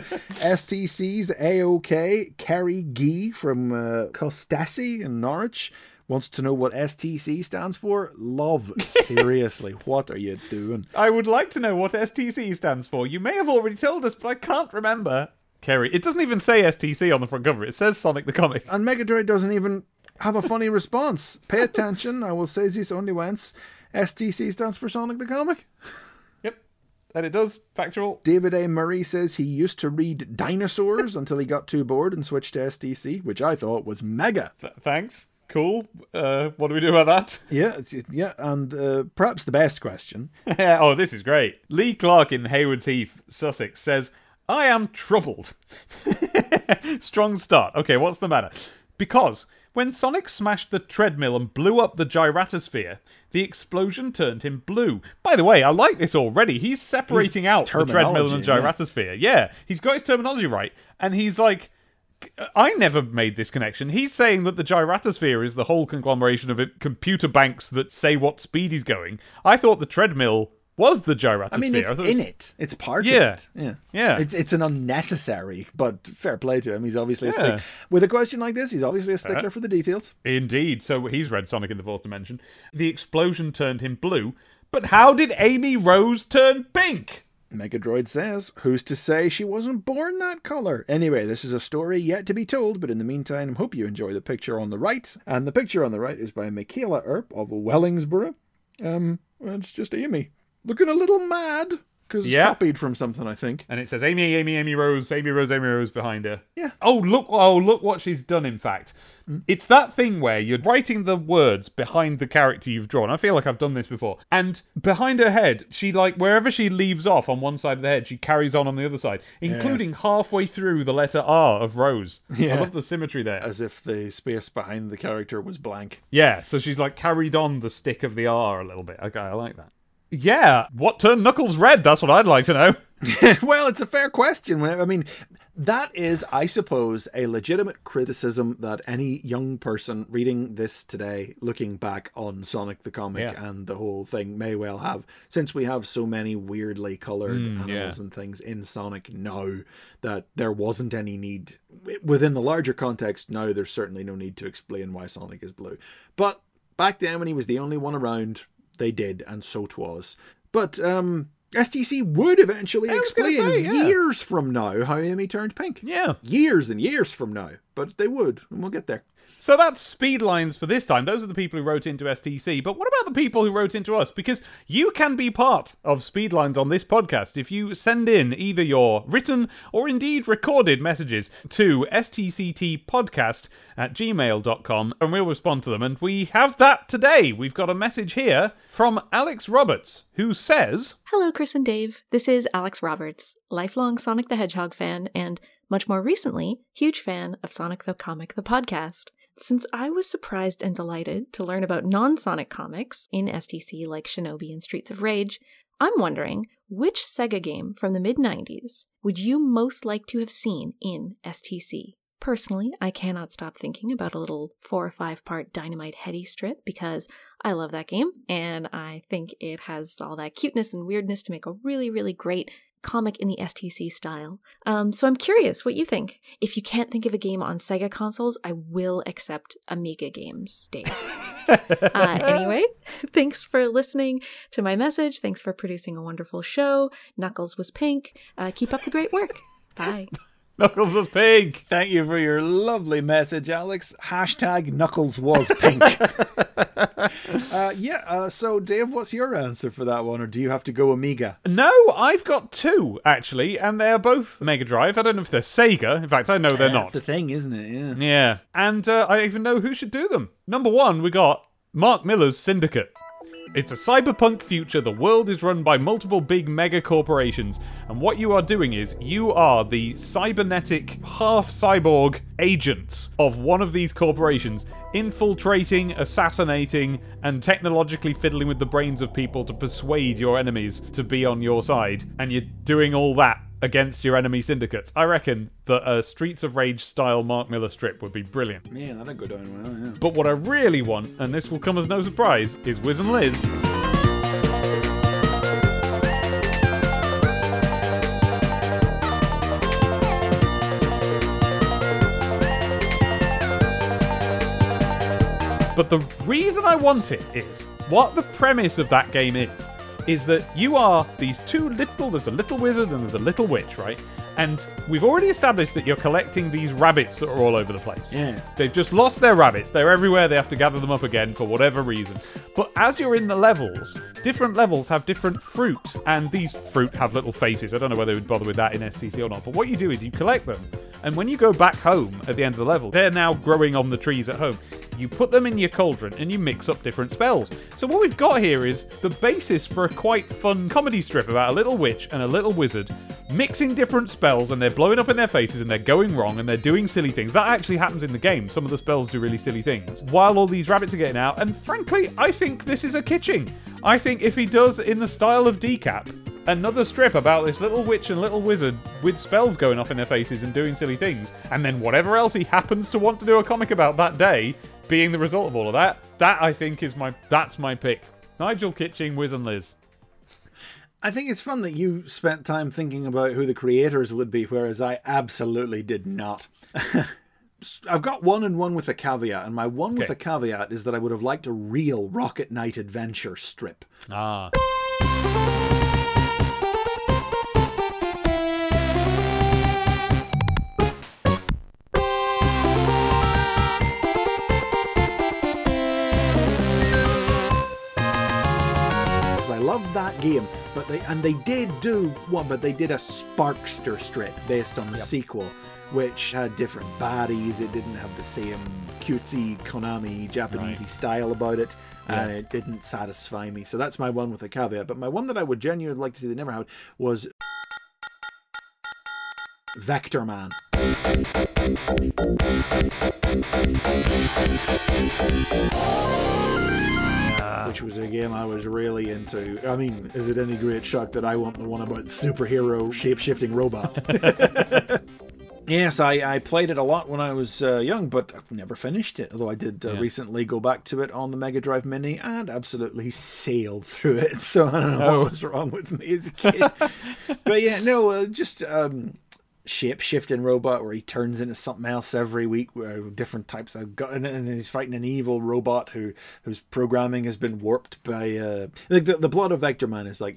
STC's AOK, Carrie Gee from uh, Costasi in Norwich wants to know what STC stands for. Love. <laughs> Seriously, what are you doing? I would like to know what STC stands for. You may have already told us, but I can't remember. Kerry, it doesn't even say STC on the front cover. It says Sonic the Comic. And Megadroid doesn't even have a funny response. Pay attention. I will say this only once. STC stands for Sonic the Comic. Yep. And it does. Factual. David A. Murray says he used to read dinosaurs <laughs> until he got too bored and switched to STC, which I thought was mega. Th- thanks. Cool. Uh, what do we do about that? Yeah, yeah, and uh, perhaps the best question. <laughs> oh, this is great. Lee Clark in Haywards Heath, Sussex says, I am troubled. <laughs> Strong start. Okay, what's the matter? Because when Sonic smashed the treadmill and blew up the gyratosphere, the explosion turned him blue. By the way, I like this already. He's separating out the treadmill and the terminology, yeah. Yeah, he's got his terminology right. And he's like, I never made this connection. He's saying that the gyratosphere is the whole conglomeration of computer banks that say what speed he's going. I thought the treadmill was the gyratosphere. I mean, it's thought in was- it. It's part Yeah. of it. Yeah, Yeah. It's it's an unnecessary, but fair play to him. He's obviously a Yeah. Stick with a question like this. He's obviously a uh, stickler for the details. Indeed. So he's read Sonic in the Fourth Dimension. The explosion turned him blue. But how did Amy Rose turn pink? Megadroid says, "Who's to say she wasn't born that color?" Anyway, this is a story yet to be told. But in the meantime, hope you enjoy the picture on the right. And the picture on the right is by Michaela Earp of Wellingborough. Um, it's just Amy looking a little mad because it's Yeah. copied from something, I think. And it says Amy, Amy, Amy Rose, Amy Rose, Amy Rose behind her. Yeah. Oh look! Oh look what she's done. In fact, mm. it's that thing where you're writing the words behind the character you've drawn. I feel like I've done this before. And behind her head, she like wherever she leaves off on one side of the head, she carries on on the other side, including halfway through the letter R of Rose. Yeah. I love the symmetry there. As if the space behind the character was blank. Yeah, so she's like carried on the stick of the R a little bit. Okay, I like that. Yeah, what turned Knuckles red? That's what I'd like to know. <laughs> well, it's a fair question. I mean, that is, I suppose, a legitimate criticism that any young person reading this today, looking back on Sonic the comic Yeah. and the whole thing, may well have, since we have so many weirdly colored Mm, animals yeah. and things in Sonic now, that there wasn't any need within the larger context. Now, there's certainly no need to explain why Sonic is blue, but back then when he was the only one around, they did, and so 'twas. But um, STC would eventually explain say, yeah. years from now how Amy turned pink. Yeah. Years and years from now. But they would, and we'll get there. So that's speed lines for this time. Those are the people who wrote into STC. But what about the people who wrote into us? Because you can be part of speed lines on this podcast if you send in either your written or indeed recorded messages to stctpodcast at gmail.com and we'll respond to them. And we have that today. We've got a message here from Alex Roberts who says. Hello, Chris and Dave. This is Alex Roberts, lifelong Sonic the Hedgehog fan, and much more recently, huge fan of Sonic the Comic, the podcast. Since I was surprised and delighted to learn about non Sonic comics in STC like Shinobi and Streets of Rage, I'm wondering which Sega game from the mid 90s would you most like to have seen in STC? Personally, I cannot stop thinking about a little four or five part Dynamite Headdy strip because I love that game and I think it has all that cuteness and weirdness to make a really, really great comic in the STC style. Um, so I'm curious what you think. If you can't think of a game on Sega consoles, I will accept Amiga games, Dave. <laughs> uh, anyway, thanks for listening to my message. Thanks for producing a wonderful show. Knuckles was pink. Uh, keep up the great work. Bye. <laughs> Knuckles was pink. Thank you for your lovely message, Alex. Hashtag Knuckles was pink. <laughs> uh, yeah, uh, so Dave, what's your answer for that one? Or do you have to go Amiga? No, I've got two, actually, and they're both Mega Drive. I don't know if they're Sega. In fact, I know they're That's not. That's the thing, isn't it? Yeah. Yeah, and uh, I even know who should do them. Number one, we got Mark Millar's Syndicate. It's a cyberpunk future. The world is run by multiple big mega corporations. And what you are doing is you are the cybernetic, half cyborg agents of one of these corporations, infiltrating, assassinating, and technologically fiddling with the brains of people to persuade your enemies to be on your side. And you're doing all that against your enemy syndicates. I reckon that a Streets of Rage style Mark Millar strip would be brilliant. Yeah, that'd go down well, yeah. But what I really want, and this will come as no surprise, is Wiz and Liz. But the reason I want it is what the premise of that game is. Is that you are these two little, there's a little wizard and there's a little witch, right? And we've already established that you're collecting these rabbits that are all over the place. Yeah. They've just lost their rabbits. They're everywhere. They have to gather them up again for whatever reason. But as you're in the levels, different levels have different fruit. And these fruit have little faces. I don't know whether they would bother with that in STC or not. But what you do is you collect them. And when you go back home at the end of the level, they're now growing on the trees at home. You put them in your cauldron and you mix up different spells. So what we've got here is the basis for a quite fun comedy strip about a little witch and a little wizard mixing different spells and they're blowing up in their faces and they're going wrong and they're doing silly things. That actually happens in the game. Some of the spells do really silly things. While all these rabbits are getting out, and frankly, I think this is a kitching. I think if he does in the style of Decap, another strip about this little witch and little wizard with spells going off in their faces and doing silly things, and then whatever else he happens to want to do a comic about that day being the result of all of that, that I think is my that's my pick. Nigel Kitching, Wiz and Liz. I think it's fun that you spent time thinking about who the creators would be, whereas I absolutely did not. <laughs> I've got one and one with a caveat, and my one with a caveat is that I would have liked a real Rocket Knight adventure strip. Ah. Loved that game, but they and they did do one, but they did a Sparkster strip based on the sequel, which had different baddies. It didn't have the same cutesy Konami Japanesey style about it. And it didn't satisfy me. So that's my one with a caveat. But my one that I would genuinely like to see they never had was Vector Man. Which was a game I was really into. I mean, is it any great shock that I want the one about superhero shape shifting robot? <laughs> yes, I, I played it a lot when I was uh, young, but I've never finished it. Although I did uh, Yeah. recently go back to it on the Mega Drive Mini and absolutely sailed through it. <laughs> So I don't know Oh. what was wrong with me as a kid. <laughs> but yeah, no, uh, just um, shape shifting robot where he turns into something else every week. Where different types of got, and, he's fighting an evil robot who whose programming has been warped by uh, like the the plot of Vector Man is like.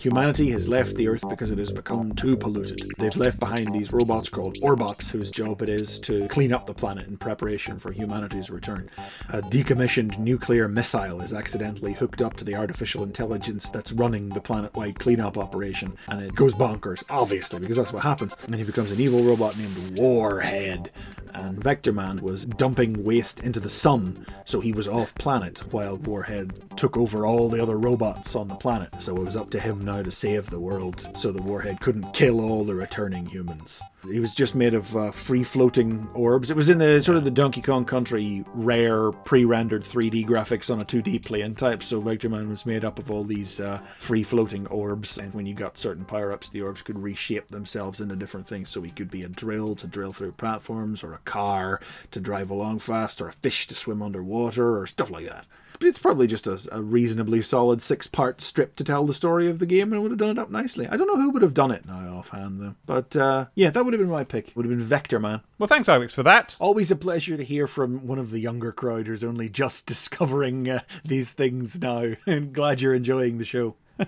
Humanity has left the Earth because it has become too polluted. They've left behind these robots called Orbots, whose job it is to clean up the planet in preparation for humanity's return. A decommissioned nuclear missile is accidentally hooked up to the artificial intelligence that's running the planet wide cleanup operation, and it goes bonkers, obviously, because that's what happens. And he becomes an evil robot named Warhead. And Vector Man was dumping waste into the sun, so he was off planet while Warhead took over all the other robots on the planet. So it was up to him now to save the world, so the Warhead couldn't kill all the returning humans. He was just made of uh, free floating orbs. It was in the sort of the Donkey Kong Country rare pre rendered 3D graphics on a 2D plane type. So Vector Man was made up of all these uh, free floating orbs. And when you got certain power ups, the orbs could reshape themselves into different things. So he could be a drill to drill through platforms, or a car to drive along fast, or a fish to swim underwater, or stuff like that. But it's probably just a, a reasonably solid six part strip to tell the story of the game and would have done it up nicely. I don't know who would have done it now offhand though. But uh, yeah, that would have been my pick. Would have been Vector Man. Well, thanks, Alex, for that. Always a pleasure to hear from one of the younger crowd who's only just <laughs> discovering uh, these things now. <laughs> And glad you're enjoying the show. <laughs>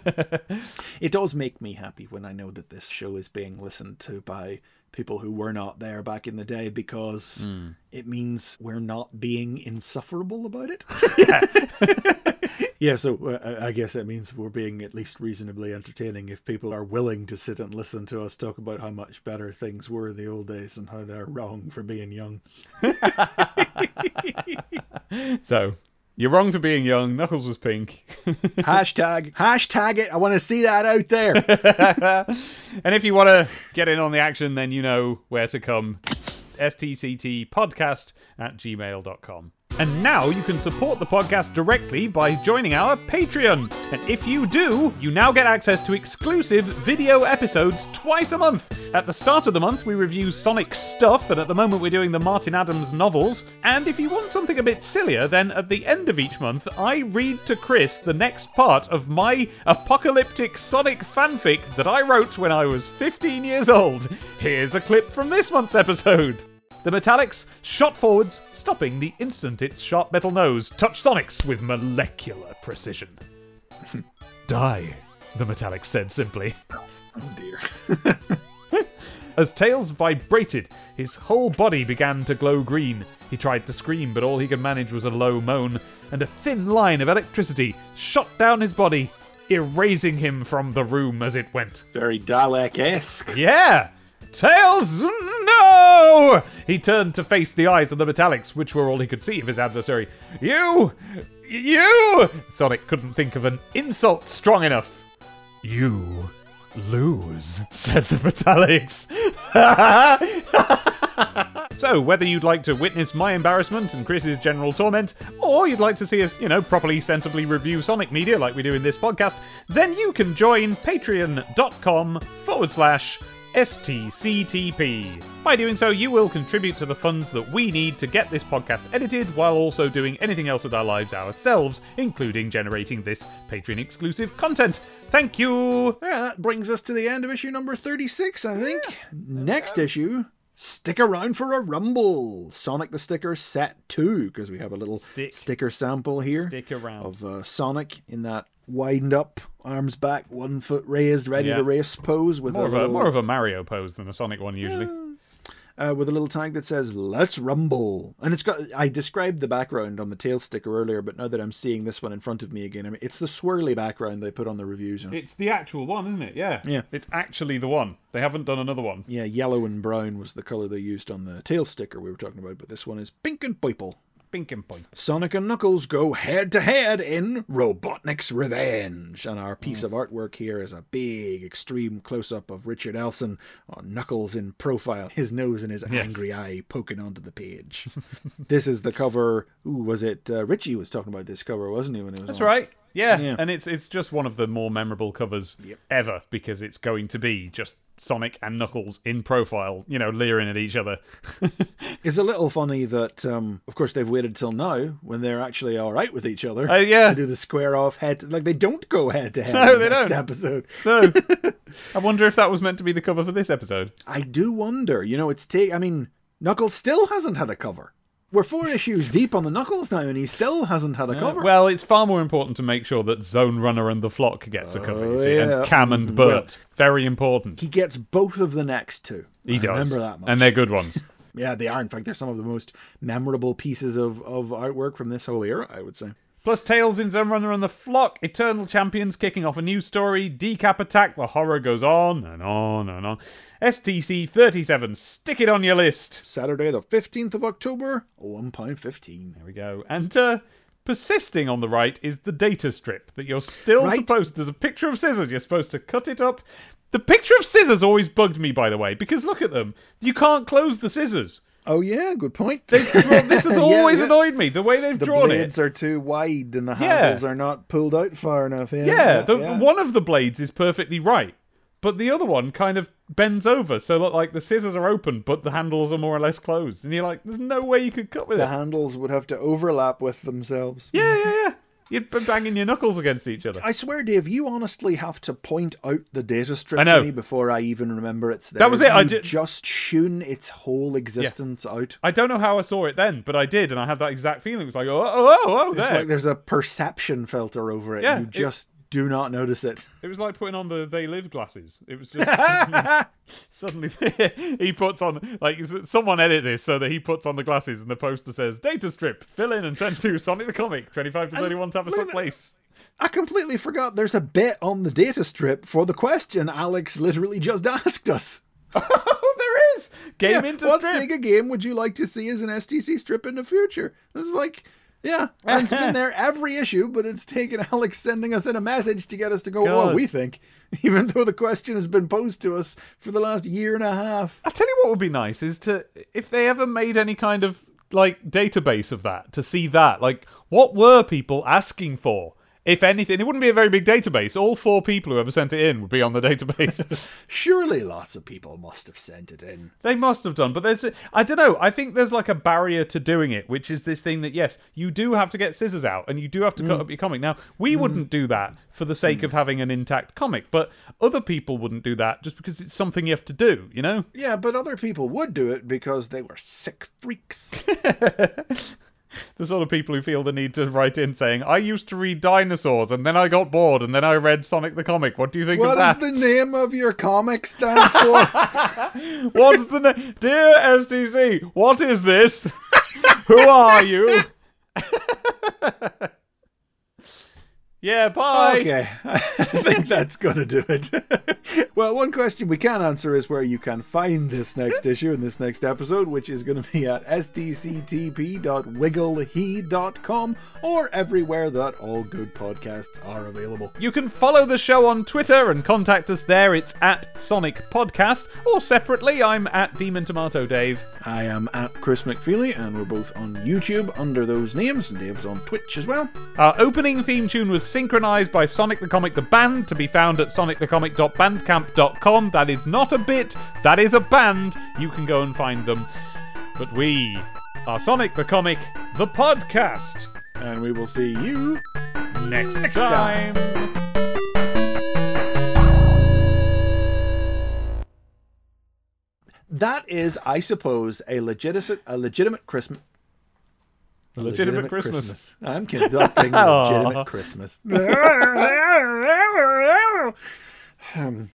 it does make me happy when I know that this show is being listened to by people who were not there back in the day because it means we're not being insufferable about it. <laughs> <laughs> Yeah, so uh, I guess that means we're being at least reasonably entertaining if people are willing to sit and listen to us talk about how much better things were in the old days and how they're wrong for being young. <laughs> So, You're wrong for being young. Knuckles was pink. <laughs> hashtag, hashtag it. I want to see that out there. <laughs> and if you want to get in on the action, then you know where to come. stctpodcast at gmail.com. And now you can support the podcast directly by joining our Patreon. And if you do, you now get access to exclusive video episodes twice a month. At the start of the month, we review Sonic stuff, and at the moment, we're doing the Martin Adams novels. And if you want something a bit sillier, then at the end of each month, I read to Chris the next part of my apocalyptic Sonic fanfic that I wrote when I was 15 years old. Here's a clip from this month's episode. The Metallics shot forwards, stopping the instant its sharp metal nose touched Sonic's with molecular precision. <laughs> Die, the Metallics said simply. oh dear. <laughs> As Tails vibrated, his whole body began to glow green. He tried to scream, but all he could manage was a low moan, and a thin line of electricity shot down his body, erasing him from the room as it went. Very Dalek esque. Yeah! Tails, no! He turned to face the eyes of the Metallics, which were all he could see of his adversary. You! You! Sonic couldn't think of an insult strong enough. You lose, <laughs> said the Metallics. <laughs> so, whether you'd like to witness my embarrassment and Chris's general torment, or you'd like to see us, you know, properly, sensibly review Sonic media like we do in this podcast, then you can join patreon.com forward slash STCTP. By doing so, you will contribute to the funds that we need to get this podcast edited while also doing anything else with our lives ourselves, including generating this Patreon exclusive content. Thank you! Yeah, that brings us to the end of issue number 36, I think. Next issue. Stick around for a rumble. Sonic the Sticker set 2, because we have a little Stick. sticker sample here Stick around. of uh, Sonic in that widened up, arms back, one foot raised, ready Yeah. to race pose with More a of a little, more of a Mario pose than a Sonic one usually. uh, with a little tag that says "Let's rumble," and it's got. I described the background on the tail sticker earlier, but now that I'm seeing this one in front of me again, I mean, it's the swirly background they put on the reviews. And, It's the actual one, isn't it? Yeah. Yeah. It's actually the one. They haven't done another one. yeah, yellow and brown was the color they used on the tail sticker we were talking about, but this one is pink and purple. Pink and point. Sonic and Knuckles go head to head in Robotnik's Revenge. And our piece of artwork here is a big, extreme close up of Richard Elson on Knuckles in profile, his nose and his Yes. angry eye poking onto the page. <laughs> this is the cover. Ooh, was it? Uh, Richie was talking about this cover, wasn't he? When it was That's on? right. Yeah. Yeah. and it's it's just one of the more memorable covers ever because it's going to be just Sonic and Knuckles in profile, you know, leering at each other. <laughs> It's a little funny that, um, of course, they've waited till now when they're actually all right with each other. Oh, yeah. To do the square off head. Like they don't go head to head. No, in the they next don't. episode. No. <laughs> I wonder if that was meant to be the cover for this episode. I do wonder. You know, it's take. I mean, Knuckles still hasn't had a cover. We're four issues deep on the Knuckles now, and he still hasn't had a cover. Well, it's far more important to make sure that Zone Runner and the Flock gets a cover, you Oh, see, yeah. and Cam and Bert. Very important. he gets both of the next two. He I does. Remember that much. And they're good ones. <laughs> <laughs> yeah, they are. In fact, they're some of the most memorable pieces of, of artwork from this whole era. I would say. Plus Tails in Zone Runner and the Flock, Eternal Champions kicking off a new story, Decap Attack, the horror goes on and on and on. STC 37, stick it on your list. Saturday, the fifteenth of October, 1.15. There we go. And uh, persisting on the right is the data strip that you're still Right. supposed. There's a picture of scissors. You're supposed to cut it up. The picture of scissors always bugged me, by the way, because look at them. You can't close the scissors. Oh yeah, good point. Drawn, this has <laughs> Yeah, always yeah. annoyed me. The way they've The drawn blades it. are too wide, and the Yeah. handles are not pulled out far enough. Yeah, Yeah, the, yeah. one of the blades is perfectly right, but the other one kind of bends over so that like the scissors are open, but the handles are more or less closed, and you're like, "There's no way you could cut with the it." The handles would have to overlap with themselves. Yeah, yeah, yeah. You'd be banging your knuckles against each other. I swear, Dave, you honestly have to point out the data strip to me before I even remember it's there. That was it, I You ju- just tune its whole existence out. I don't know how I saw it then, but I did, and I had that exact feeling. It was like, oh, oh, oh, oh, It's like there's a perception filter over it. Yeah, you just do not notice it. It was like putting on the They Live glasses. It was just <laughs> <laughs> suddenly, suddenly <laughs> he puts on like someone edit this so that he puts on the glasses and the poster says data strip fill in and send to Sonic the Comic twenty five to thirty one Tavistock Place. I completely forgot there's a bit on the data strip for the question Alex literally just asked us. Oh, there is game Yeah, into what strip. Sega game would you like to see as an STC strip in the future? It's like Yeah, <laughs> and it's been there every issue, but it's taken Alex sending us in a message to get us to go, oh, we think, <laughs> even though the question has been posed to us for the last year and a half. I'll tell you what would be nice is to if they ever made any kind of like database of that to see that like what were people asking for if anything it wouldn't be a very big database. All four people who ever sent it in would be on the database. <laughs> <laughs> Surely lots of people must have sent it in. they must have done but there's i don't know i think there's like a barrier to doing it which is this thing that yes you do have to get scissors out and you do have to cut mm. up your comic. Now we mm. wouldn't do that for the sake mm. of having an intact comic but other people wouldn't do that just because it's something you have to do you know? Yeah, but other people would do it because they were sick freaks. <laughs> the sort of people who feel the need to write in saying, I used to read dinosaurs and then I got bored and then I read Sonic the Comic. What do you think What of does the name of your comic stand for? <laughs> What's the name? Dear STC, what is this? <laughs> who are you? <laughs> yeah, bye. okay, <laughs> I think that's gonna do it. <laughs> well, one question we can answer is where you can find this next issue and this next episode, which is going to be at stctp.wigglehe.com or everywhere that all good podcasts are available. You can follow the show on Twitter and contact us there. It's at Sonic Podcast, or separately, I'm at Demon Tomato Dave. I am at Chris McFeely, and we're both on YouTube under those names, and Dave's on Twitch as well. Our opening theme tune was synchronized by Sonic the Comic the Band to be found at sonicthecomic.bandcamp.com. That is not a bit, that is a band. You can go and find them. But we are Sonic the Comic, the podcast. And we will see you Next, Next time. That is, I suppose, a legitimate a legitimate Christmas. A legitimate Christmas. I'm conducting a legitimate <laughs> Christmas. <laughs> <laughs> um,